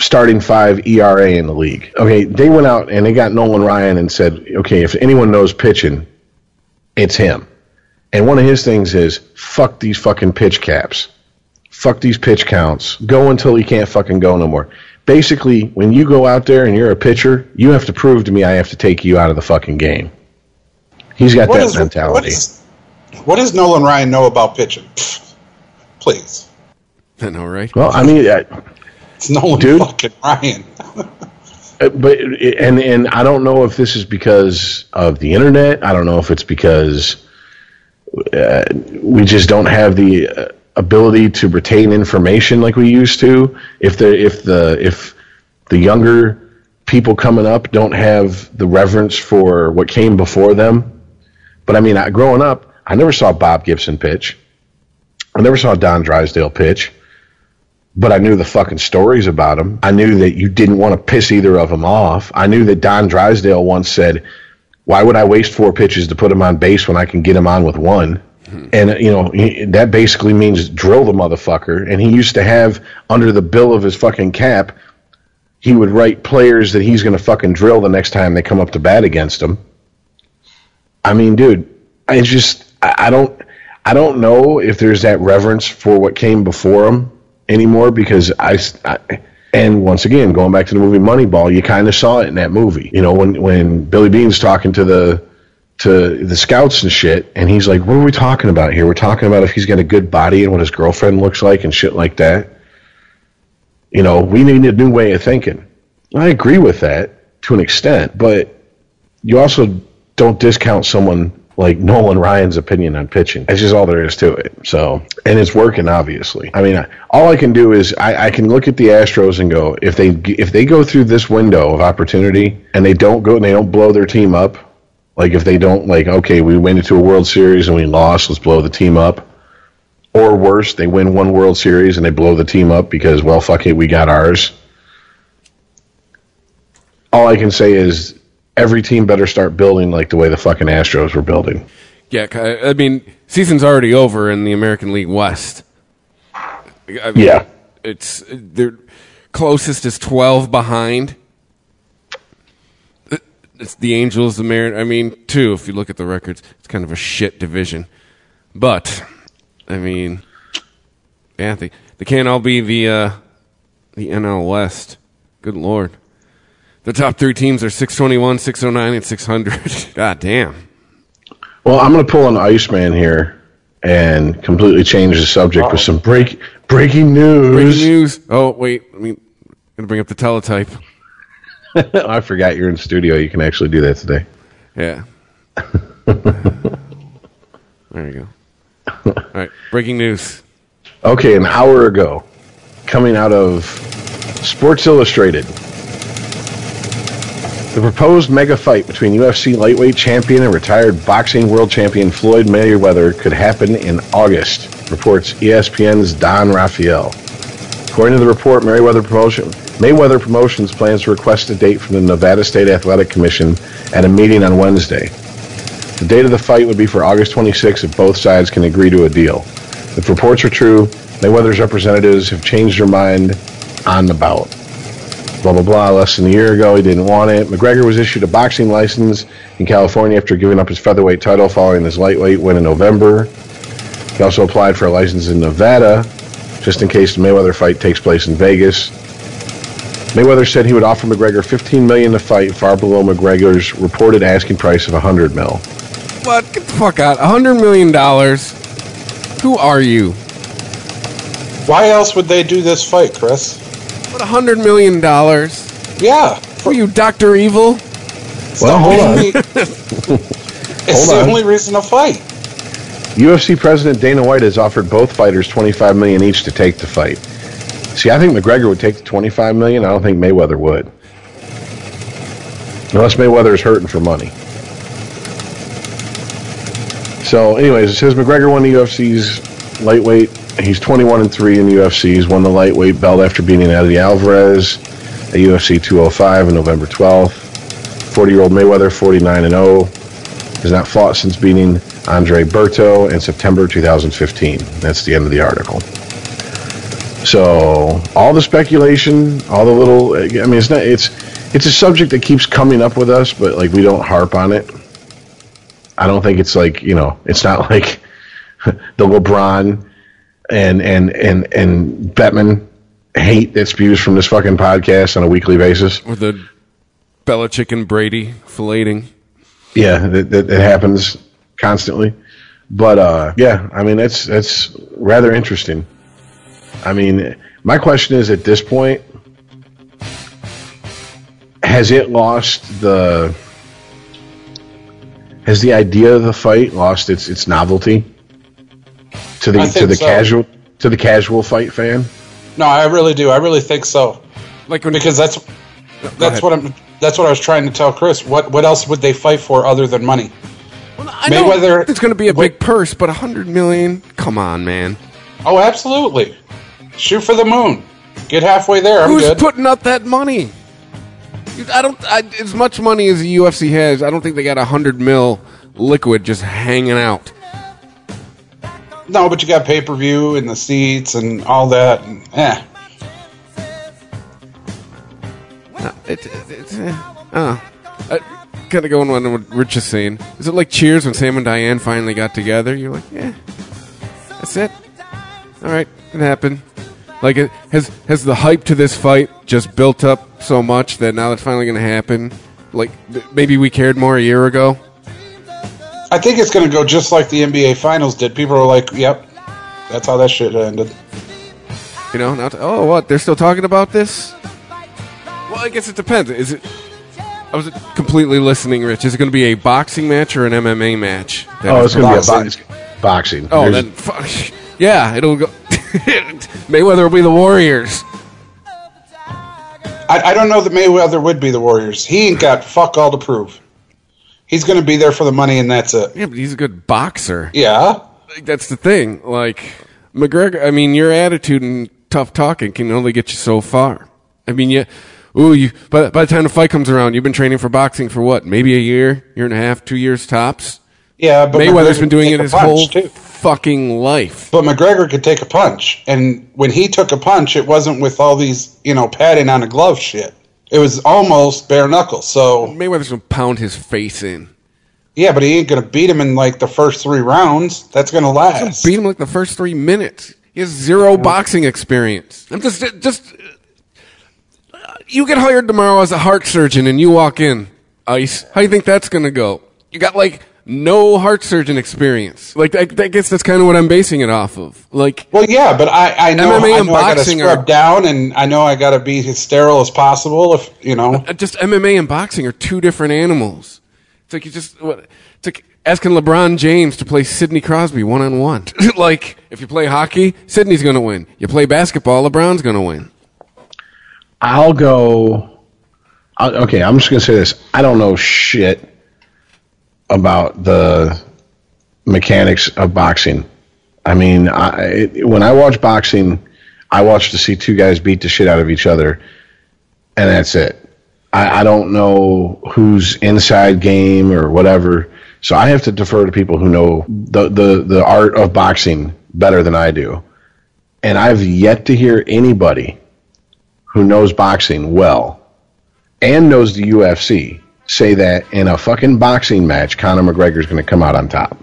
starting five ERA in the league. Okay, they went out and they got Nolan Ryan and said, okay, if anyone knows pitching, it's him. And one of his things is fuck these fucking pitch caps. Fuck these pitch counts. Go until he can't fucking go no more. Basically, when you go out there and you're a pitcher, you have to prove to me I have to take you out of the fucking game. He's got What that is- mentality. What, is, what does Nolan Ryan know about pitching? Please. I know, right? well, I mean, I, It's Nolan Dude. fucking Ryan. Uh, but and and I don't know if this is because of the internet. I don't know if it's because uh, we just don't have the uh, ability to retain information like we used to. If the if the if the younger people coming up don't have the reverence for what came before them. But I mean, I, growing up, I never saw Bob Gibson pitch. I never saw Don Drysdale pitch but I knew the fucking stories about him. I knew that you didn't want to piss either of them off. I knew that Don Drysdale once said, "Why would I waste four pitches to put him on base when I can get him on with one?" Hmm. And you know he, that basically means drill the motherfucker. And he used to have under the bill of his fucking cap, he would write players that he's going to fucking drill the next time they come up to bat against him. I mean, dude, I just I, I don't I don't know if there's that reverence for what came before him anymore because I and once again going back to the movie Moneyball, you kind of saw it in that movie. You know when when Billy Beane's talking to the to the scouts and shit, and he's like, "What are we talking about here? We're talking about if he's got a good body and what his girlfriend looks like and shit like that." You know, we need a new way of thinking. I agree with that to an extent, but you also don't discount someone like Nolan Ryan's opinion on pitching. That's just all there is to it. So, and it's working, obviously. I mean, I, all I can do is I, I can look at the Astros and go, if they if they go through this window of opportunity and they don't go and they don't blow their team up, like if they don't like, okay, we went into a World Series and we lost, let's blow the team up. Or worse, they win one World Series and they blow the team up because, well, fuck it, we got ours. All I can say is every team better start building like the way the fucking Astros were building. Yeah, I mean, season's already over in the American League West. I mean, Yeah. it's their closest is twelve behind. It's the Angels, the Mariners. I mean, two. If you look at the records, it's kind of a shit division. But I mean, yeah, they they can't all be the uh, the NL West. Good lord. The top three teams are 621, 609, and 600. God damn. Well, I'm going to pull an Iceman here and completely change the subject with some break breaking news. Breaking news. Oh, wait. I mean, going to bring up the teletype. I forgot you're in studio. You can actually do that today. Yeah. there you go. All right. Breaking news. Okay, an hour ago, coming out of Sports Illustrated, the proposed mega fight between UFC lightweight champion and retired boxing world champion Floyd Mayweather could happen in August, reports ESPN's Don Rafael. According to the report, Mayweather, Promotion, Mayweather Promotions plans to request a date from the Nevada State Athletic Commission at a meeting on Wednesday. The date of the fight would be for August 26 if both sides can agree to a deal. If reports are true, Mayweather's representatives have changed their mind on the bout. Blah, blah, blah. Less than a year ago, he didn't want it. McGregor was issued a boxing license in California after giving up his featherweight title following his lightweight win in November. He also applied for a license in Nevada, just in case the Mayweather fight takes place in Vegas. Mayweather said he would offer McGregor 15 million to fight, far below McGregor's reported asking price of 100 mil. What? Get the fuck out. $100 million. Who are you? Why else would they do this fight, Chris? What, $100 million? Yeah. Who are you, Dr. Evil? Well, hold on. It's Hold the on. only reason to fight. UFC President Dana White has offered both fighters 25 million each to take the fight. See, I think McGregor would take the 25 million. I don't think Mayweather would. Unless Mayweather is hurting for money. So, anyways, it says McGregor won the UFC's lightweight. He's 21 and 3 in the UFC. He's won the lightweight belt after beating Eddie Alvarez at UFC 205 on November 12th. 40 year old Mayweather, 49 and 0 has not fought since beating Andre Berto in September 2015. That's the end of the article. So all the speculation, all the little, I mean, it's not, it's, it's a subject that keeps coming up with us, but like we don't harp on it. I don't think it's like you know, it's not like the LeBron and and and and Bettman hate that spews from this fucking podcast on a weekly basis. Or the Belichick and Brady filleting. Yeah, that, that, that happens constantly. But uh, yeah, I mean that's that's rather interesting. I mean, my question is at this point, has it lost the has the idea of the fight lost its its novelty to the to the so. casual to the casual fight fan? No, I really do. I really think so. Like when Because that's ahead. that's what I'm that's what I was trying to tell Chris. What what else would they fight for other than money? I know Mayweather- it's going to be a Wait. big purse, but a hundred million. Come on, man. Oh, absolutely. Shoot for the moon. Get halfway there. I'm Who's good. putting up that money? I don't. I, as much money as the UFC has, I don't think they got a hundred mil liquid just hanging out. No, but you got pay per view and the seats and all that. And, eh. It, it, it's, eh, uh, kind of going on what Rich is saying. Is it like Cheers when Sam and Diane finally got together? You're like, yeah, that's it. All right, it happened. Like, it, has has the hype to this fight just built up so much that now it's finally going to happen? Like, maybe we cared more a year ago. I think it's going to go just like the NBA Finals did. People are like, "Yep, that's how that shit ended." You know, now, oh, what? They're still talking about this? Well, I guess it depends. Is it? I was completely listening, Rich. Is it going to be a boxing match or an MMA match? That Oh, it's going to be a boxing. boxing. Oh, There's- then fuck. Yeah, it'll go. Mayweather will be the Warriors. I, I don't know that Mayweather would be the Warriors. He ain't got fuck all to prove. He's going to be there for the money, and that's it. Yeah, but he's a good boxer. Yeah, Like, that's the thing. Like McGregor. I mean, your attitude and tough talking can only get you so far. I mean, you. Ooh, you. By, by the time the fight comes around, you've been training for boxing for what? Maybe a year, year and a half, two years tops. yeah. But Mayweather's McGregor been doing it his whole too. fucking life. But McGregor could take a punch, and when he took a punch, it wasn't with all these you know padding on a glove shit. It was almost bare knuckles. So Mayweather's gonna pound his face in. yeah, but he ain't gonna beat him in like the first three rounds. That's gonna last. Beat him like the first three minutes. He has zero boxing experience. I'm just, just. Uh, you get hired tomorrow as a heart surgeon and you walk in, Ice. How do you think that's going to go? You got like no heart surgeon experience. Like I, I guess that's kind of what I'm basing it off of. Like Well, yeah, but I, I know, MMA I, and know I got to boxing scrub are- down, and I know I got to be as sterile as possible. If you know, uh, just MMA and boxing are two different animals. It's like you just what it's like asking LeBron James to play Sidney Crosby one on one. Like if you play hockey, Sidney's going to win. You play basketball, LeBron's going to win. I'll go. i okay, I'm just gonna say this. I don't know shit about the mechanics of boxing. I mean, I, when I watch boxing, I watch to see two guys beat the shit out of each other, and that's it. I, I don't know who's inside game or whatever, so I have to defer to people who know the, the, the art of boxing better than I do. And I've yet to hear anybody who knows boxing well and knows the UFC say that in a fucking boxing match, Conor McGregor's going to come out on top.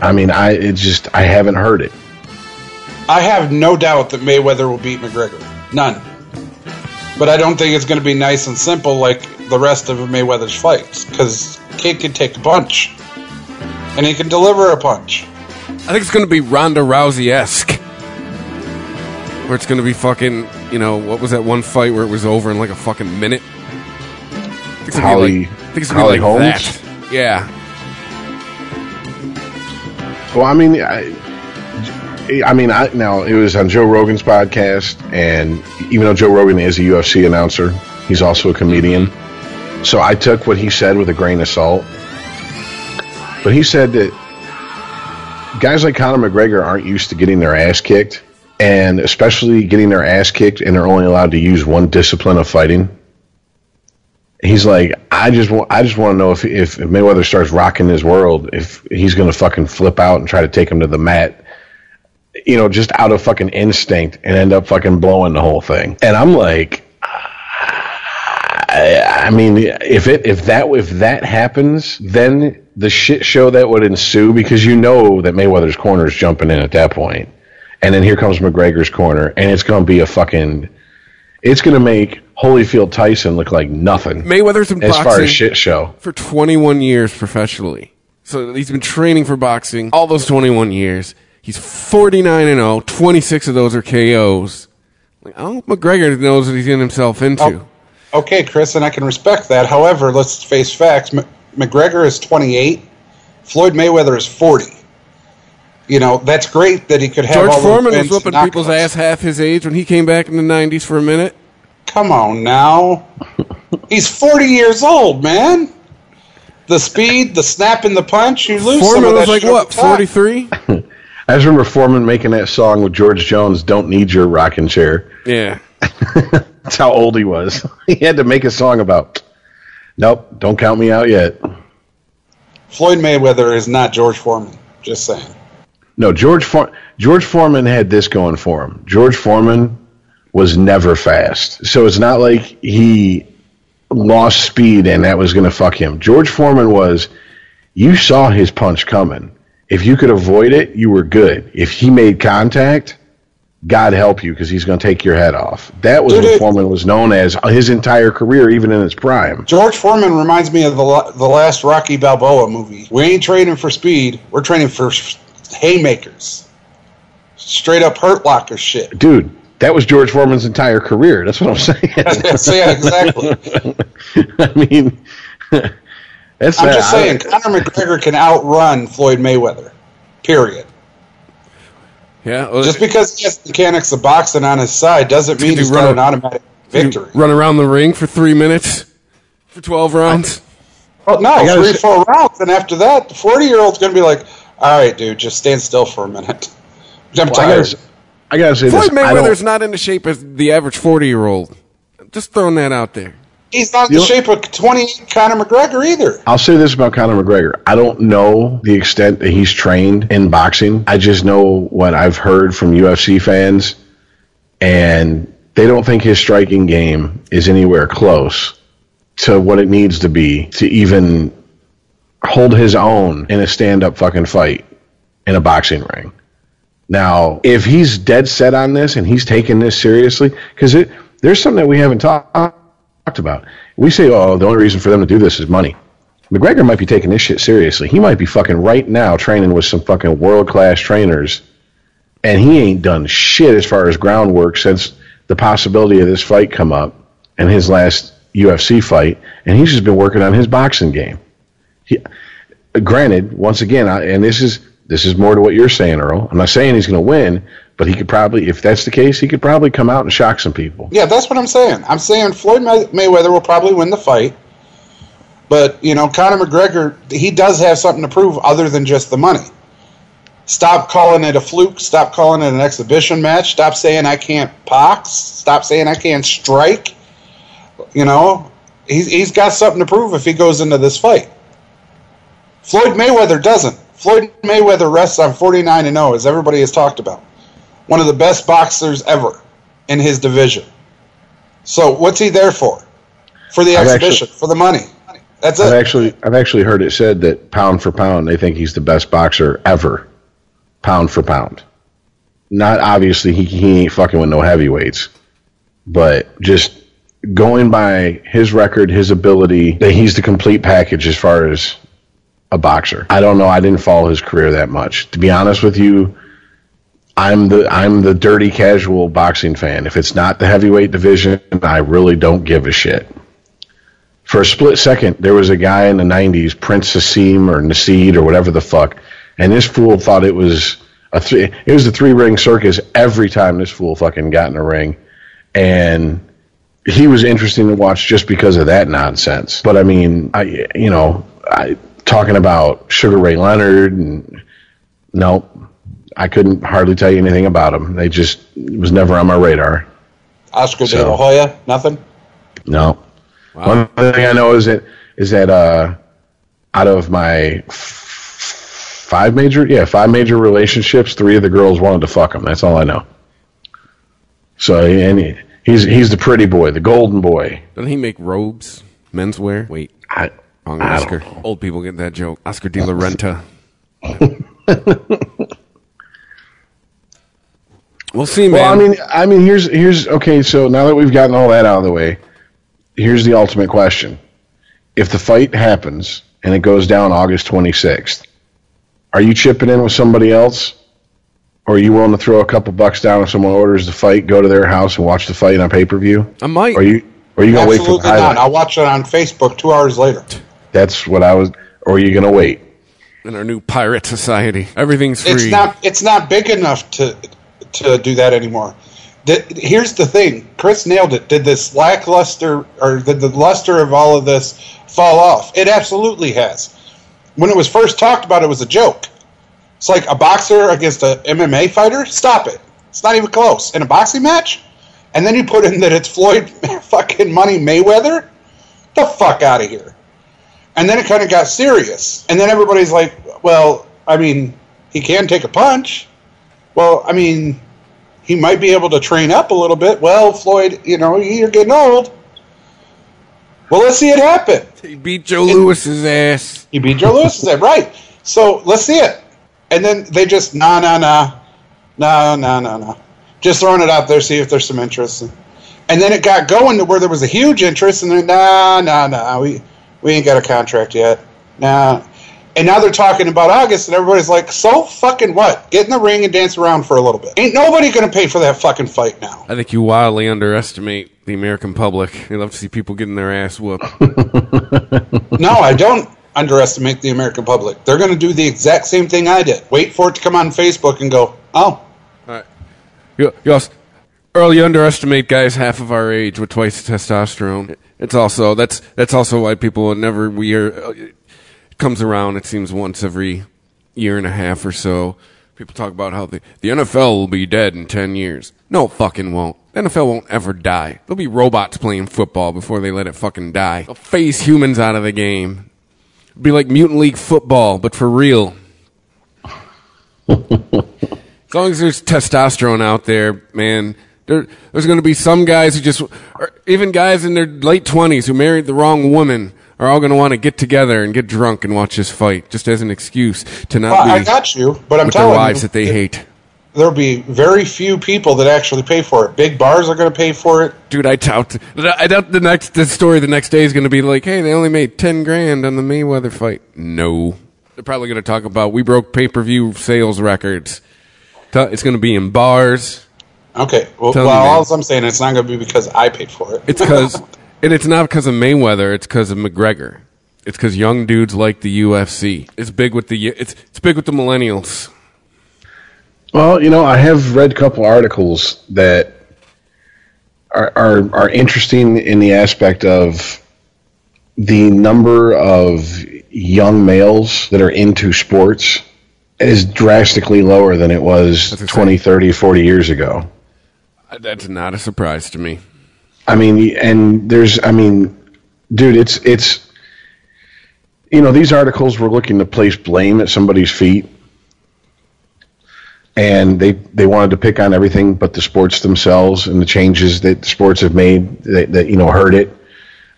I mean, I it just I haven't heard it. I have no doubt that Mayweather will beat McGregor. None. But I don't think it's going to be nice and simple like the rest of Mayweather's fights because Kid can take a punch, and he can deliver a punch. I think it's going to be Ronda Rousey esque. Where it's going to be fucking, you know, what was that one fight where it was over in like a fucking minute? I think it's gonna Holly- be like, I think it's gonna be Holly like Holmes? that. Yeah. Well, I mean, I, I mean, I, now it was on Joe Rogan's podcast, and even though Joe Rogan is a UFC announcer, he's also a comedian. So I took what he said with a grain of salt. But he said that guys like Conor McGregor aren't used to getting their ass kicked, and especially getting their ass kicked, and they're only allowed to use one discipline of fighting. He's like, I just want, I just want to know if, if Mayweather starts rocking his world, if he's gonna fucking flip out and try to take him to the mat, you know, just out of fucking instinct and end up fucking blowing the whole thing. And I'm like, I, I mean, if it if that if that happens, then the shit show that would ensue because you know that Mayweather's corner is jumping in at that point, and then here comes McGregor's corner, and it's gonna be a fucking, it's gonna make Holyfield Tyson look like nothing Mayweather's been as far as shit show. for 21 years professionally. So he's been training for boxing all those 21 years. He's 49 and 0. 26 of those are KOs. Like, I don't think McGregor knows what he's getting himself into. Oh. Okay, Chris, and I can respect that. However, let's face facts. M- McGregor is 28. Floyd Mayweather is 40. You know, that's great that he could have George all those Foreman was wins whooping people's knockouts. ass half his age when he came back in the 90s for a minute. Come on now. He's 40 years old, man. The speed, the snap, and the punch, you lose some Foreman of was like, what, 43? I just remember Foreman making that song with George Jones, "Don't Need Your Rocking Chair." yeah. That's how old he was. he had to make a song about. Nope, don't count me out yet. Floyd Mayweather is not George Foreman. Just saying. No, George For- George Foreman had this going for him. George Foreman was never fast, so it's not like he lost speed and that was going to fuck him. George Foreman was. You saw his punch coming. If you could avoid it, you were good. If he made contact, God help you because he's going to take your head off. That was Dude, what it- Foreman was known as his entire career, even in his prime. George Foreman reminds me of the the last Rocky Balboa movie. We ain't training for speed. We're training for haymakers. Straight up hurt locker shit. Dude, that was George Foreman's entire career. That's what I'm saying. so yeah, exactly. I mean, that's I'm not- just saying, Conor McGregor can outrun Floyd Mayweather. Period. Yeah. well, Just because he has the mechanics of boxing on his side doesn't mean he he's run got a- an automatic victory. Run around the ring for three minutes for 12 rounds. Well, no, three, say- four rounds, and after that, the 40 year old's going to be like, all right, dude, just stand still for a minute. I'm I tired. gotta, I gotta say Floyd this. Don't- Mayweather's not in the shape as the average 40 year old. Just throwing that out there. He's not in You the know- shape of 20 Conor McGregor either. I'll say this about Conor McGregor. I don't know the extent that he's trained in boxing. I just know what I've heard from UFC fans, and they don't think his striking game is anywhere close to what it needs to be to even hold his own in a stand up fucking fight in a boxing ring. Now, if he's dead set on this and he's taking this seriously, because there's something that we haven't talk, talked about. We say, oh, the only reason for them to do this is money. McGregor might be taking this shit seriously. He might be fucking right now training with some fucking world class trainers, and he ain't done shit as far as groundwork since the possibility of this fight come up and his last UFC fight, and he's just been working on his boxing game. Granted, once again, I, and this is this is more to what you're saying, Earl. I'm not saying he's going to win, but he could probably, if that's the case, he could probably come out and shock some people. Yeah, that's what I'm saying. I'm saying Floyd May- Mayweather will probably win the fight, but you know, Conor McGregor, he does have something to prove other than just the money. Stop calling it a fluke. Stop calling it an exhibition match. Stop saying I can't box. Stop saying I can't strike. You know, he's, he's got something to prove if he goes into this fight. Floyd Mayweather doesn't. Floyd Mayweather rests on 49 and 0, as everybody has talked about. One of the best boxers ever in his division. So what's he there for? For the I've exhibition, actually- for the money. That's I've it. actually I've actually heard it said that pound for pound they think he's the best boxer ever, pound for pound. Not obviously he he ain't fucking with no heavyweights, but just going by his record, his ability, that he's the complete package as far as a boxer. I don't know. I didn't follow his career that much. To be honest with you, I'm the I'm the dirty casual boxing fan. If it's not the heavyweight division, I really don't give a shit. For a split second, there was a guy in the '90s, Prince Hasim or Naseed or whatever the fuck, and this fool thought it was a three. It was a three ring circus every time this fool fucking got in a ring, and he was interesting to watch just because of that nonsense. But I mean, I you know, I talking about Sugar Ray Leonard and no, I couldn't hardly tell you anything about him. They just it was never on my radar. Oscar De La Hoya, nothing. No. One thing I know is that is that uh, out of my f- five major yeah five major relationships, three of the girls wanted to fuck him. That's all I know. So and he, he's he's the pretty boy, the golden boy. Doesn't he make robes, menswear? Wait, I, wrong Oscar. Old people get that joke. Oscar De La Renta. we'll see, man. Well, I mean, I mean, here's here's okay. So now that we've gotten all that out of the way, here's the ultimate question: If the fight happens and it goes down August 26th, are you chipping in with somebody else, or are you willing to throw a couple bucks down if someone orders the fight, go to their house and watch the fight on pay per view? I might. Are you are you gonna wait for the Absolutely not. I'll watch it on Facebook two hours later. That's what I was. Or are you gonna wait? in our new pirate society, everything's free. It's not. It's not big enough to to do that anymore. The, here's the thing. Chris nailed it. Did this lackluster or did the luster of all of this fall off? It absolutely has. When it was first talked about, it was a joke. It's like a boxer against a MMA fighter. Stop it. It's not even close. In a boxing match, and then you put in that it's Floyd fucking Money Mayweather. The fuck out of here. And then it kind of got serious. And then everybody's like, well, I mean, he can take a punch. Well, I mean, he might be able to train up a little bit. Well, Floyd, you know, you're getting old. Well, let's see it happen. he beat Joe Louis's ass. He beat Joe Louis, is that right? So let's see it. And then they just, nah, nah, nah. nah, nah, nah, no. Just throwing it out there, see if there's some interest. And then it got going to where there was a huge interest, and then, nah, nah, nah. We, we ain't got a contract yet. Now, And now they're talking about August, and everybody's like, so fucking what? Get in the ring and dance around for a little bit. Ain't nobody going to pay for that fucking fight now. I think you wildly underestimate the American public. They love to see people getting their ass whooped. No, I don't underestimate the American public. They're going to do the exact same thing I did. Wait for it to come on Facebook and go, oh, You, you also, Earl, you underestimate guys half of our age with twice the testosterone. It's also that's that's also why people never we are it comes around. It seems once every year and a half or so. People talk about how the, the NFL will be dead in ten years. No, it fucking won't. The NFL won't ever die. There'll be robots playing football before they let it fucking die. They'll phase humans out of the game. It'll be like Mutant League football, but for real. As long as there's testosterone out there, man, there, there's going to be some guys who just, or even guys in their late 20s who married the wrong woman are all going to want to get together and get drunk and watch this fight just as an excuse to not well, be I got you, but I'm with their telling wives you, that they if, hate. there'll be very few people that actually pay for it. Big bars are going to pay for it. Dude, I doubt. I doubt the next the story the next day is going to be like, "Hey, they only made ten grand on the Mayweather fight." No, they're probably going to talk about we broke pay per view sales records. It's going to be in bars. Okay. Well, Tell well all I'm saying it's not going to be because I paid for it. It's because, and it's not because of Mayweather. It's because of McGregor. It's because young dudes like the UFC. It's big with the it's it's big with the millennials. Well, you know, I have read a couple articles that are, are are interesting in the aspect of the number of young males that are into sports is drastically lower than it was That's 20, 30, 40 years ago. That's not a surprise to me. I mean, and there's, I mean, dude, it's it's, you know, these articles were looking to place blame at somebody's feet, and they they wanted to pick on everything but the sports themselves and the changes that the sports have made that, that you know hurt it.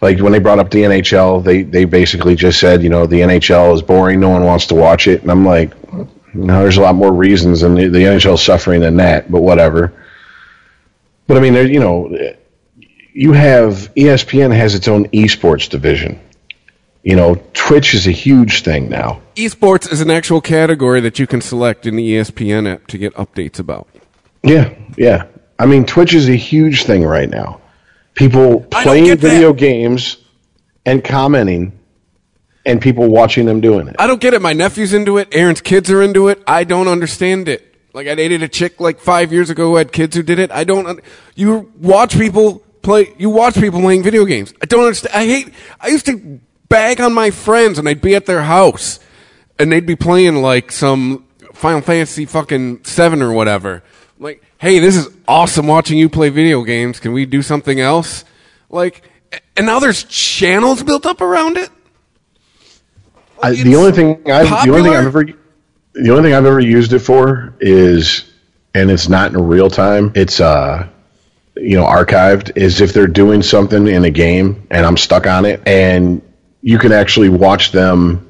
Like when they brought up the NHL, they they basically just said, you know, the NHL is boring, no one wants to watch it, and I'm like, no, there's a lot more reasons, and the, the NHL is suffering than that, but whatever. But I mean, there, you know, you have ESPN has its own esports division. You know, Twitch is a huge thing now. Esports is an actual category that you can select in the ESPN app to get updates about. Yeah, yeah. I mean, Twitch is a huge thing right now. People playing get that. video games and commenting, and people watching them doing it. I don't get it. My nephew's into it. Aaron's kids are into it. I don't understand it. Like I dated a chick like five years ago who had kids who did it. I don't. You watch people play. You watch people playing video games. I don't understand. I hate. I used to bag on my friends and I'd be at their house and they'd be playing like some Final Fantasy fucking seven or whatever. Like, hey, this is awesome watching you play video games. Can we do something else? Like, and now there's channels built up around it. I, the only thing I've the only thing? I've ever the only thing I've ever used it for is, and it's not in real time. It's uh, you know, archived. Is if they're doing something in a game and I'm stuck on it, and you can actually watch them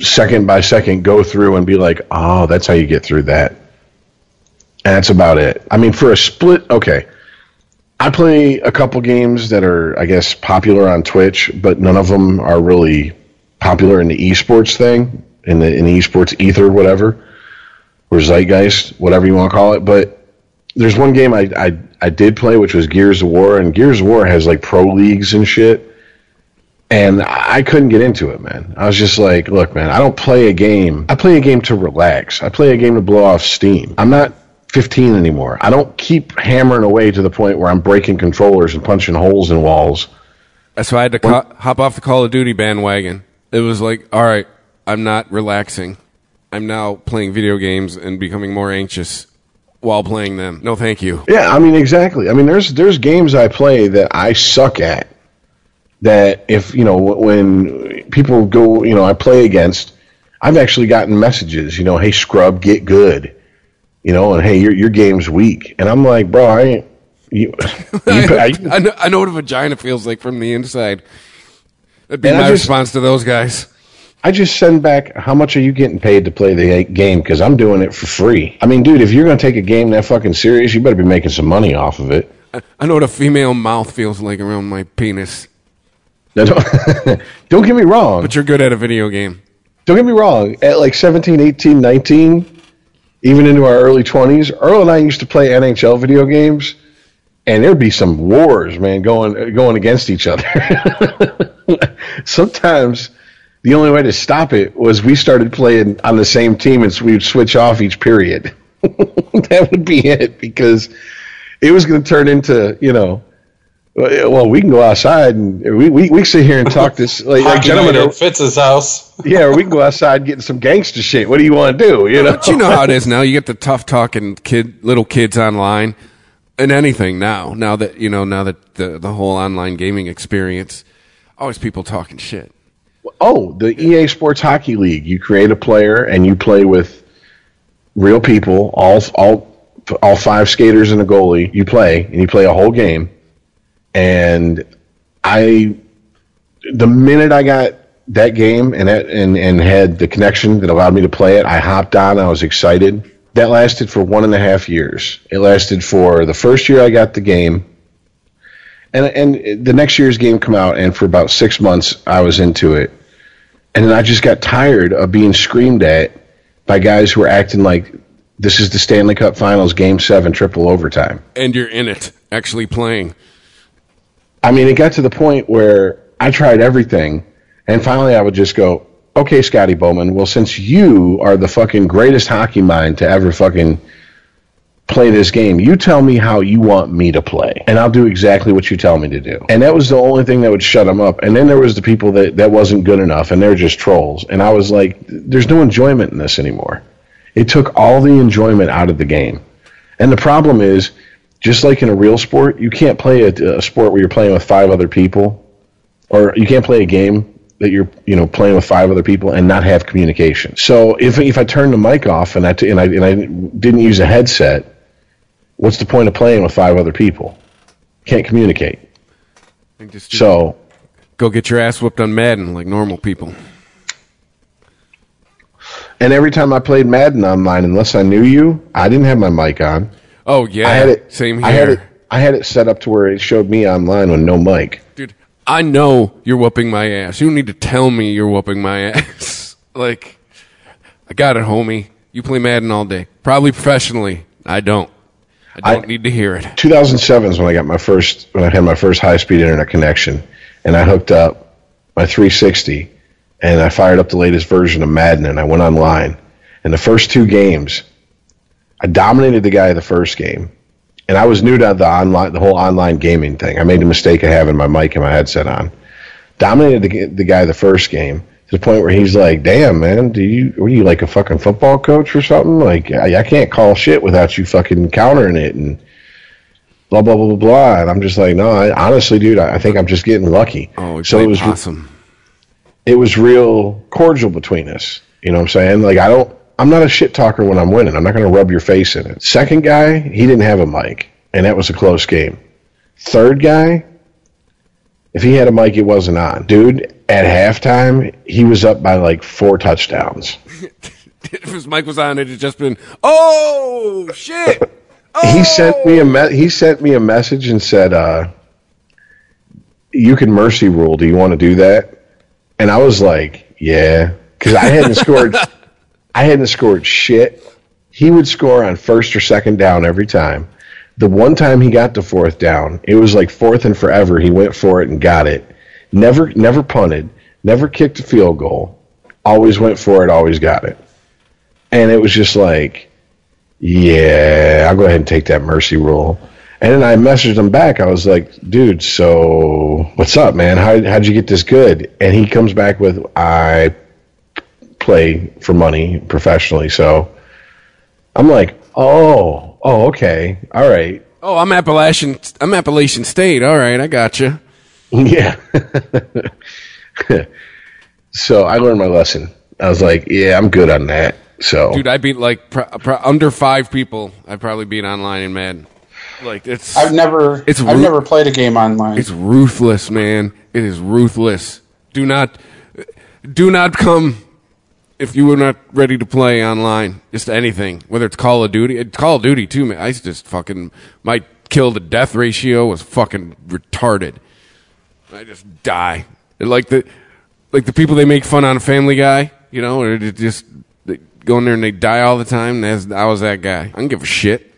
second by second go through and be like, oh, that's how you get through that. And that's about it. I mean, for a split, okay. I play a couple games that are, I guess, popular on Twitch, but none of them are really popular in the esports thing, in the in the esports ether, whatever, or zeitgeist, whatever you want to call it. But there's one game I, I I did play, which was Gears of War, and Gears of War has like pro leagues and shit, and I couldn't get into it, man. I was just like, look, man, I don't play a game. I play a game to relax. I play a game to blow off steam. I'm not 15 anymore. I don't keep hammering away to the point where I'm breaking controllers and punching holes in walls. That's why I had to co- hop off the Call of Duty bandwagon. It was like, all right, I'm not relaxing. I'm now playing video games and becoming more anxious while playing them. No, thank you. Yeah, I mean exactly. I mean there's there's games I play that I suck at. That if you know when people go, you know, I play against, I've actually gotten messages, you know, hey scrub, get good, you know, and hey your your game's weak, and I'm like, bro, I ain't. You, you, I, I know, I know what a vagina feels like from the inside. That'd be my just- response to those guys. I just send back how much are you getting paid to play the game because I'm doing it for free. I mean, dude, if you're gonna take a game that fucking serious, you better be making some money off of it. I, I know what a female mouth feels like around my penis. Now, don't, don't get me wrong. But you're good at a video game. Don't get me wrong. At like 17, 18, 19, even into our early 20s, Earl and I used to play NHL video games, and there'd be some wars, man, going going against each other. Sometimes the only way to stop it was we started playing on the same team, and so we'd switch off each period. that would be it because it was going to turn into, you know, well, we can go outside and we, we, we sit here and talk this like, like Hockey gentlemen. at Fitz's house. yeah, or we can go outside and get some gangster shit. What do you want to do? You know, But you know how it is now. You get the tough talking kid, little kids online, and anything now. Now that you know, now that the the whole online gaming experience, always people talking shit. Oh, the EA Sports Hockey League. You create a player and you play with real people, all all all five skaters and a goalie. You play and you play a whole game. And I, the minute I got that game and that, and and had the connection that allowed me to play it, I hopped on. I was excited. That lasted for one and a half years. It lasted for the first year I got the game, and and the next year's game come out, and for about six months I was into it, and then I just got tired of being screamed at by guys who were acting like this is the Stanley Cup Finals, Game Seven, triple overtime. And you're in it, actually playing. I mean, it got to the point where I tried everything, and finally I would just go, okay, Scotty Bowman, well, since you are the fucking greatest hockey mind to ever fucking play this game, you tell me how you want me to play, and I'll do exactly what you tell me to do. And that was the only thing that would shut them up. And then there was the people that, that wasn't good enough, and they're just trolls. And I was like, there's no enjoyment in this anymore. It took all the enjoyment out of the game. And the problem is, just like in a real sport, you can't play a, a sport where you're playing with five other people, or you can't play a game that you're you know playing with five other people and not have communication. So if if I turn the mic off and I t- and I and I didn't use a headset, what's the point of playing with five other people? Can't communicate. Just So go get your ass whooped on Madden like normal people. and every time I played Madden online, unless I knew you, I didn't have my mic on. Oh yeah, I had it Same here, I had it. I had it set up to where it showed me online with no mic. dude. I know you're whooping my ass. You don't need to tell me you're whooping my ass. like, I got it, homie. You play Madden all day, probably professionally. I don't. I don't I- need to hear it. 2007 is when I got my first when I had my first high speed internet connection, and I hooked up my 360, and I fired up the latest version of Madden, and I went online. And the first two games, I dominated the guy the first game, and I was new to the online the whole online gaming thing. I made the mistake of having my mic and my headset on. Dominated the, the guy the first game to the point where he's like, "Damn, man, do you were you like a fucking football coach or something? Like, I, I can't call shit without you fucking countering it and blah blah blah blah blah." And I'm just like, "No, I, honestly, dude, I, I think I'm just getting lucky." Oh, so it was awesome. it was real cordial between us. You know what I'm saying? Like, I don't. I'm not a shit talker when I'm winning. I'm not going to rub your face in it. Second guy, he didn't have a mic, and that was a close game. Third guy, if he had a mic, it wasn't on. Dude, at halftime, he was up by like four touchdowns. if his mic was on, it had just been, oh shit. He sent me a me- he sent me a message and said, uh, "You can mercy rule. Do you want to do that?" And I was like, "Yeah," because I hadn't scored. I hadn't scored shit. He would score on first or second down every time. The one time he got to fourth down, it was like fourth and forever. He went for it and got it. Never, never punted. Never kicked a field goal. Always went for it. Always got it. And it was just like, yeah, I'll go ahead and take that mercy rule. And then I messaged him back. I was like, dude, so what's up, man? How, how'd you get this good? And he comes back with, I play for money professionally. So I'm like, oh, oh, okay. All right. Oh, I'm Appalachian. I'm Appalachian State. All right, I got you. Yeah. so I learned my lesson. I was like, yeah, I'm good on that. So Dude, I beat like pro- pro- under five people. I probably beat online in Madden. Like it's I've never It's I've ru- never played a game online. it's ruthless, man. It is ruthless. Do not do not come if you were not ready to play online. Just anything, whether it's Call of Duty, it's Call of Duty too, man. I just fucking my kill to death ratio was fucking retarded. I just die. Like the like the people they make fun on Family Guy, you know, or just they go in there and they die all the time. That's, I was that guy. I don't give a shit.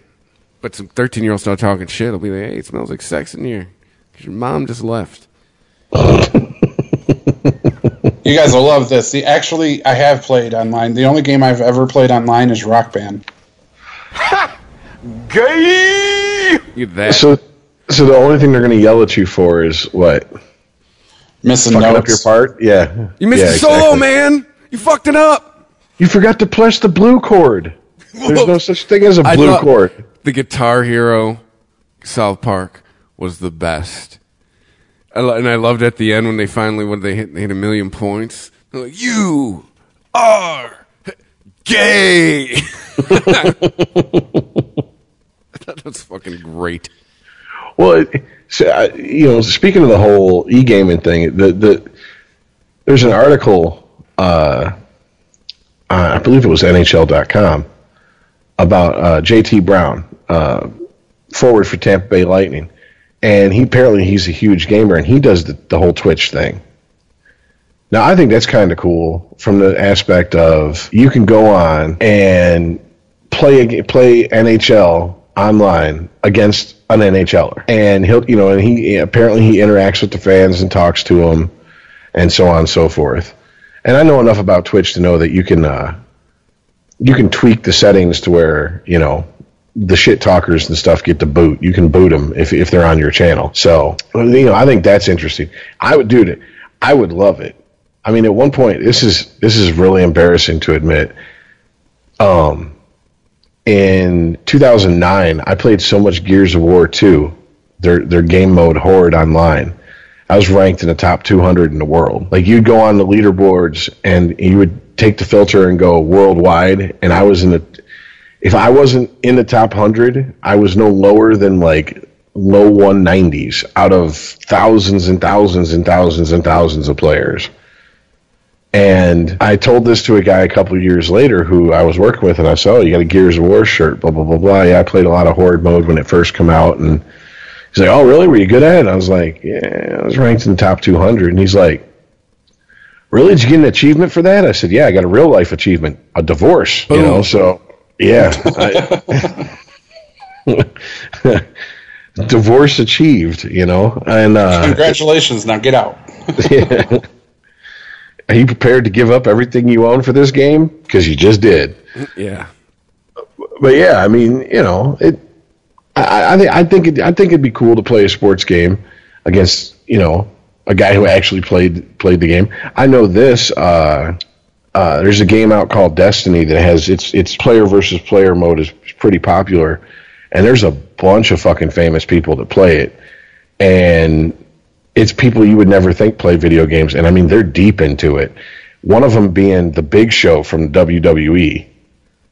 But some thirteen year olds start talking shit. I'll be like, hey, it smells like sex in here because your mom just left. You guys will love this. The, actually, I have played online. The only game I've ever played online is Rock Band. Gay. You that so so the only thing they're going to yell at you for is what Missing fucking up notes. your part. Yeah, you missed yeah, the solo, exactly. man. You fucked it up. You forgot to press the blue chord. There's no such thing as a I blue thought chord. The Guitar Hero South Park was the best. I lo- and I loved at the end when they finally when they hit, they hit a million points. They're like, "You are gay." I thought that's fucking great. Well, it, so, I- you know, speaking of the whole e-gaming thing, the the there's an article, uh, uh, I believe it was NHL.com, about uh, JT Brown, uh, forward for Tampa Bay Lightning, and he apparently he's a huge gamer and he does the, the whole Twitch thing. Now I think that's kind of cool from the aspect of you can go on and play play NHL online against an NHLer, and he'll you know and he apparently he interacts with the fans and talks to them, and so on and so forth. And I know enough about Twitch to know that you can uh, you can tweak the settings to where you know the shit talkers and stuff get to boot. You can boot them if if they're on your channel. So you know I think that's interesting. I would do it. I would love it. I mean, at one point, this is this is really embarrassing to admit. Um, in 2009, I played so much Gears of War 2, their their game mode Horde online. I was ranked in the top 200 in the world. Like you'd go on the leaderboards and you would take the filter and go worldwide, and I was in the. If I wasn't in the top 100, I was no lower than like low 190s out of thousands and thousands and thousands and thousands of players. And I told this to a guy a couple of years later who I was working with, and I said, "Oh, you got a Gears of War shirt?" Blah blah blah blah. Yeah, I played a lot of Horde mode when it first came out, and he's like, "Oh, really? Were you good at it?" And I was like, "Yeah, I was ranked in the top 200." And he's like, "Really? Did you get an achievement for that?" I said, "Yeah, I got a real life achievement, a divorce." You know, so yeah, I, divorce achieved. You know, and uh, Congratulations. Now get out. yeah. Are you prepared to give up everything you own for this game? Because you just did. Yeah. But yeah, I mean, you know, it. I, I think I think it, I think it'd be cool to play a sports game against you know a guy who actually played played the game. I know this. Uh, uh, there's a game out called Destiny that has its its player versus player mode is pretty popular, and there's a bunch of fucking famous people that play it, and it's people you would never think play video games, and I mean they're deep into it. One of them being the Big Show from WWE,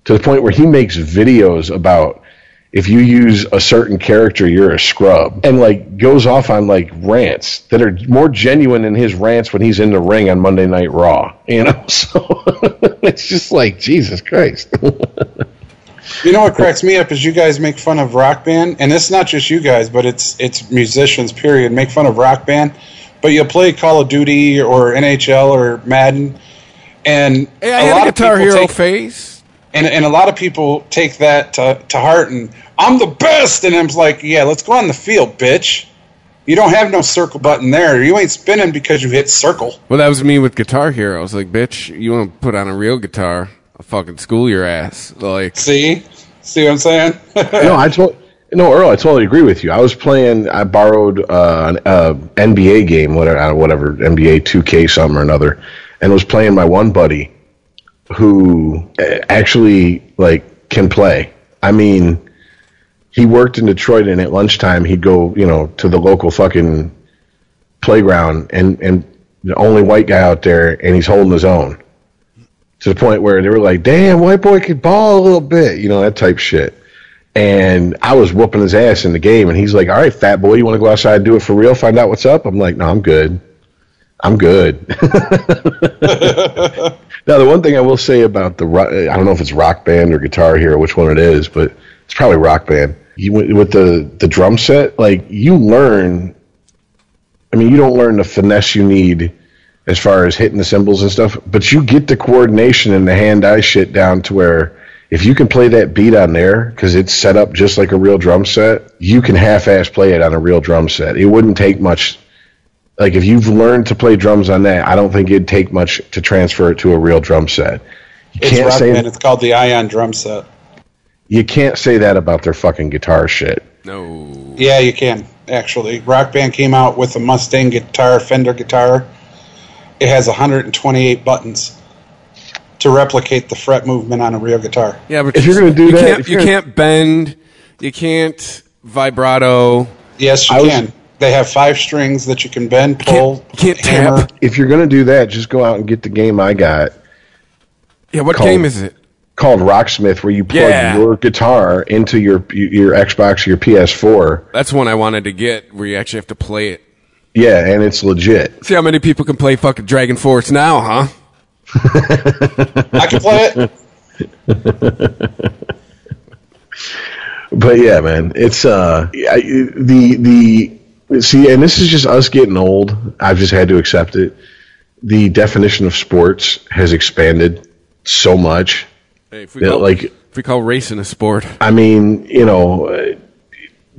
to the point where he makes videos about if you use a certain character, you're a scrub, and like goes off on like rants that are more genuine than his rants when he's in the ring on Monday Night Raw. You know, so it's just like Jesus Christ. You know what cracks me up is you guys make fun of Rock Band, and it's not just you guys, but it's it's musicians. Period. Make fun of Rock Band, but you play Call of Duty or NHL or Madden, and Hey, I a lot a of Guitar people Hero take, phase. and and a lot of people take that to, to heart, and I'm the best, and I'm like, yeah, let's go on the field, bitch. You don't have no circle button there. You ain't spinning because you hit circle. Well, that was me with Guitar Hero. I was like, bitch, you want to put on a real guitar? I'll fucking school your ass. Like, See, see what I'm saying? no, I told no Earl. I totally agree with you. I was playing. I borrowed uh, an uh, NBA game, whatever, whatever NBA 2K something or another, and was playing my one buddy, who uh, actually like can play. I mean, he worked in Detroit, and at lunchtime he'd go, you know, to the local fucking playground, and and the only white guy out there, and he's holding his own. To the point where they were like, "Damn, white boy could ball a little bit," you know, that type shit and I was whooping his ass in the game, and he's like, "All right, fat boy, you want to go outside and do it for real? Find out what's up." I'm like, "No, I'm good. I'm good." now, the one thing I will say about the I don't know if it's Rock Band or Guitar Hero, which one it is, but it's probably Rock Band. You with the the drum set, like you learn. I mean, you don't learn the finesse you need as far as hitting the cymbals and stuff, but you get the coordination and the hand-eye shit down to where if you can play that beat on there because it's set up just like a real drum set, you can half-ass play it on a real drum set. It wouldn't take much. Like if you've learned to play drums on that, I don't think it'd take much to transfer it to a real drum set. You it's can't Rock say Band. It's called the Ion drum set. you can't say that about their fucking guitar shit. no. Yeah, you can actually. Rock Band came out with a Mustang guitar, Fender guitar. It has 128 buttons to replicate the fret movement on a real guitar. Yeah, but If you're gonna do you that- can't, you gonna- can't bend. You can't vibrato. Yes, you I was- can. They have five strings that you can bend, pull, can't hammer. tap. If you're gonna do that, just go out and get the game I got Yeah, what Cold. game is it? called Rocksmith, where you plug Yeah. your guitar into your your Xbox or your PS4. That's one I wanted to get, where you actually have to play it. Yeah, and it's legit. See how many people can play fucking Dragon Force now, huh? I can play it. but yeah, man, it's uh I, the the see, and this is just us getting old. I've just had to accept it. The definition of sports has expanded so much. Hey, if we Yeah, call, like- if we call racing a sport, I mean, you know, uh,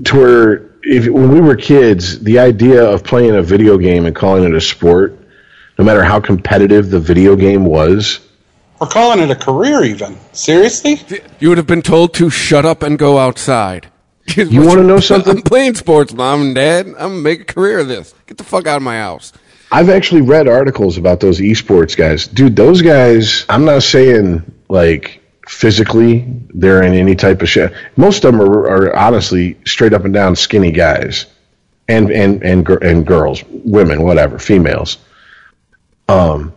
to where if when we were kids, the idea of playing a video game and calling it a sport, no matter how competitive the video game was, We're calling it a career, even. Seriously? you would have been told to shut up and go outside. You wanna know something? I'm playing sports, mom and dad. I'm gonna make a career of this. Get the fuck out of my house. I've actually read articles about those esports guys. Dude, those guys, I'm not saying like physically they're in any type of shape. Most of them are, are honestly straight up and down skinny guys. And and and and girls, women, whatever, females. Um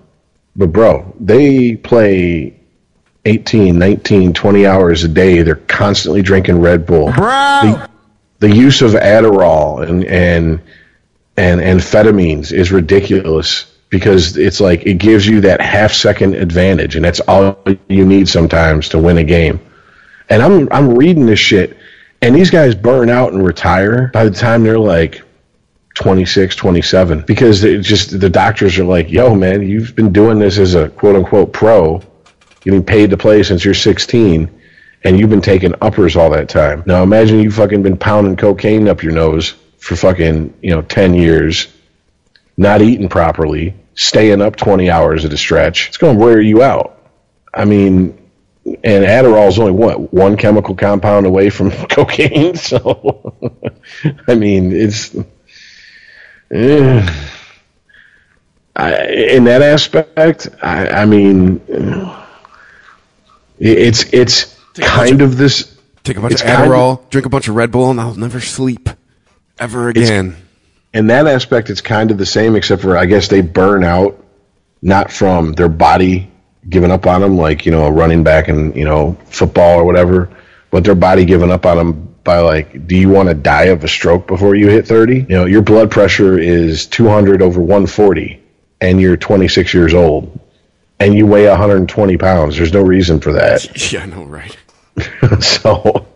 but bro, they play 18, 19, 20 hours a day. They're constantly drinking Red Bull. The, the use of Adderall and and and amphetamines is ridiculous because it's like it gives you that half second advantage and that's all you need sometimes to win a game. And I'm I'm reading this shit and these guys burn out and retire by the time they're like 26, 27 because it just the doctors are like, "Yo man, you've been doing this as a quote unquote pro, getting paid to play since you're 16." And you've been taking uppers all that time. Now imagine you fucking been pounding cocaine up your nose for fucking, you know, 10 years, not eating properly, staying up 20 hours at a stretch. It's going to wear you out. I mean, and Adderall is only what, one chemical compound away from cocaine? So, I mean, it's. eh. I, in that aspect, I, I mean, eh, it's it's kind of this Take a bunch of kind of- Adderall, drink a bunch of Red Bull, and I'll never sleep ever again. In that aspect, it's kind of the same, except for I guess they burn out not from their body giving up on them, like you know a running back in you know football or whatever, but their body giving up on them by like, do you want to die of a stroke before you hit thirty? You know, your blood pressure is two hundred over one forty, and you're twenty six years old, and you weigh one hundred and twenty pounds. There's no reason for that. yeah, I know, right? so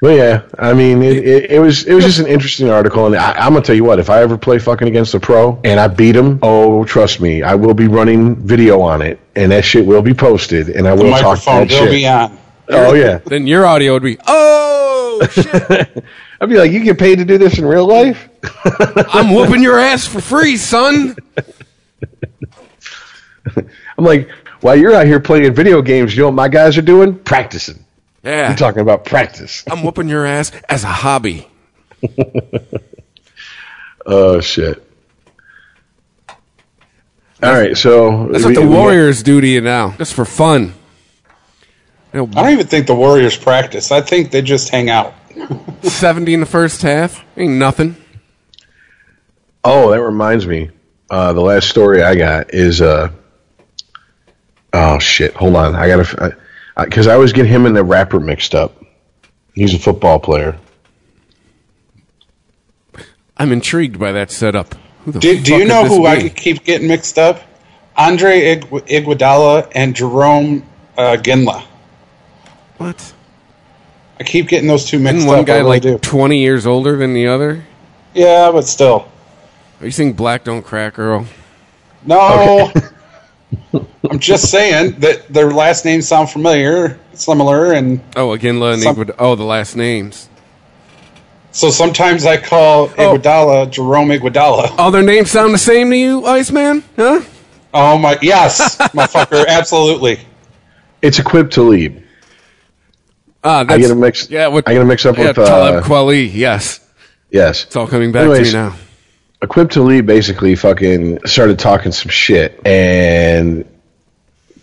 but yeah i mean it, it, it was it was just an interesting article and I, i'm gonna tell you what if i ever play fucking against a pro and i beat him oh trust me i will be running video on it and that shit will be posted and i The will talk microphone that will shit. be on. oh yeah. Then your audio would be, oh, shit, i'd be like you get paid to do this in real life? I'm whooping your ass for free, son. i'm like while you're out here playing video games you know what my guys are doing? Practicing Yeah. i'm talking about practice I'm whooping your ass as a hobby. oh shit all right so That's we- what the we- Warriors do to you now, just for fun. You know, I don't even think the Warriors practice. I think they just hang out. 70 in the first half ain't nothing. Oh, that reminds me. Uh, the last story I got is uh, oh shit. Hold on, I gotta because I, always get him and the rapper mixed up. He's a football player. I'm intrigued by that setup. Who the Do, do you know this who I be? keep getting mixed up? Andre Ig- Iguodala and Jerome uh, Ginla. What? I keep getting those two mixed Isn't one up. I guy really like do. 20 years older than the other? Yeah, but still. Are you saying Black Don't Crack, Earl? No. I'm just saying that their last names sound familiar, similar, and Oh, again, and Some- Iguod- Oh, the last names. so sometimes I call Oh. Iguodala Jerome Iguodala. All their names sound the same to you, Iceman? Huh? Oh my, yes, motherfucker, absolutely. It's Aqib Talib. Ah, that's, I get a mix. Yeah, what, I get a mix up yeah, with Talib uh, Kweli, yes. yes. It's all coming back Anyways, to me now. Aqib Talib basically fucking started talking some shit and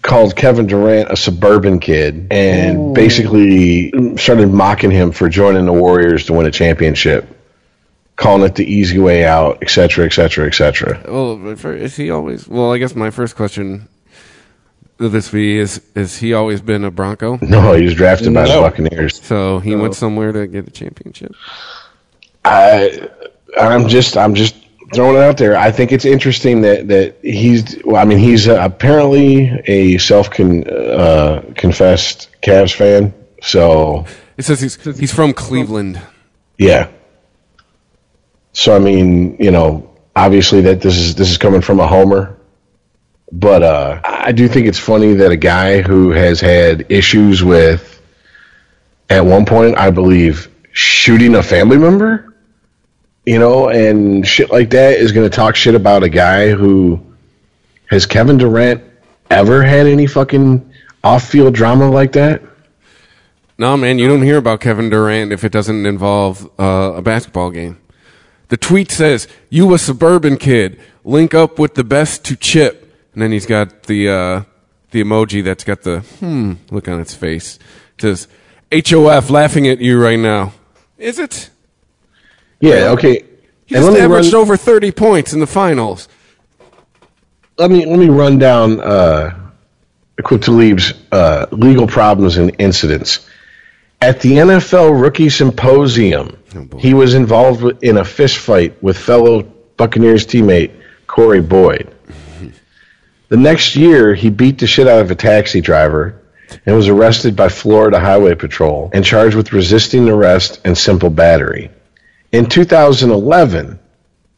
called Kevin Durant a suburban kid and basically started mocking him for joining the Warriors to win a championship, calling it the easy way out, et cetera, et cetera, et cetera. Well, but is he always? Well, I guess my first question to this be is: Is he always been a Bronco? No, he was drafted by the Buccaneers. So he went somewhere to get a championship. I, I'm just, I'm just throwing it out there. I think it's interesting that that he's. Well, I mean, he's uh, apparently a self con, uh, confessed Cavs fan. So It says he's he's from Cleveland. Yeah. So I mean, you know, obviously that this is this is coming from a homer, but uh, I do think it's funny that a guy who has had issues with, at one point, I believe, shooting a family member, you know, and shit like that is going to talk shit about a guy who has Kevin Durant ever had any fucking off-field drama like that? No, man, you don't hear about Kevin Durant if it doesn't involve uh, a basketball game. The tweet says, "You a suburban kid, link up with the best to chip," and then he's got the uh, the emoji that's got the hmm look on its face. It says, "HOF laughing at you right now." Is it? Yeah. Okay. He And just averaged run- over thirty points in the finals. let me let me run down uh, Aqib Talib's uh, legal problems and incidents. At the NFL Rookie Symposium, he was involved in a fist fight with fellow Buccaneers teammate Cory Boyd. The next year, he beat the shit out of a taxi driver and was arrested by Florida Highway Patrol and charged with resisting arrest and simple battery. In 2011,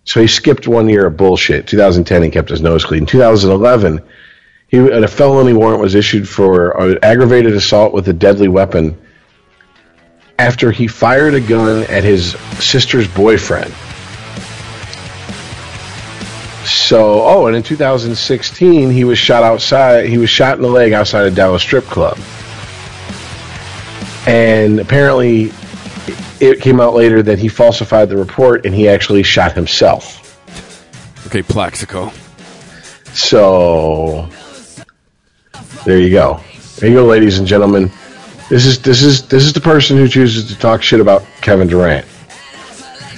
so he skipped one year of bullshit. 2010, he kept his nose clean. In 2011, he a felony warrant was issued for aggravated assault with a deadly weapon after he fired a gun at his sister's boyfriend. So, oh, and in 2016, he was shot outside. He was shot in the leg outside a Dallas strip club. And apparently, it came out later that he falsified the report and he actually shot himself. Okay, Plaxico. So there you go. There you go, ladies and gentlemen. This is this is this is the person who chooses to talk shit about Kevin Durant.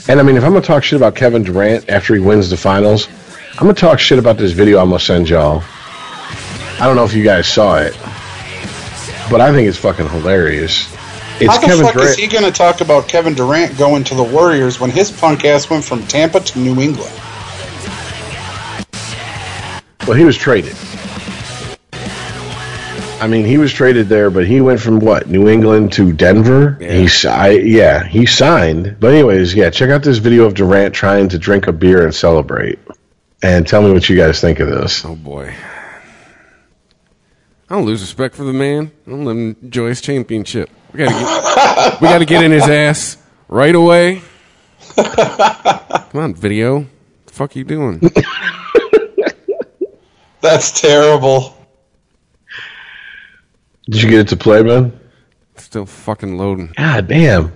And I mean, if I'm gonna talk shit about Kevin Durant after he wins the finals, I'm gonna talk shit about this video I'm gonna send y'all. I don't know if you guys saw it, but I think it's fucking hilarious. It's How the Kevin fuck Durant. is he going to talk about Kevin Durant going to the Warriors when his punk ass went from Tampa to New England? Well, he was traded. I mean, he was traded there, but he went from what New England to Denver. Yeah. He si- yeah, he signed. But anyways, yeah, check out this video of Durant trying to drink a beer and celebrate, and tell me what you guys think of this. Oh boy. I don't lose respect for the man. I don't let him enjoy his championship. We gotta get, we gotta get in his ass right away. Come on, video. The fuck you doing? That's terrible. Did you get it to play, man? Still fucking loading. God damn!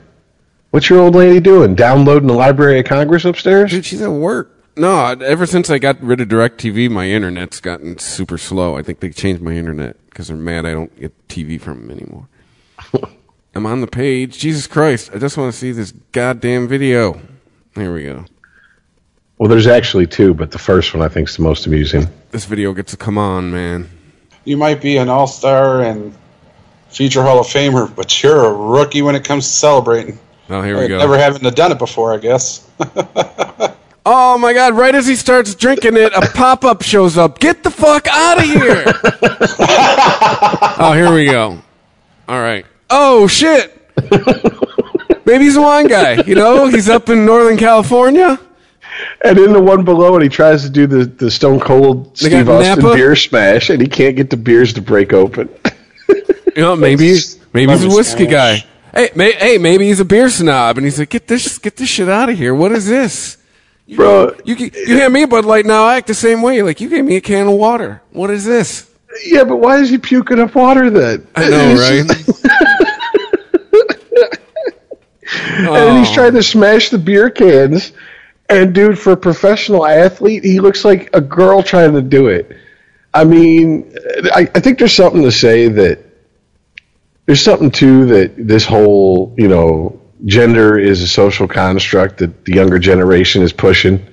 What's your old lady doing? Downloading the Library of Congress upstairs? Dude, she's at work. No, ever since I got rid of DirecTV, my internet's gotten super slow. I think they changed my internet because they're mad I don't get TV from them anymore. I'm on the page. Jesus Christ. I just want to see this goddamn video. There we go. Well, there's actually two, but the first one I think is the most amusing. This video gets to come on, man. You might be an all star and future Hall of Famer, but you're a rookie when it comes to celebrating. Oh, here we go. Never having done it before, I guess. Oh my god, right as he starts drinking it, a pop up shows up. Get the fuck out of here! oh, here we go. Alright. Oh shit! Maybe he's a wine guy, you know? He's up in Northern California. And in the one below it, he tries to do the, the Stone Cold They Steve Austin Napa? beer smash, and he can't get the beers to break open. You know, maybe maybe he's a whiskey smash. guy. Hey, may, hey, maybe he's a beer snob, and he's like, get this, get this shit out of here. What is this? Bro, You gi- you hand me a Bud Light now, I act the same way. Like you gave me a can of water. What is this? Yeah, but why is he puking up water then? I know, right? And he's Oh. trying to smash the beer cans. And dude, for a professional athlete, he looks like a girl trying to do it. I mean, I, I think there's something to say that there's something too that this whole, you know, gender is a social construct that the younger generation is pushing.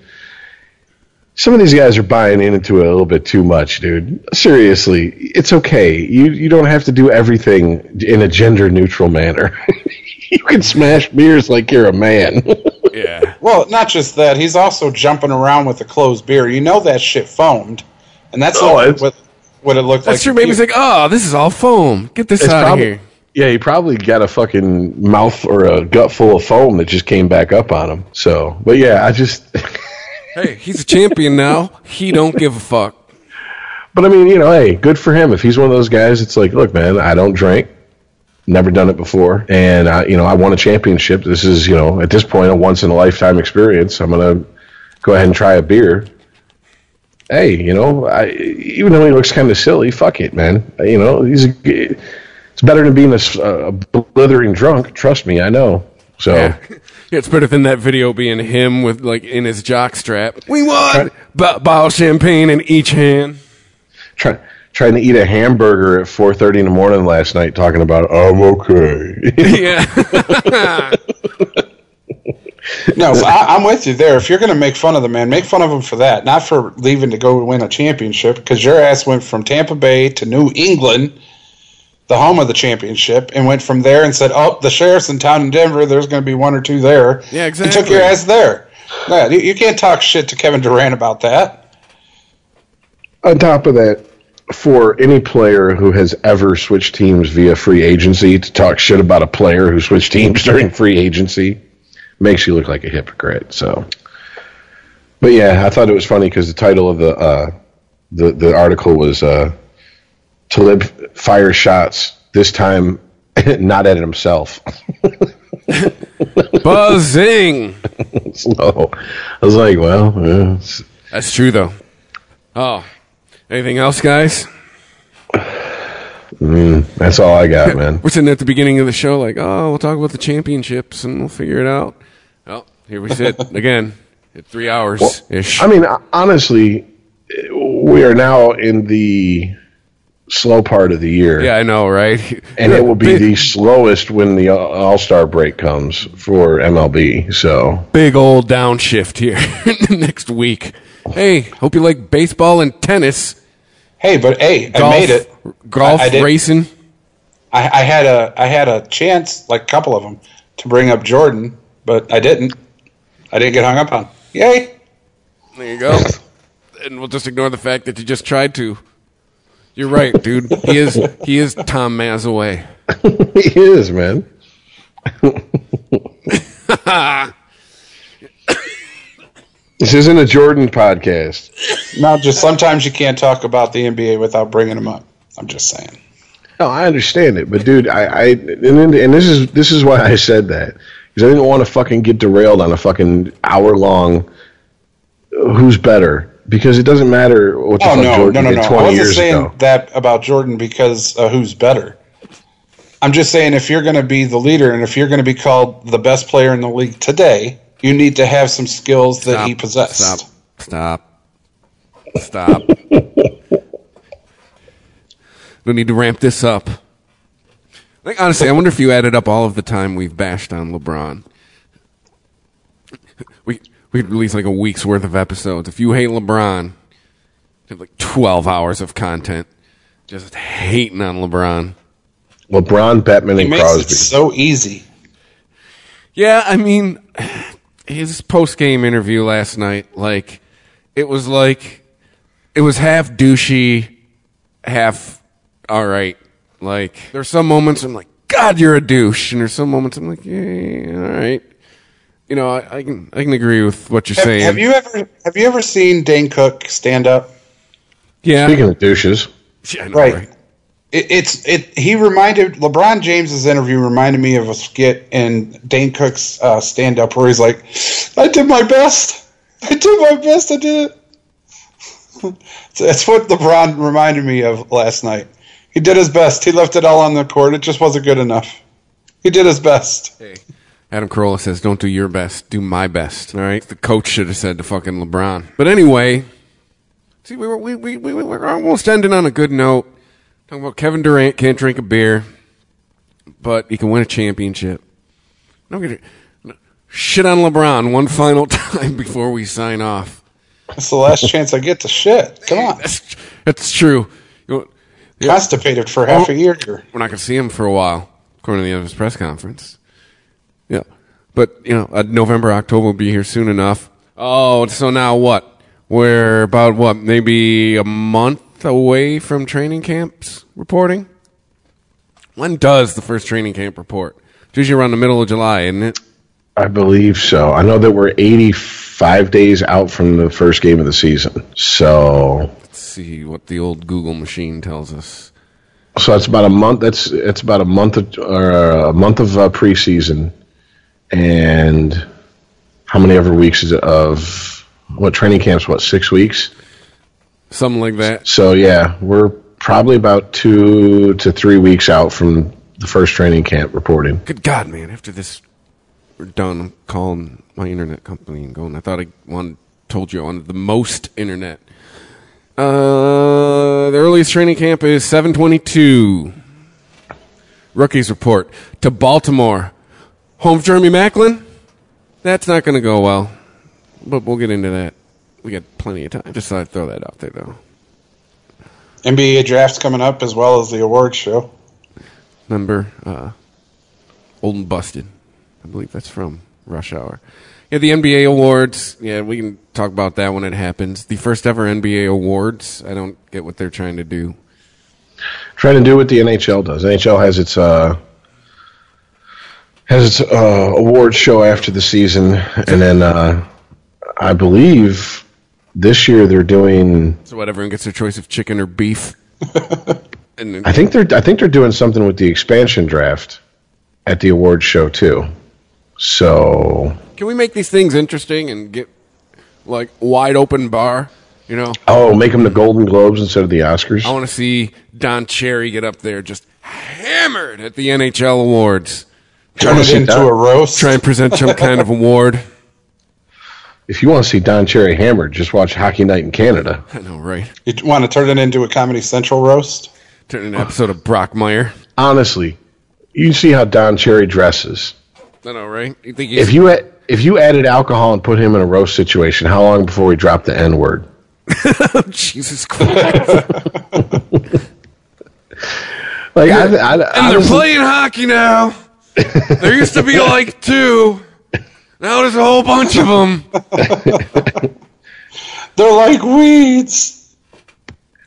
Some of these guys are buying into it a little bit too much, dude. Seriously, it's okay. You you don't have to do everything in a gender neutral manner. you can smash beers like you're a man. Yeah. well, not just that. He's also jumping around with a closed beer. You know that shit foamed. And that's Oh, all it's- what, what it looked like. That's true. Maybe he's like, oh, this is all foam. Get this It's out of here. Yeah, he probably got a fucking mouth or a gut full of foam that just came back up on him. So, but yeah, I just. Hey, he's a champion now. He don't give a fuck. But I mean, you know, hey, good for him. If he's one of those guys, it's like, look, man, I don't drink, never done it before, and I, you know, I won a championship. This is, you know, at this point, a once in a lifetime experience. I'm gonna go ahead and try a beer. Hey, you know, I, even though he looks kind of silly, fuck it, man. You know, he's a, it's better than being a blithering drunk. Trust me, I know. So. Yeah. Yeah, it's better than that video being him with like in his jock strap. We won. B- bottle champagne in each hand. try, trying to eat a hamburger at 4.30 in the morning last night talking about i'm okay Yeah. No, I, I'm with you there. If you're going to make fun of the man, make fun of him for that, not for leaving to go win a championship. Because your ass went from Tampa Bay to New England, the home of the championship, and went from there and said, "Oh, the sheriff's in town in Denver. There's going to be one or two there." Yeah, exactly. And took your ass there. Yeah, you, you can't talk shit to Kevin Durant about that. on top of that for any player who has ever switched teams via free agency to talk shit about a player who switched teams during free agency makes you look like a hypocrite so but yeah i thought it was funny because the title of the uh the the article was uh talib fires shots this time not at himself Buzzing. so i was like well yeah, That's true though. Oh, anything else, guys? Mm, that's all i got man We're sitting at the beginning of the show, like, oh, we'll talk about the championships and we'll figure it out. Well, here we sit again at three hours ish. I mean, honestly, we are now in the slow part of the year. yeah, I know, right? And it will be big, the slowest when the All Star break comes for MLB. So, big old downshift here next week. Hey, hope you like baseball and tennis. Hey, but hey, Golf, I made it. Golf I- I racing. I, I had a I had a chance, like a couple of them, to bring up Jordan, but I didn't. I didn't get hung up on. Yay! There you go. and we'll just ignore the fact that you just tried to. You're right, dude. He is he is Tom Mazaway. he is, man. this isn't a Jordan podcast. No, just sometimes you can't talk about the NBA without bringing them up. I'm just saying. No, I understand it, but dude, I, I and, and this is this is why I said that because I didn't want to fucking get derailed on a fucking hour long. Who's better? Because it doesn't matter what the Oh fuck no, Jordan no, no, did no! I wasn't saying ago. that about Jordan because uh, who's better. I'm just saying if you're going to be the leader and if you're going to be called the best player in the league today, you need to have some skills that he possessed. Stop. Stop. Stop. we need to ramp this up. Like honestly, I wonder if you added up all of the time we've bashed on LeBron. We we could release like a week's worth of episodes. If you hate LeBron, you have like twelve hours of content just hating on LeBron. LeBron, Bettman, He and makes Crosby. it so easy. Yeah, I mean, his post game interview last night, like, it was like, it was half douchey, half all right. Like, there's some moments I'm like, God, you're a douche, and there's some moments I'm like, yeah, all right. You know, I, I can I can agree with what you're Have, saying. have you ever have you ever seen Dane Cook stand up? yeah, Speaking of douches, Yeah, I know, Right. It, it's it. He reminded LeBron James's interview reminded me of a skit in Dane Cook's uh, stand up where he's like, "I did my best. I did my best. I did it." So That's what LeBron reminded me of last night. He did his best. He left it all on the court. It just wasn't good enough. He did his best. Hey, Adam Carolla says, "Don't do your best, do my best." All right, the coach should have said to fucking LeBron. But anyway, see, we were we we we we we're almost ending on a good note. Talking about Kevin Durant can't drink a beer, but he can win a championship. I'm gonna shit on LeBron one final time before we sign off. That's the last chance I get to shit. Come on. That's that's true. You know, yeah, Constipated for half a year we're not going to see him for a while, according to the end of his press conference. Yeah, but you know, uh, November, October will be here soon enough. Oh, so now what? We're about what? Maybe a month away from training camps reporting. When does the first training camp report? It's usually around the middle of July, isn't it? I believe so. I know that we're 85 days out from the first game of the season. So, Let's see what the old Google machine tells us. so that's about a month. That's it's about a month of, or a month of uh, preseason, and how many ever weeks is it of what training camps? What six weeks? Something like that. So yeah, we're probably about two to three weeks out from the first training camp reporting. Good God, man! After this, we're done. I'm calling my internet company and going. I thought I wanted, told you I wanted the most internet. Uh, the earliest training camp is 722. Rookies report to Baltimore. Home Jeremy Maclin? That's not going to go well. But we'll get into that. We got plenty of time. Just thought I'd throw that out there, though. NBA draft's coming up as well as the awards show. Remember, uh, Old and Busted. I believe that's from Rush Hour. Yeah, the NBA awards. Yeah, we can talk about that when it happens. The first ever NBA awards. I don't get what they're trying to do. Trying to do what the NHL does. NHL has its uh, has its uh, awards show after the season, and then uh, I believe this year they're doing. So what, everyone gets their choice of chicken or beef. and then, I think they're I think they're doing something with the expansion draft at the awards show too. So can we make these things interesting and get like wide open bar? You know, oh, make them the Golden Globes instead of the Oscars. I want to see Don Cherry get up there just hammered at the NHL awards. Turn it into that? a roast. Try and present some kind of award. If you want to see Don Cherry hammered, just watch Hockey Night in Canada. I know, right? You want to turn it into a Comedy Central roast? Turn an episode of Brockmeyer. Honestly, you see how Don Cherry dresses. I know, right? You think If you a- if you added alcohol and put him in a roast situation, how long before we drop the N word? Jesus Christ? Like I, I, and I they're was- playing hockey now. There used to be like two. Now there's a whole bunch of them. They're like weeds.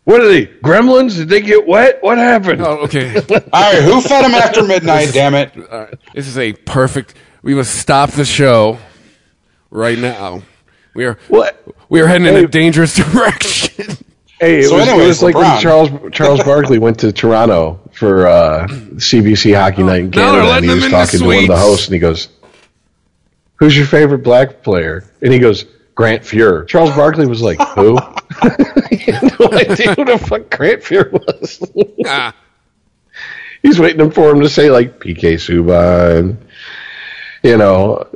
What are they? Gremlins? Did they get wet? What happened? Oh, okay. All right, who fed them after midnight? Damn it! All right. This is a perfect. We must stop the show right now. We are What? we are heading in a dangerous direction. Hey, it So was, it was like when Charles Charles Barkley went to Toronto for uh, CBC Hockey Night in Canada, and he was him in the talking to one of the hosts, and he goes, "Who's your favorite black player?" And he goes, "Grant Fuhr." Charles Barkley was like, "Who?" he had no idea who the fuck Grant Fuhr was. Ah, He's waiting for him to say like PK Subban, you know,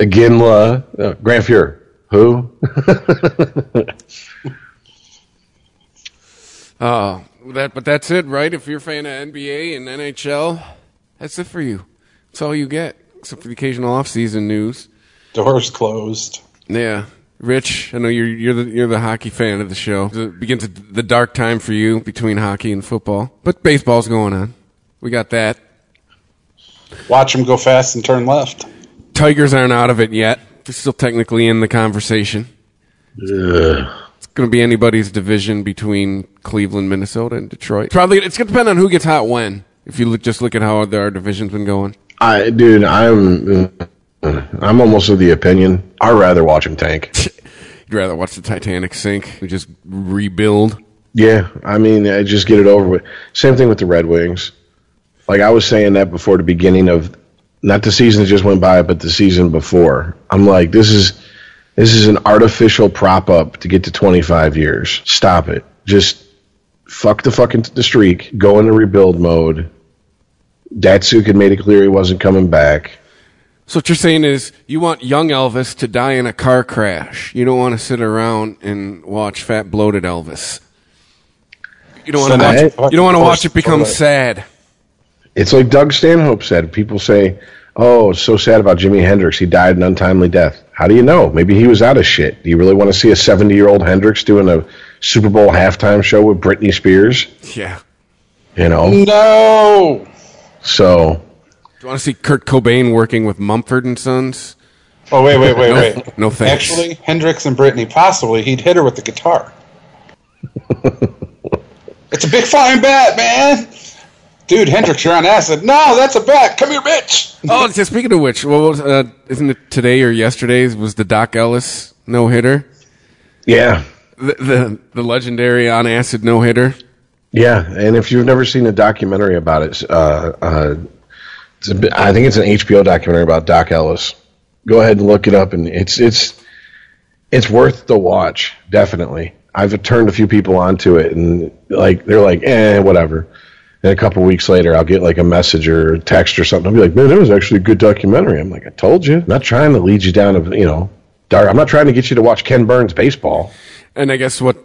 Iginla, uh, Grant Fuhr. Who? oh, that. But that's it, right? If you're a fan of NBA and NHL, that's it for you. That's all you get, except for the occasional off-season news. Doors closed. Yeah, Rich, I know you're you're the you're the hockey fan of the show. It begins the dark time for you between hockey and football, but baseball's going on. We got that. Watch them go fast and turn left. Tigers aren't out of it yet. They're still technically in the conversation. It's going to be anybody's division between Cleveland, Minnesota, and Detroit. Probably it's going to depend on who gets hot when. If you look, just look at how our division's been going. I, dude, I'm, uh, I'm almost of the opinion I'd rather watch him tank. You'd rather watch the Titanic sink. We just rebuild. Yeah, I mean, I just get it over with. Same thing with the Red Wings. Like I was saying that before the beginning of, not the season that just went by, but the season before. I'm like, this is, this is an artificial prop up to get to 25 years. Stop it. Just fuck the fucking the streak. Go into rebuild mode. Datsyuk had made it clear he wasn't coming back. So what you're saying is you want young Elvis to die in a car crash. You don't want to sit around and watch fat bloated Elvis. You don't want to watch. that's- You don't want to watch it become sad. It's like Doug Stanhope said. People say, "Oh, it's so sad about Jimi Hendrix. He died an untimely death." How do you know? Maybe he was out of shit. Do you really want to see a seventy-year-old Hendrix doing a Super Bowl halftime show with Britney Spears? Yeah. You know. No. So Do you want to see Kurt Cobain working with Mumford and Sons? Oh wait, wait, wait, wait. No thanks. Actually, Hendrix and Britney, possibly he'd hit her with the guitar. it's a big fine bat, man. Dude, Hendrix, you're on acid. No, that's a bet. Come here, bitch. Oh, just speaking of which, what was uh, isn't it today or yesterday's was the Doc Ellis no hitter? Yeah, The, the the legendary on acid no hitter. yeah. And if you've never seen a documentary about it, uh, uh, it's a I think it's an HBO documentary about Doc Ellis. Go ahead and look it up, and it's it's it's worth the watch. Definitely. I've turned a few people onto it, and like they're like, eh, whatever. And a couple weeks later, I'll get like a message or a text or something. I'll be like, man, that was actually a good documentary. I'm like, I told you. I'm not trying to lead you down a you know dark. I'm not trying to get you to watch Ken Burns baseball. And I guess what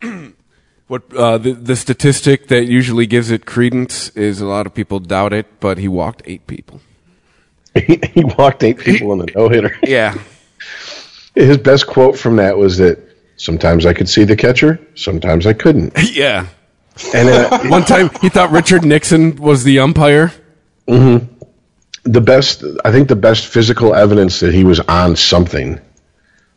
what uh, the the statistic that usually gives it credence is a lot of people doubt it, but he walked eight people. he, he walked eight people in the no hitter. Yeah, His best quote from that was that sometimes I could see the catcher, sometimes I couldn't. yeah. And uh, One time he thought Richard Nixon was the umpire. the best, I think the best physical evidence that he was on something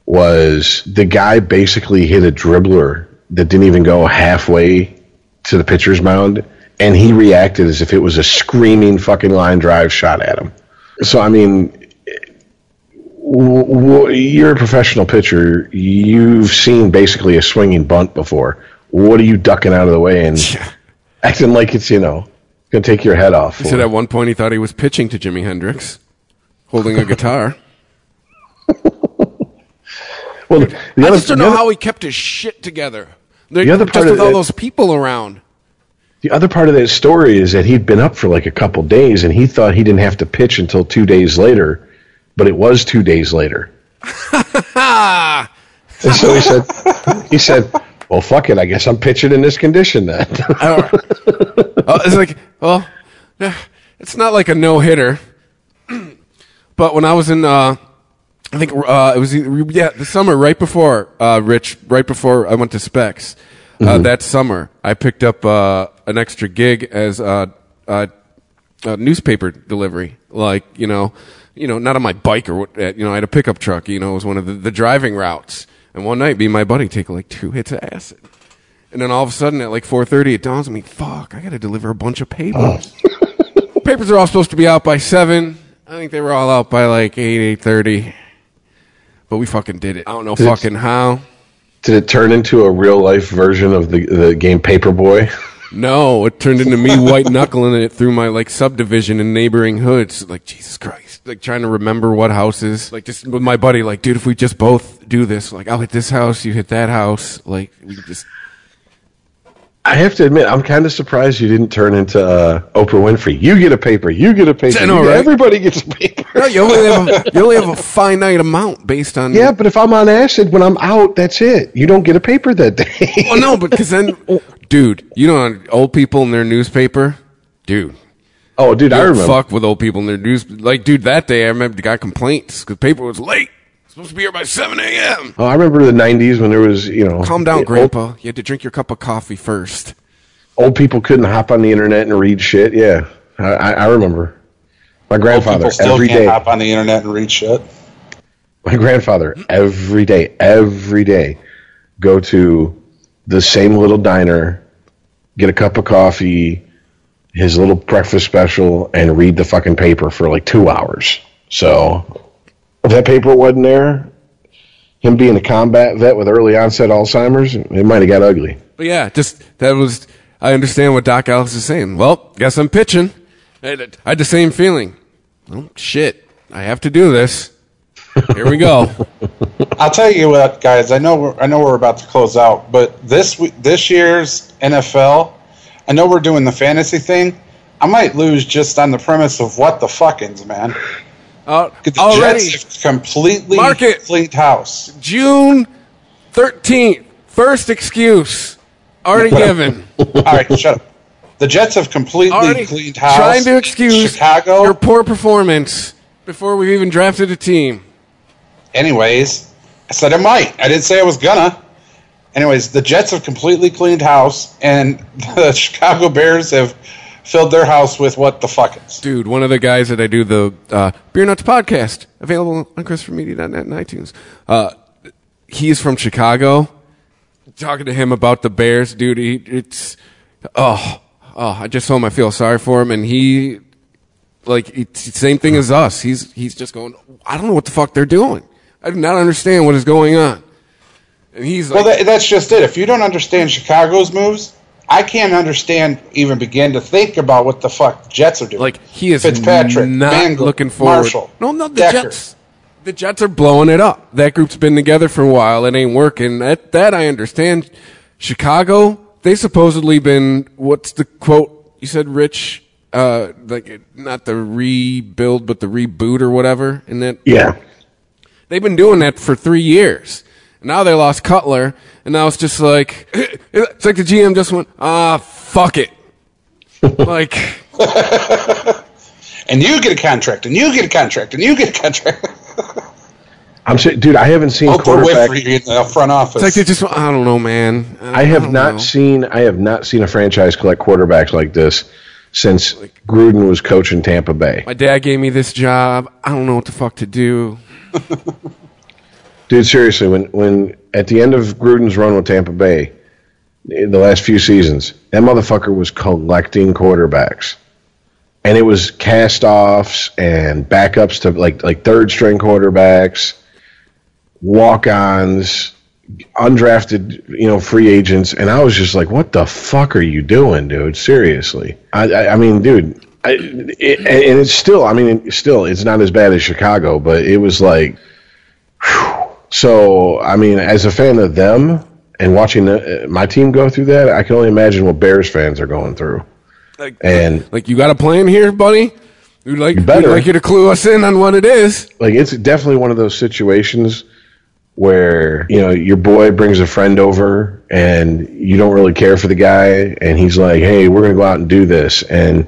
was the guy basically hit a dribbler that didn't even go halfway to the pitcher's mound, and he reacted as if it was a screaming fucking line drive shot at him. So I mean, you're a professional pitcher. You've seen basically a swinging bunt before. What are you ducking out of the way and acting like it's you know gonna take your head off? He for? said at one point he thought he was pitching to Jimi Hendrix, holding a guitar. well, the I just don't know other- how he kept his shit together. The other just part of with all it- those people around. The other part of that story is that he'd been up for like a couple days and he thought he didn't have to pitch until two days later, but it was two days later. And so he said, he said, well, fuck it. I guess I'm pitching in this condition then. oh, it's like, well, it's not like a no hitter. but when I was in, uh, I think uh, it was yeah the summer right before uh, Rich, right before I went to Specs. Uh, that summer, I picked up uh, an extra gig as uh, uh, a newspaper delivery. Like you know, you know, not on my bike or what. You know, I had a pickup truck. You know, it was one of the, the driving routes. And one night, me and my buddy take like two hits of acid. And then all of a sudden, at like 4:30, it dawns on me, "Fuck! I got to deliver a bunch of papers. papers are all supposed to be out by seven. I think they were all out by like eight, eight thirty. But we fucking did it. I don't know Did- fucking how. Did it turn into a real life version of the, the game Paperboy? No, it turned into me white knuckling it through my like subdivision and neighboring hoods. Like Jesus Christ, like trying to remember what houses. Like just with my buddy, like dude, if we just both do this, like I'll hit this house, you hit that house. Like we just I have to admit, I'm kind of surprised you didn't turn into uh, Oprah Winfrey. You get a paper. You get a paper. Know, get- right? Everybody gets a paper. no, you only have a, you only have a finite amount based on Yeah, but if I'm on acid when I'm out, that's it. You don't get a paper that day. Well, no, but because then, dude, you know, old people in their newspaper, dude. oh, dude, I don't remember. Fuck with old people in their news. Like, dude, that day I remember the guy complaints because paper was late. Supposed to be here by seven a.m. Oh, I remember the '90s when there was, you know, Calm down, old- Grandpa. You had to drink your cup of coffee first. Old, people couldn't hop on the internet and read shit. Yeah, I, I I remember. My grandfather people still every can't day. hop on the internet and read shit. My grandfather every day, every day, go to the same little diner, get a cup of coffee, his little breakfast special, and read the fucking paper for like two hours. So, if that paper wasn't there, him being a combat vet with early onset Alzheimer's, it might have got ugly. But yeah, just that was. I understand what Doc Ellis is saying. Well, guess I'm pitching. I had, the same feeling. Oh shit, I have to do this. Here we go. I'll tell you what, guys. I know we're, I know we're about to close out, but this this year's NFL, I know we're doing the fantasy thing. I might lose just on the premise of what the fuckings, man. Uh, The already, Jets have completely Mark it. cleaned house. June 13th. First excuse already given. All right, shut up. The Jets have completely Already cleaned house. trying to excuse Chicago. your poor performance before we've even drafted a team. Anyways, I said I might. I didn't say I was gonna. Anyways, the Jets have completely cleaned house, and the Chicago Bears have filled their house with what the fuckins. Dude, one of the guys that I do the uh, Beer Nuts podcast, available on ChristopherMedia.net and iTunes. Uh, he's from Chicago. Talking to him about the Bears, dude, he, it's oh, oh, I just told him I feel sorry for him, and he, like, it's the same thing as us. He's he's just going, I don't know what the fuck they're doing. I do not understand what is going on. And he's like, Well, that, that's just it. If you don't understand Chicago's moves, I can't understand, even begin to think about what the fuck the Jets are doing. like he is Fitzpatrick, not Mangold, looking forward. Marshall, no, no, the Decker. Jets. The Jets are blowing it up. That group's been together for a while. It ain't working. That that I understand. Chicago, they supposedly been what's the quote you said, Rich? Uh, like not the rebuild, but the reboot or whatever. And that Yeah. They've been doing that for three years. Now they lost Cutler, and now it's just like it's like the GM just went, ah, fuck it. like and you get a contract, and you get a contract, and you get a contract. I'm saying, dude, I haven't seen Oprah quarterback. Winfrey in the front office. it's like they just I don't know, man. I have don't not know. seen I have not seen a franchise collect quarterbacks like this since Gruden was coaching Tampa Bay. My dad gave me this job. I don't know what the fuck to do. Dude, seriously, when when at the end of Gruden's run with Tampa Bay, in the last few seasons, that motherfucker was collecting quarterbacks. And it was cast offs and backups to like like third string quarterbacks, walk ons, undrafted, you know, free agents, and I was just like, "What the fuck are you doing, dude? Seriously." I, I, I mean, dude, I, it, and it's still, I mean, it's still, it's not as bad as Chicago, but it was like, whew. so I mean, as a fan of them and watching the, uh, my team go through that, I can only imagine what Bears fans are going through. Like, And like you got a plan here, buddy? We'd like, we'd better. like you to clue us in on what it is. like it's definitely one of those situations where you know your boy brings a friend over and you don't really care for the guy and he's like hey we're going to go out and do this and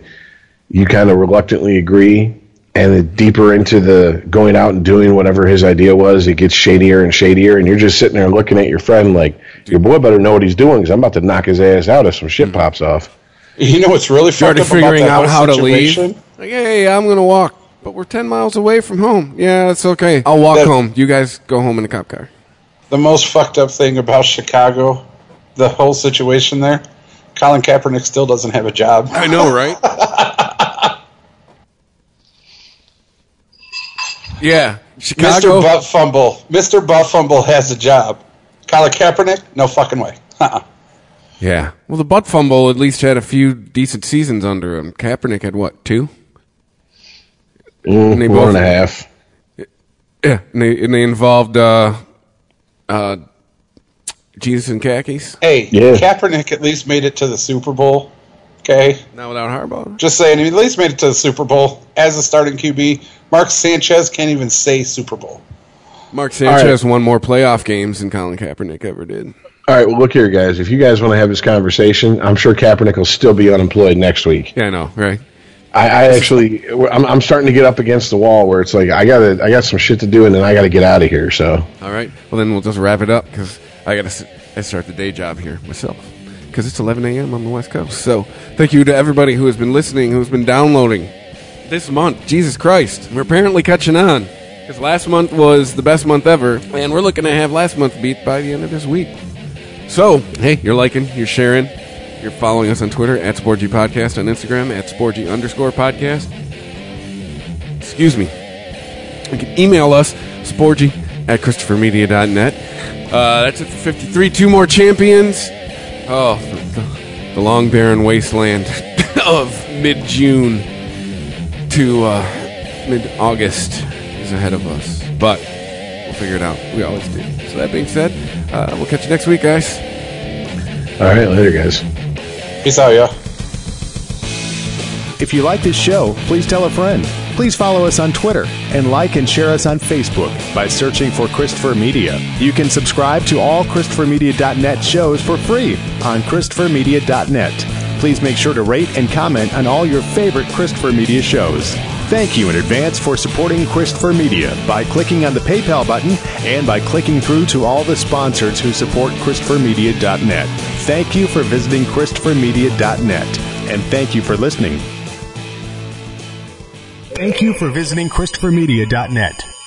you kind of reluctantly agree and the deeper into the going out and doing whatever his idea was it gets shadier and shadier and you're just sitting there looking at your friend like your boy better know what he's doing because i'm about to knock his ass out if some shit mm. pops off you know what's really You're fucked already up about figuring that out whole how to leave. Like, hey, I'm gonna walk, but we're ten miles away from home. Yeah, it's okay. I'll walk That- home. You guys go home in the cop car. The most fucked up thing about Chicago, the whole situation there, Colin Kaepernick still doesn't have a job. I know, right? Yeah, Mr. Chicago. Butt Fumble, Mr. Butt Fumble has a job. Colin Kaepernick, no fucking way. Uh-uh. Yeah. Well, the butt fumble at least had a few decent seasons under him. Kaepernick had what two? mm, they one both- and a half Yeah, and they and they involved uh, uh, Jesus and khakis. Hey, Yeah. Kaepernick at least made it to the Super Bowl. Okay, Not without Harbaugh. just saying, he at least made it to the Super Bowl as a starting QB. Mark Sanchez can't even say Super Bowl. Mark Sanchez won more playoff games than Colin Kaepernick ever did. all right well look here guys if you guys want to have this conversation i'm sure kaepernick will still be unemployed next week Yeah, I know, right? I, I actually, I'm, I'm starting to get up against the wall where it's like I got I got some shit to do, and then I got to get out of here. So, All right. Well, then we'll just wrap it up because I got to I start the day job here myself because it's 11 a.m. on the West Coast. So thank you to everybody who has been listening, who's been downloading this month. Jesus Christ, we're apparently catching on because last month was the best month ever, and we're looking to have last month beat by the end of this week. So, hey, you're liking, you're sharing, you're following us on Twitter at SportG Podcast, on Instagram at SportG underscore podcast. Excuse me. You can email us, sporgy at ChristopherMedia.net. Uh, that's it for 53. Two more champions. Oh, the, the long barren wasteland of mid June to uh, mid August is ahead of us. But we'll figure it out. We always do. So, that being said, uh, we'll catch you next week, guys. all right, later, guys. Peace out, y'all. If you like this show, please tell a friend. Please follow us on Twitter and like and share us on Facebook by searching for Christopher Media. You can subscribe to all ChristopherMedia.net shows for free on ChristopherMedia.net. Please make sure to rate and comment on all your favorite Christopher Media shows. Thank you in advance for supporting Christopher Media by clicking on the PayPal button and by clicking through to all the sponsors who support ChristopherMedia.net. Thank you for visiting ChristopherMedia.net and thank you for listening. Thank you for visiting ChristopherMedia.net.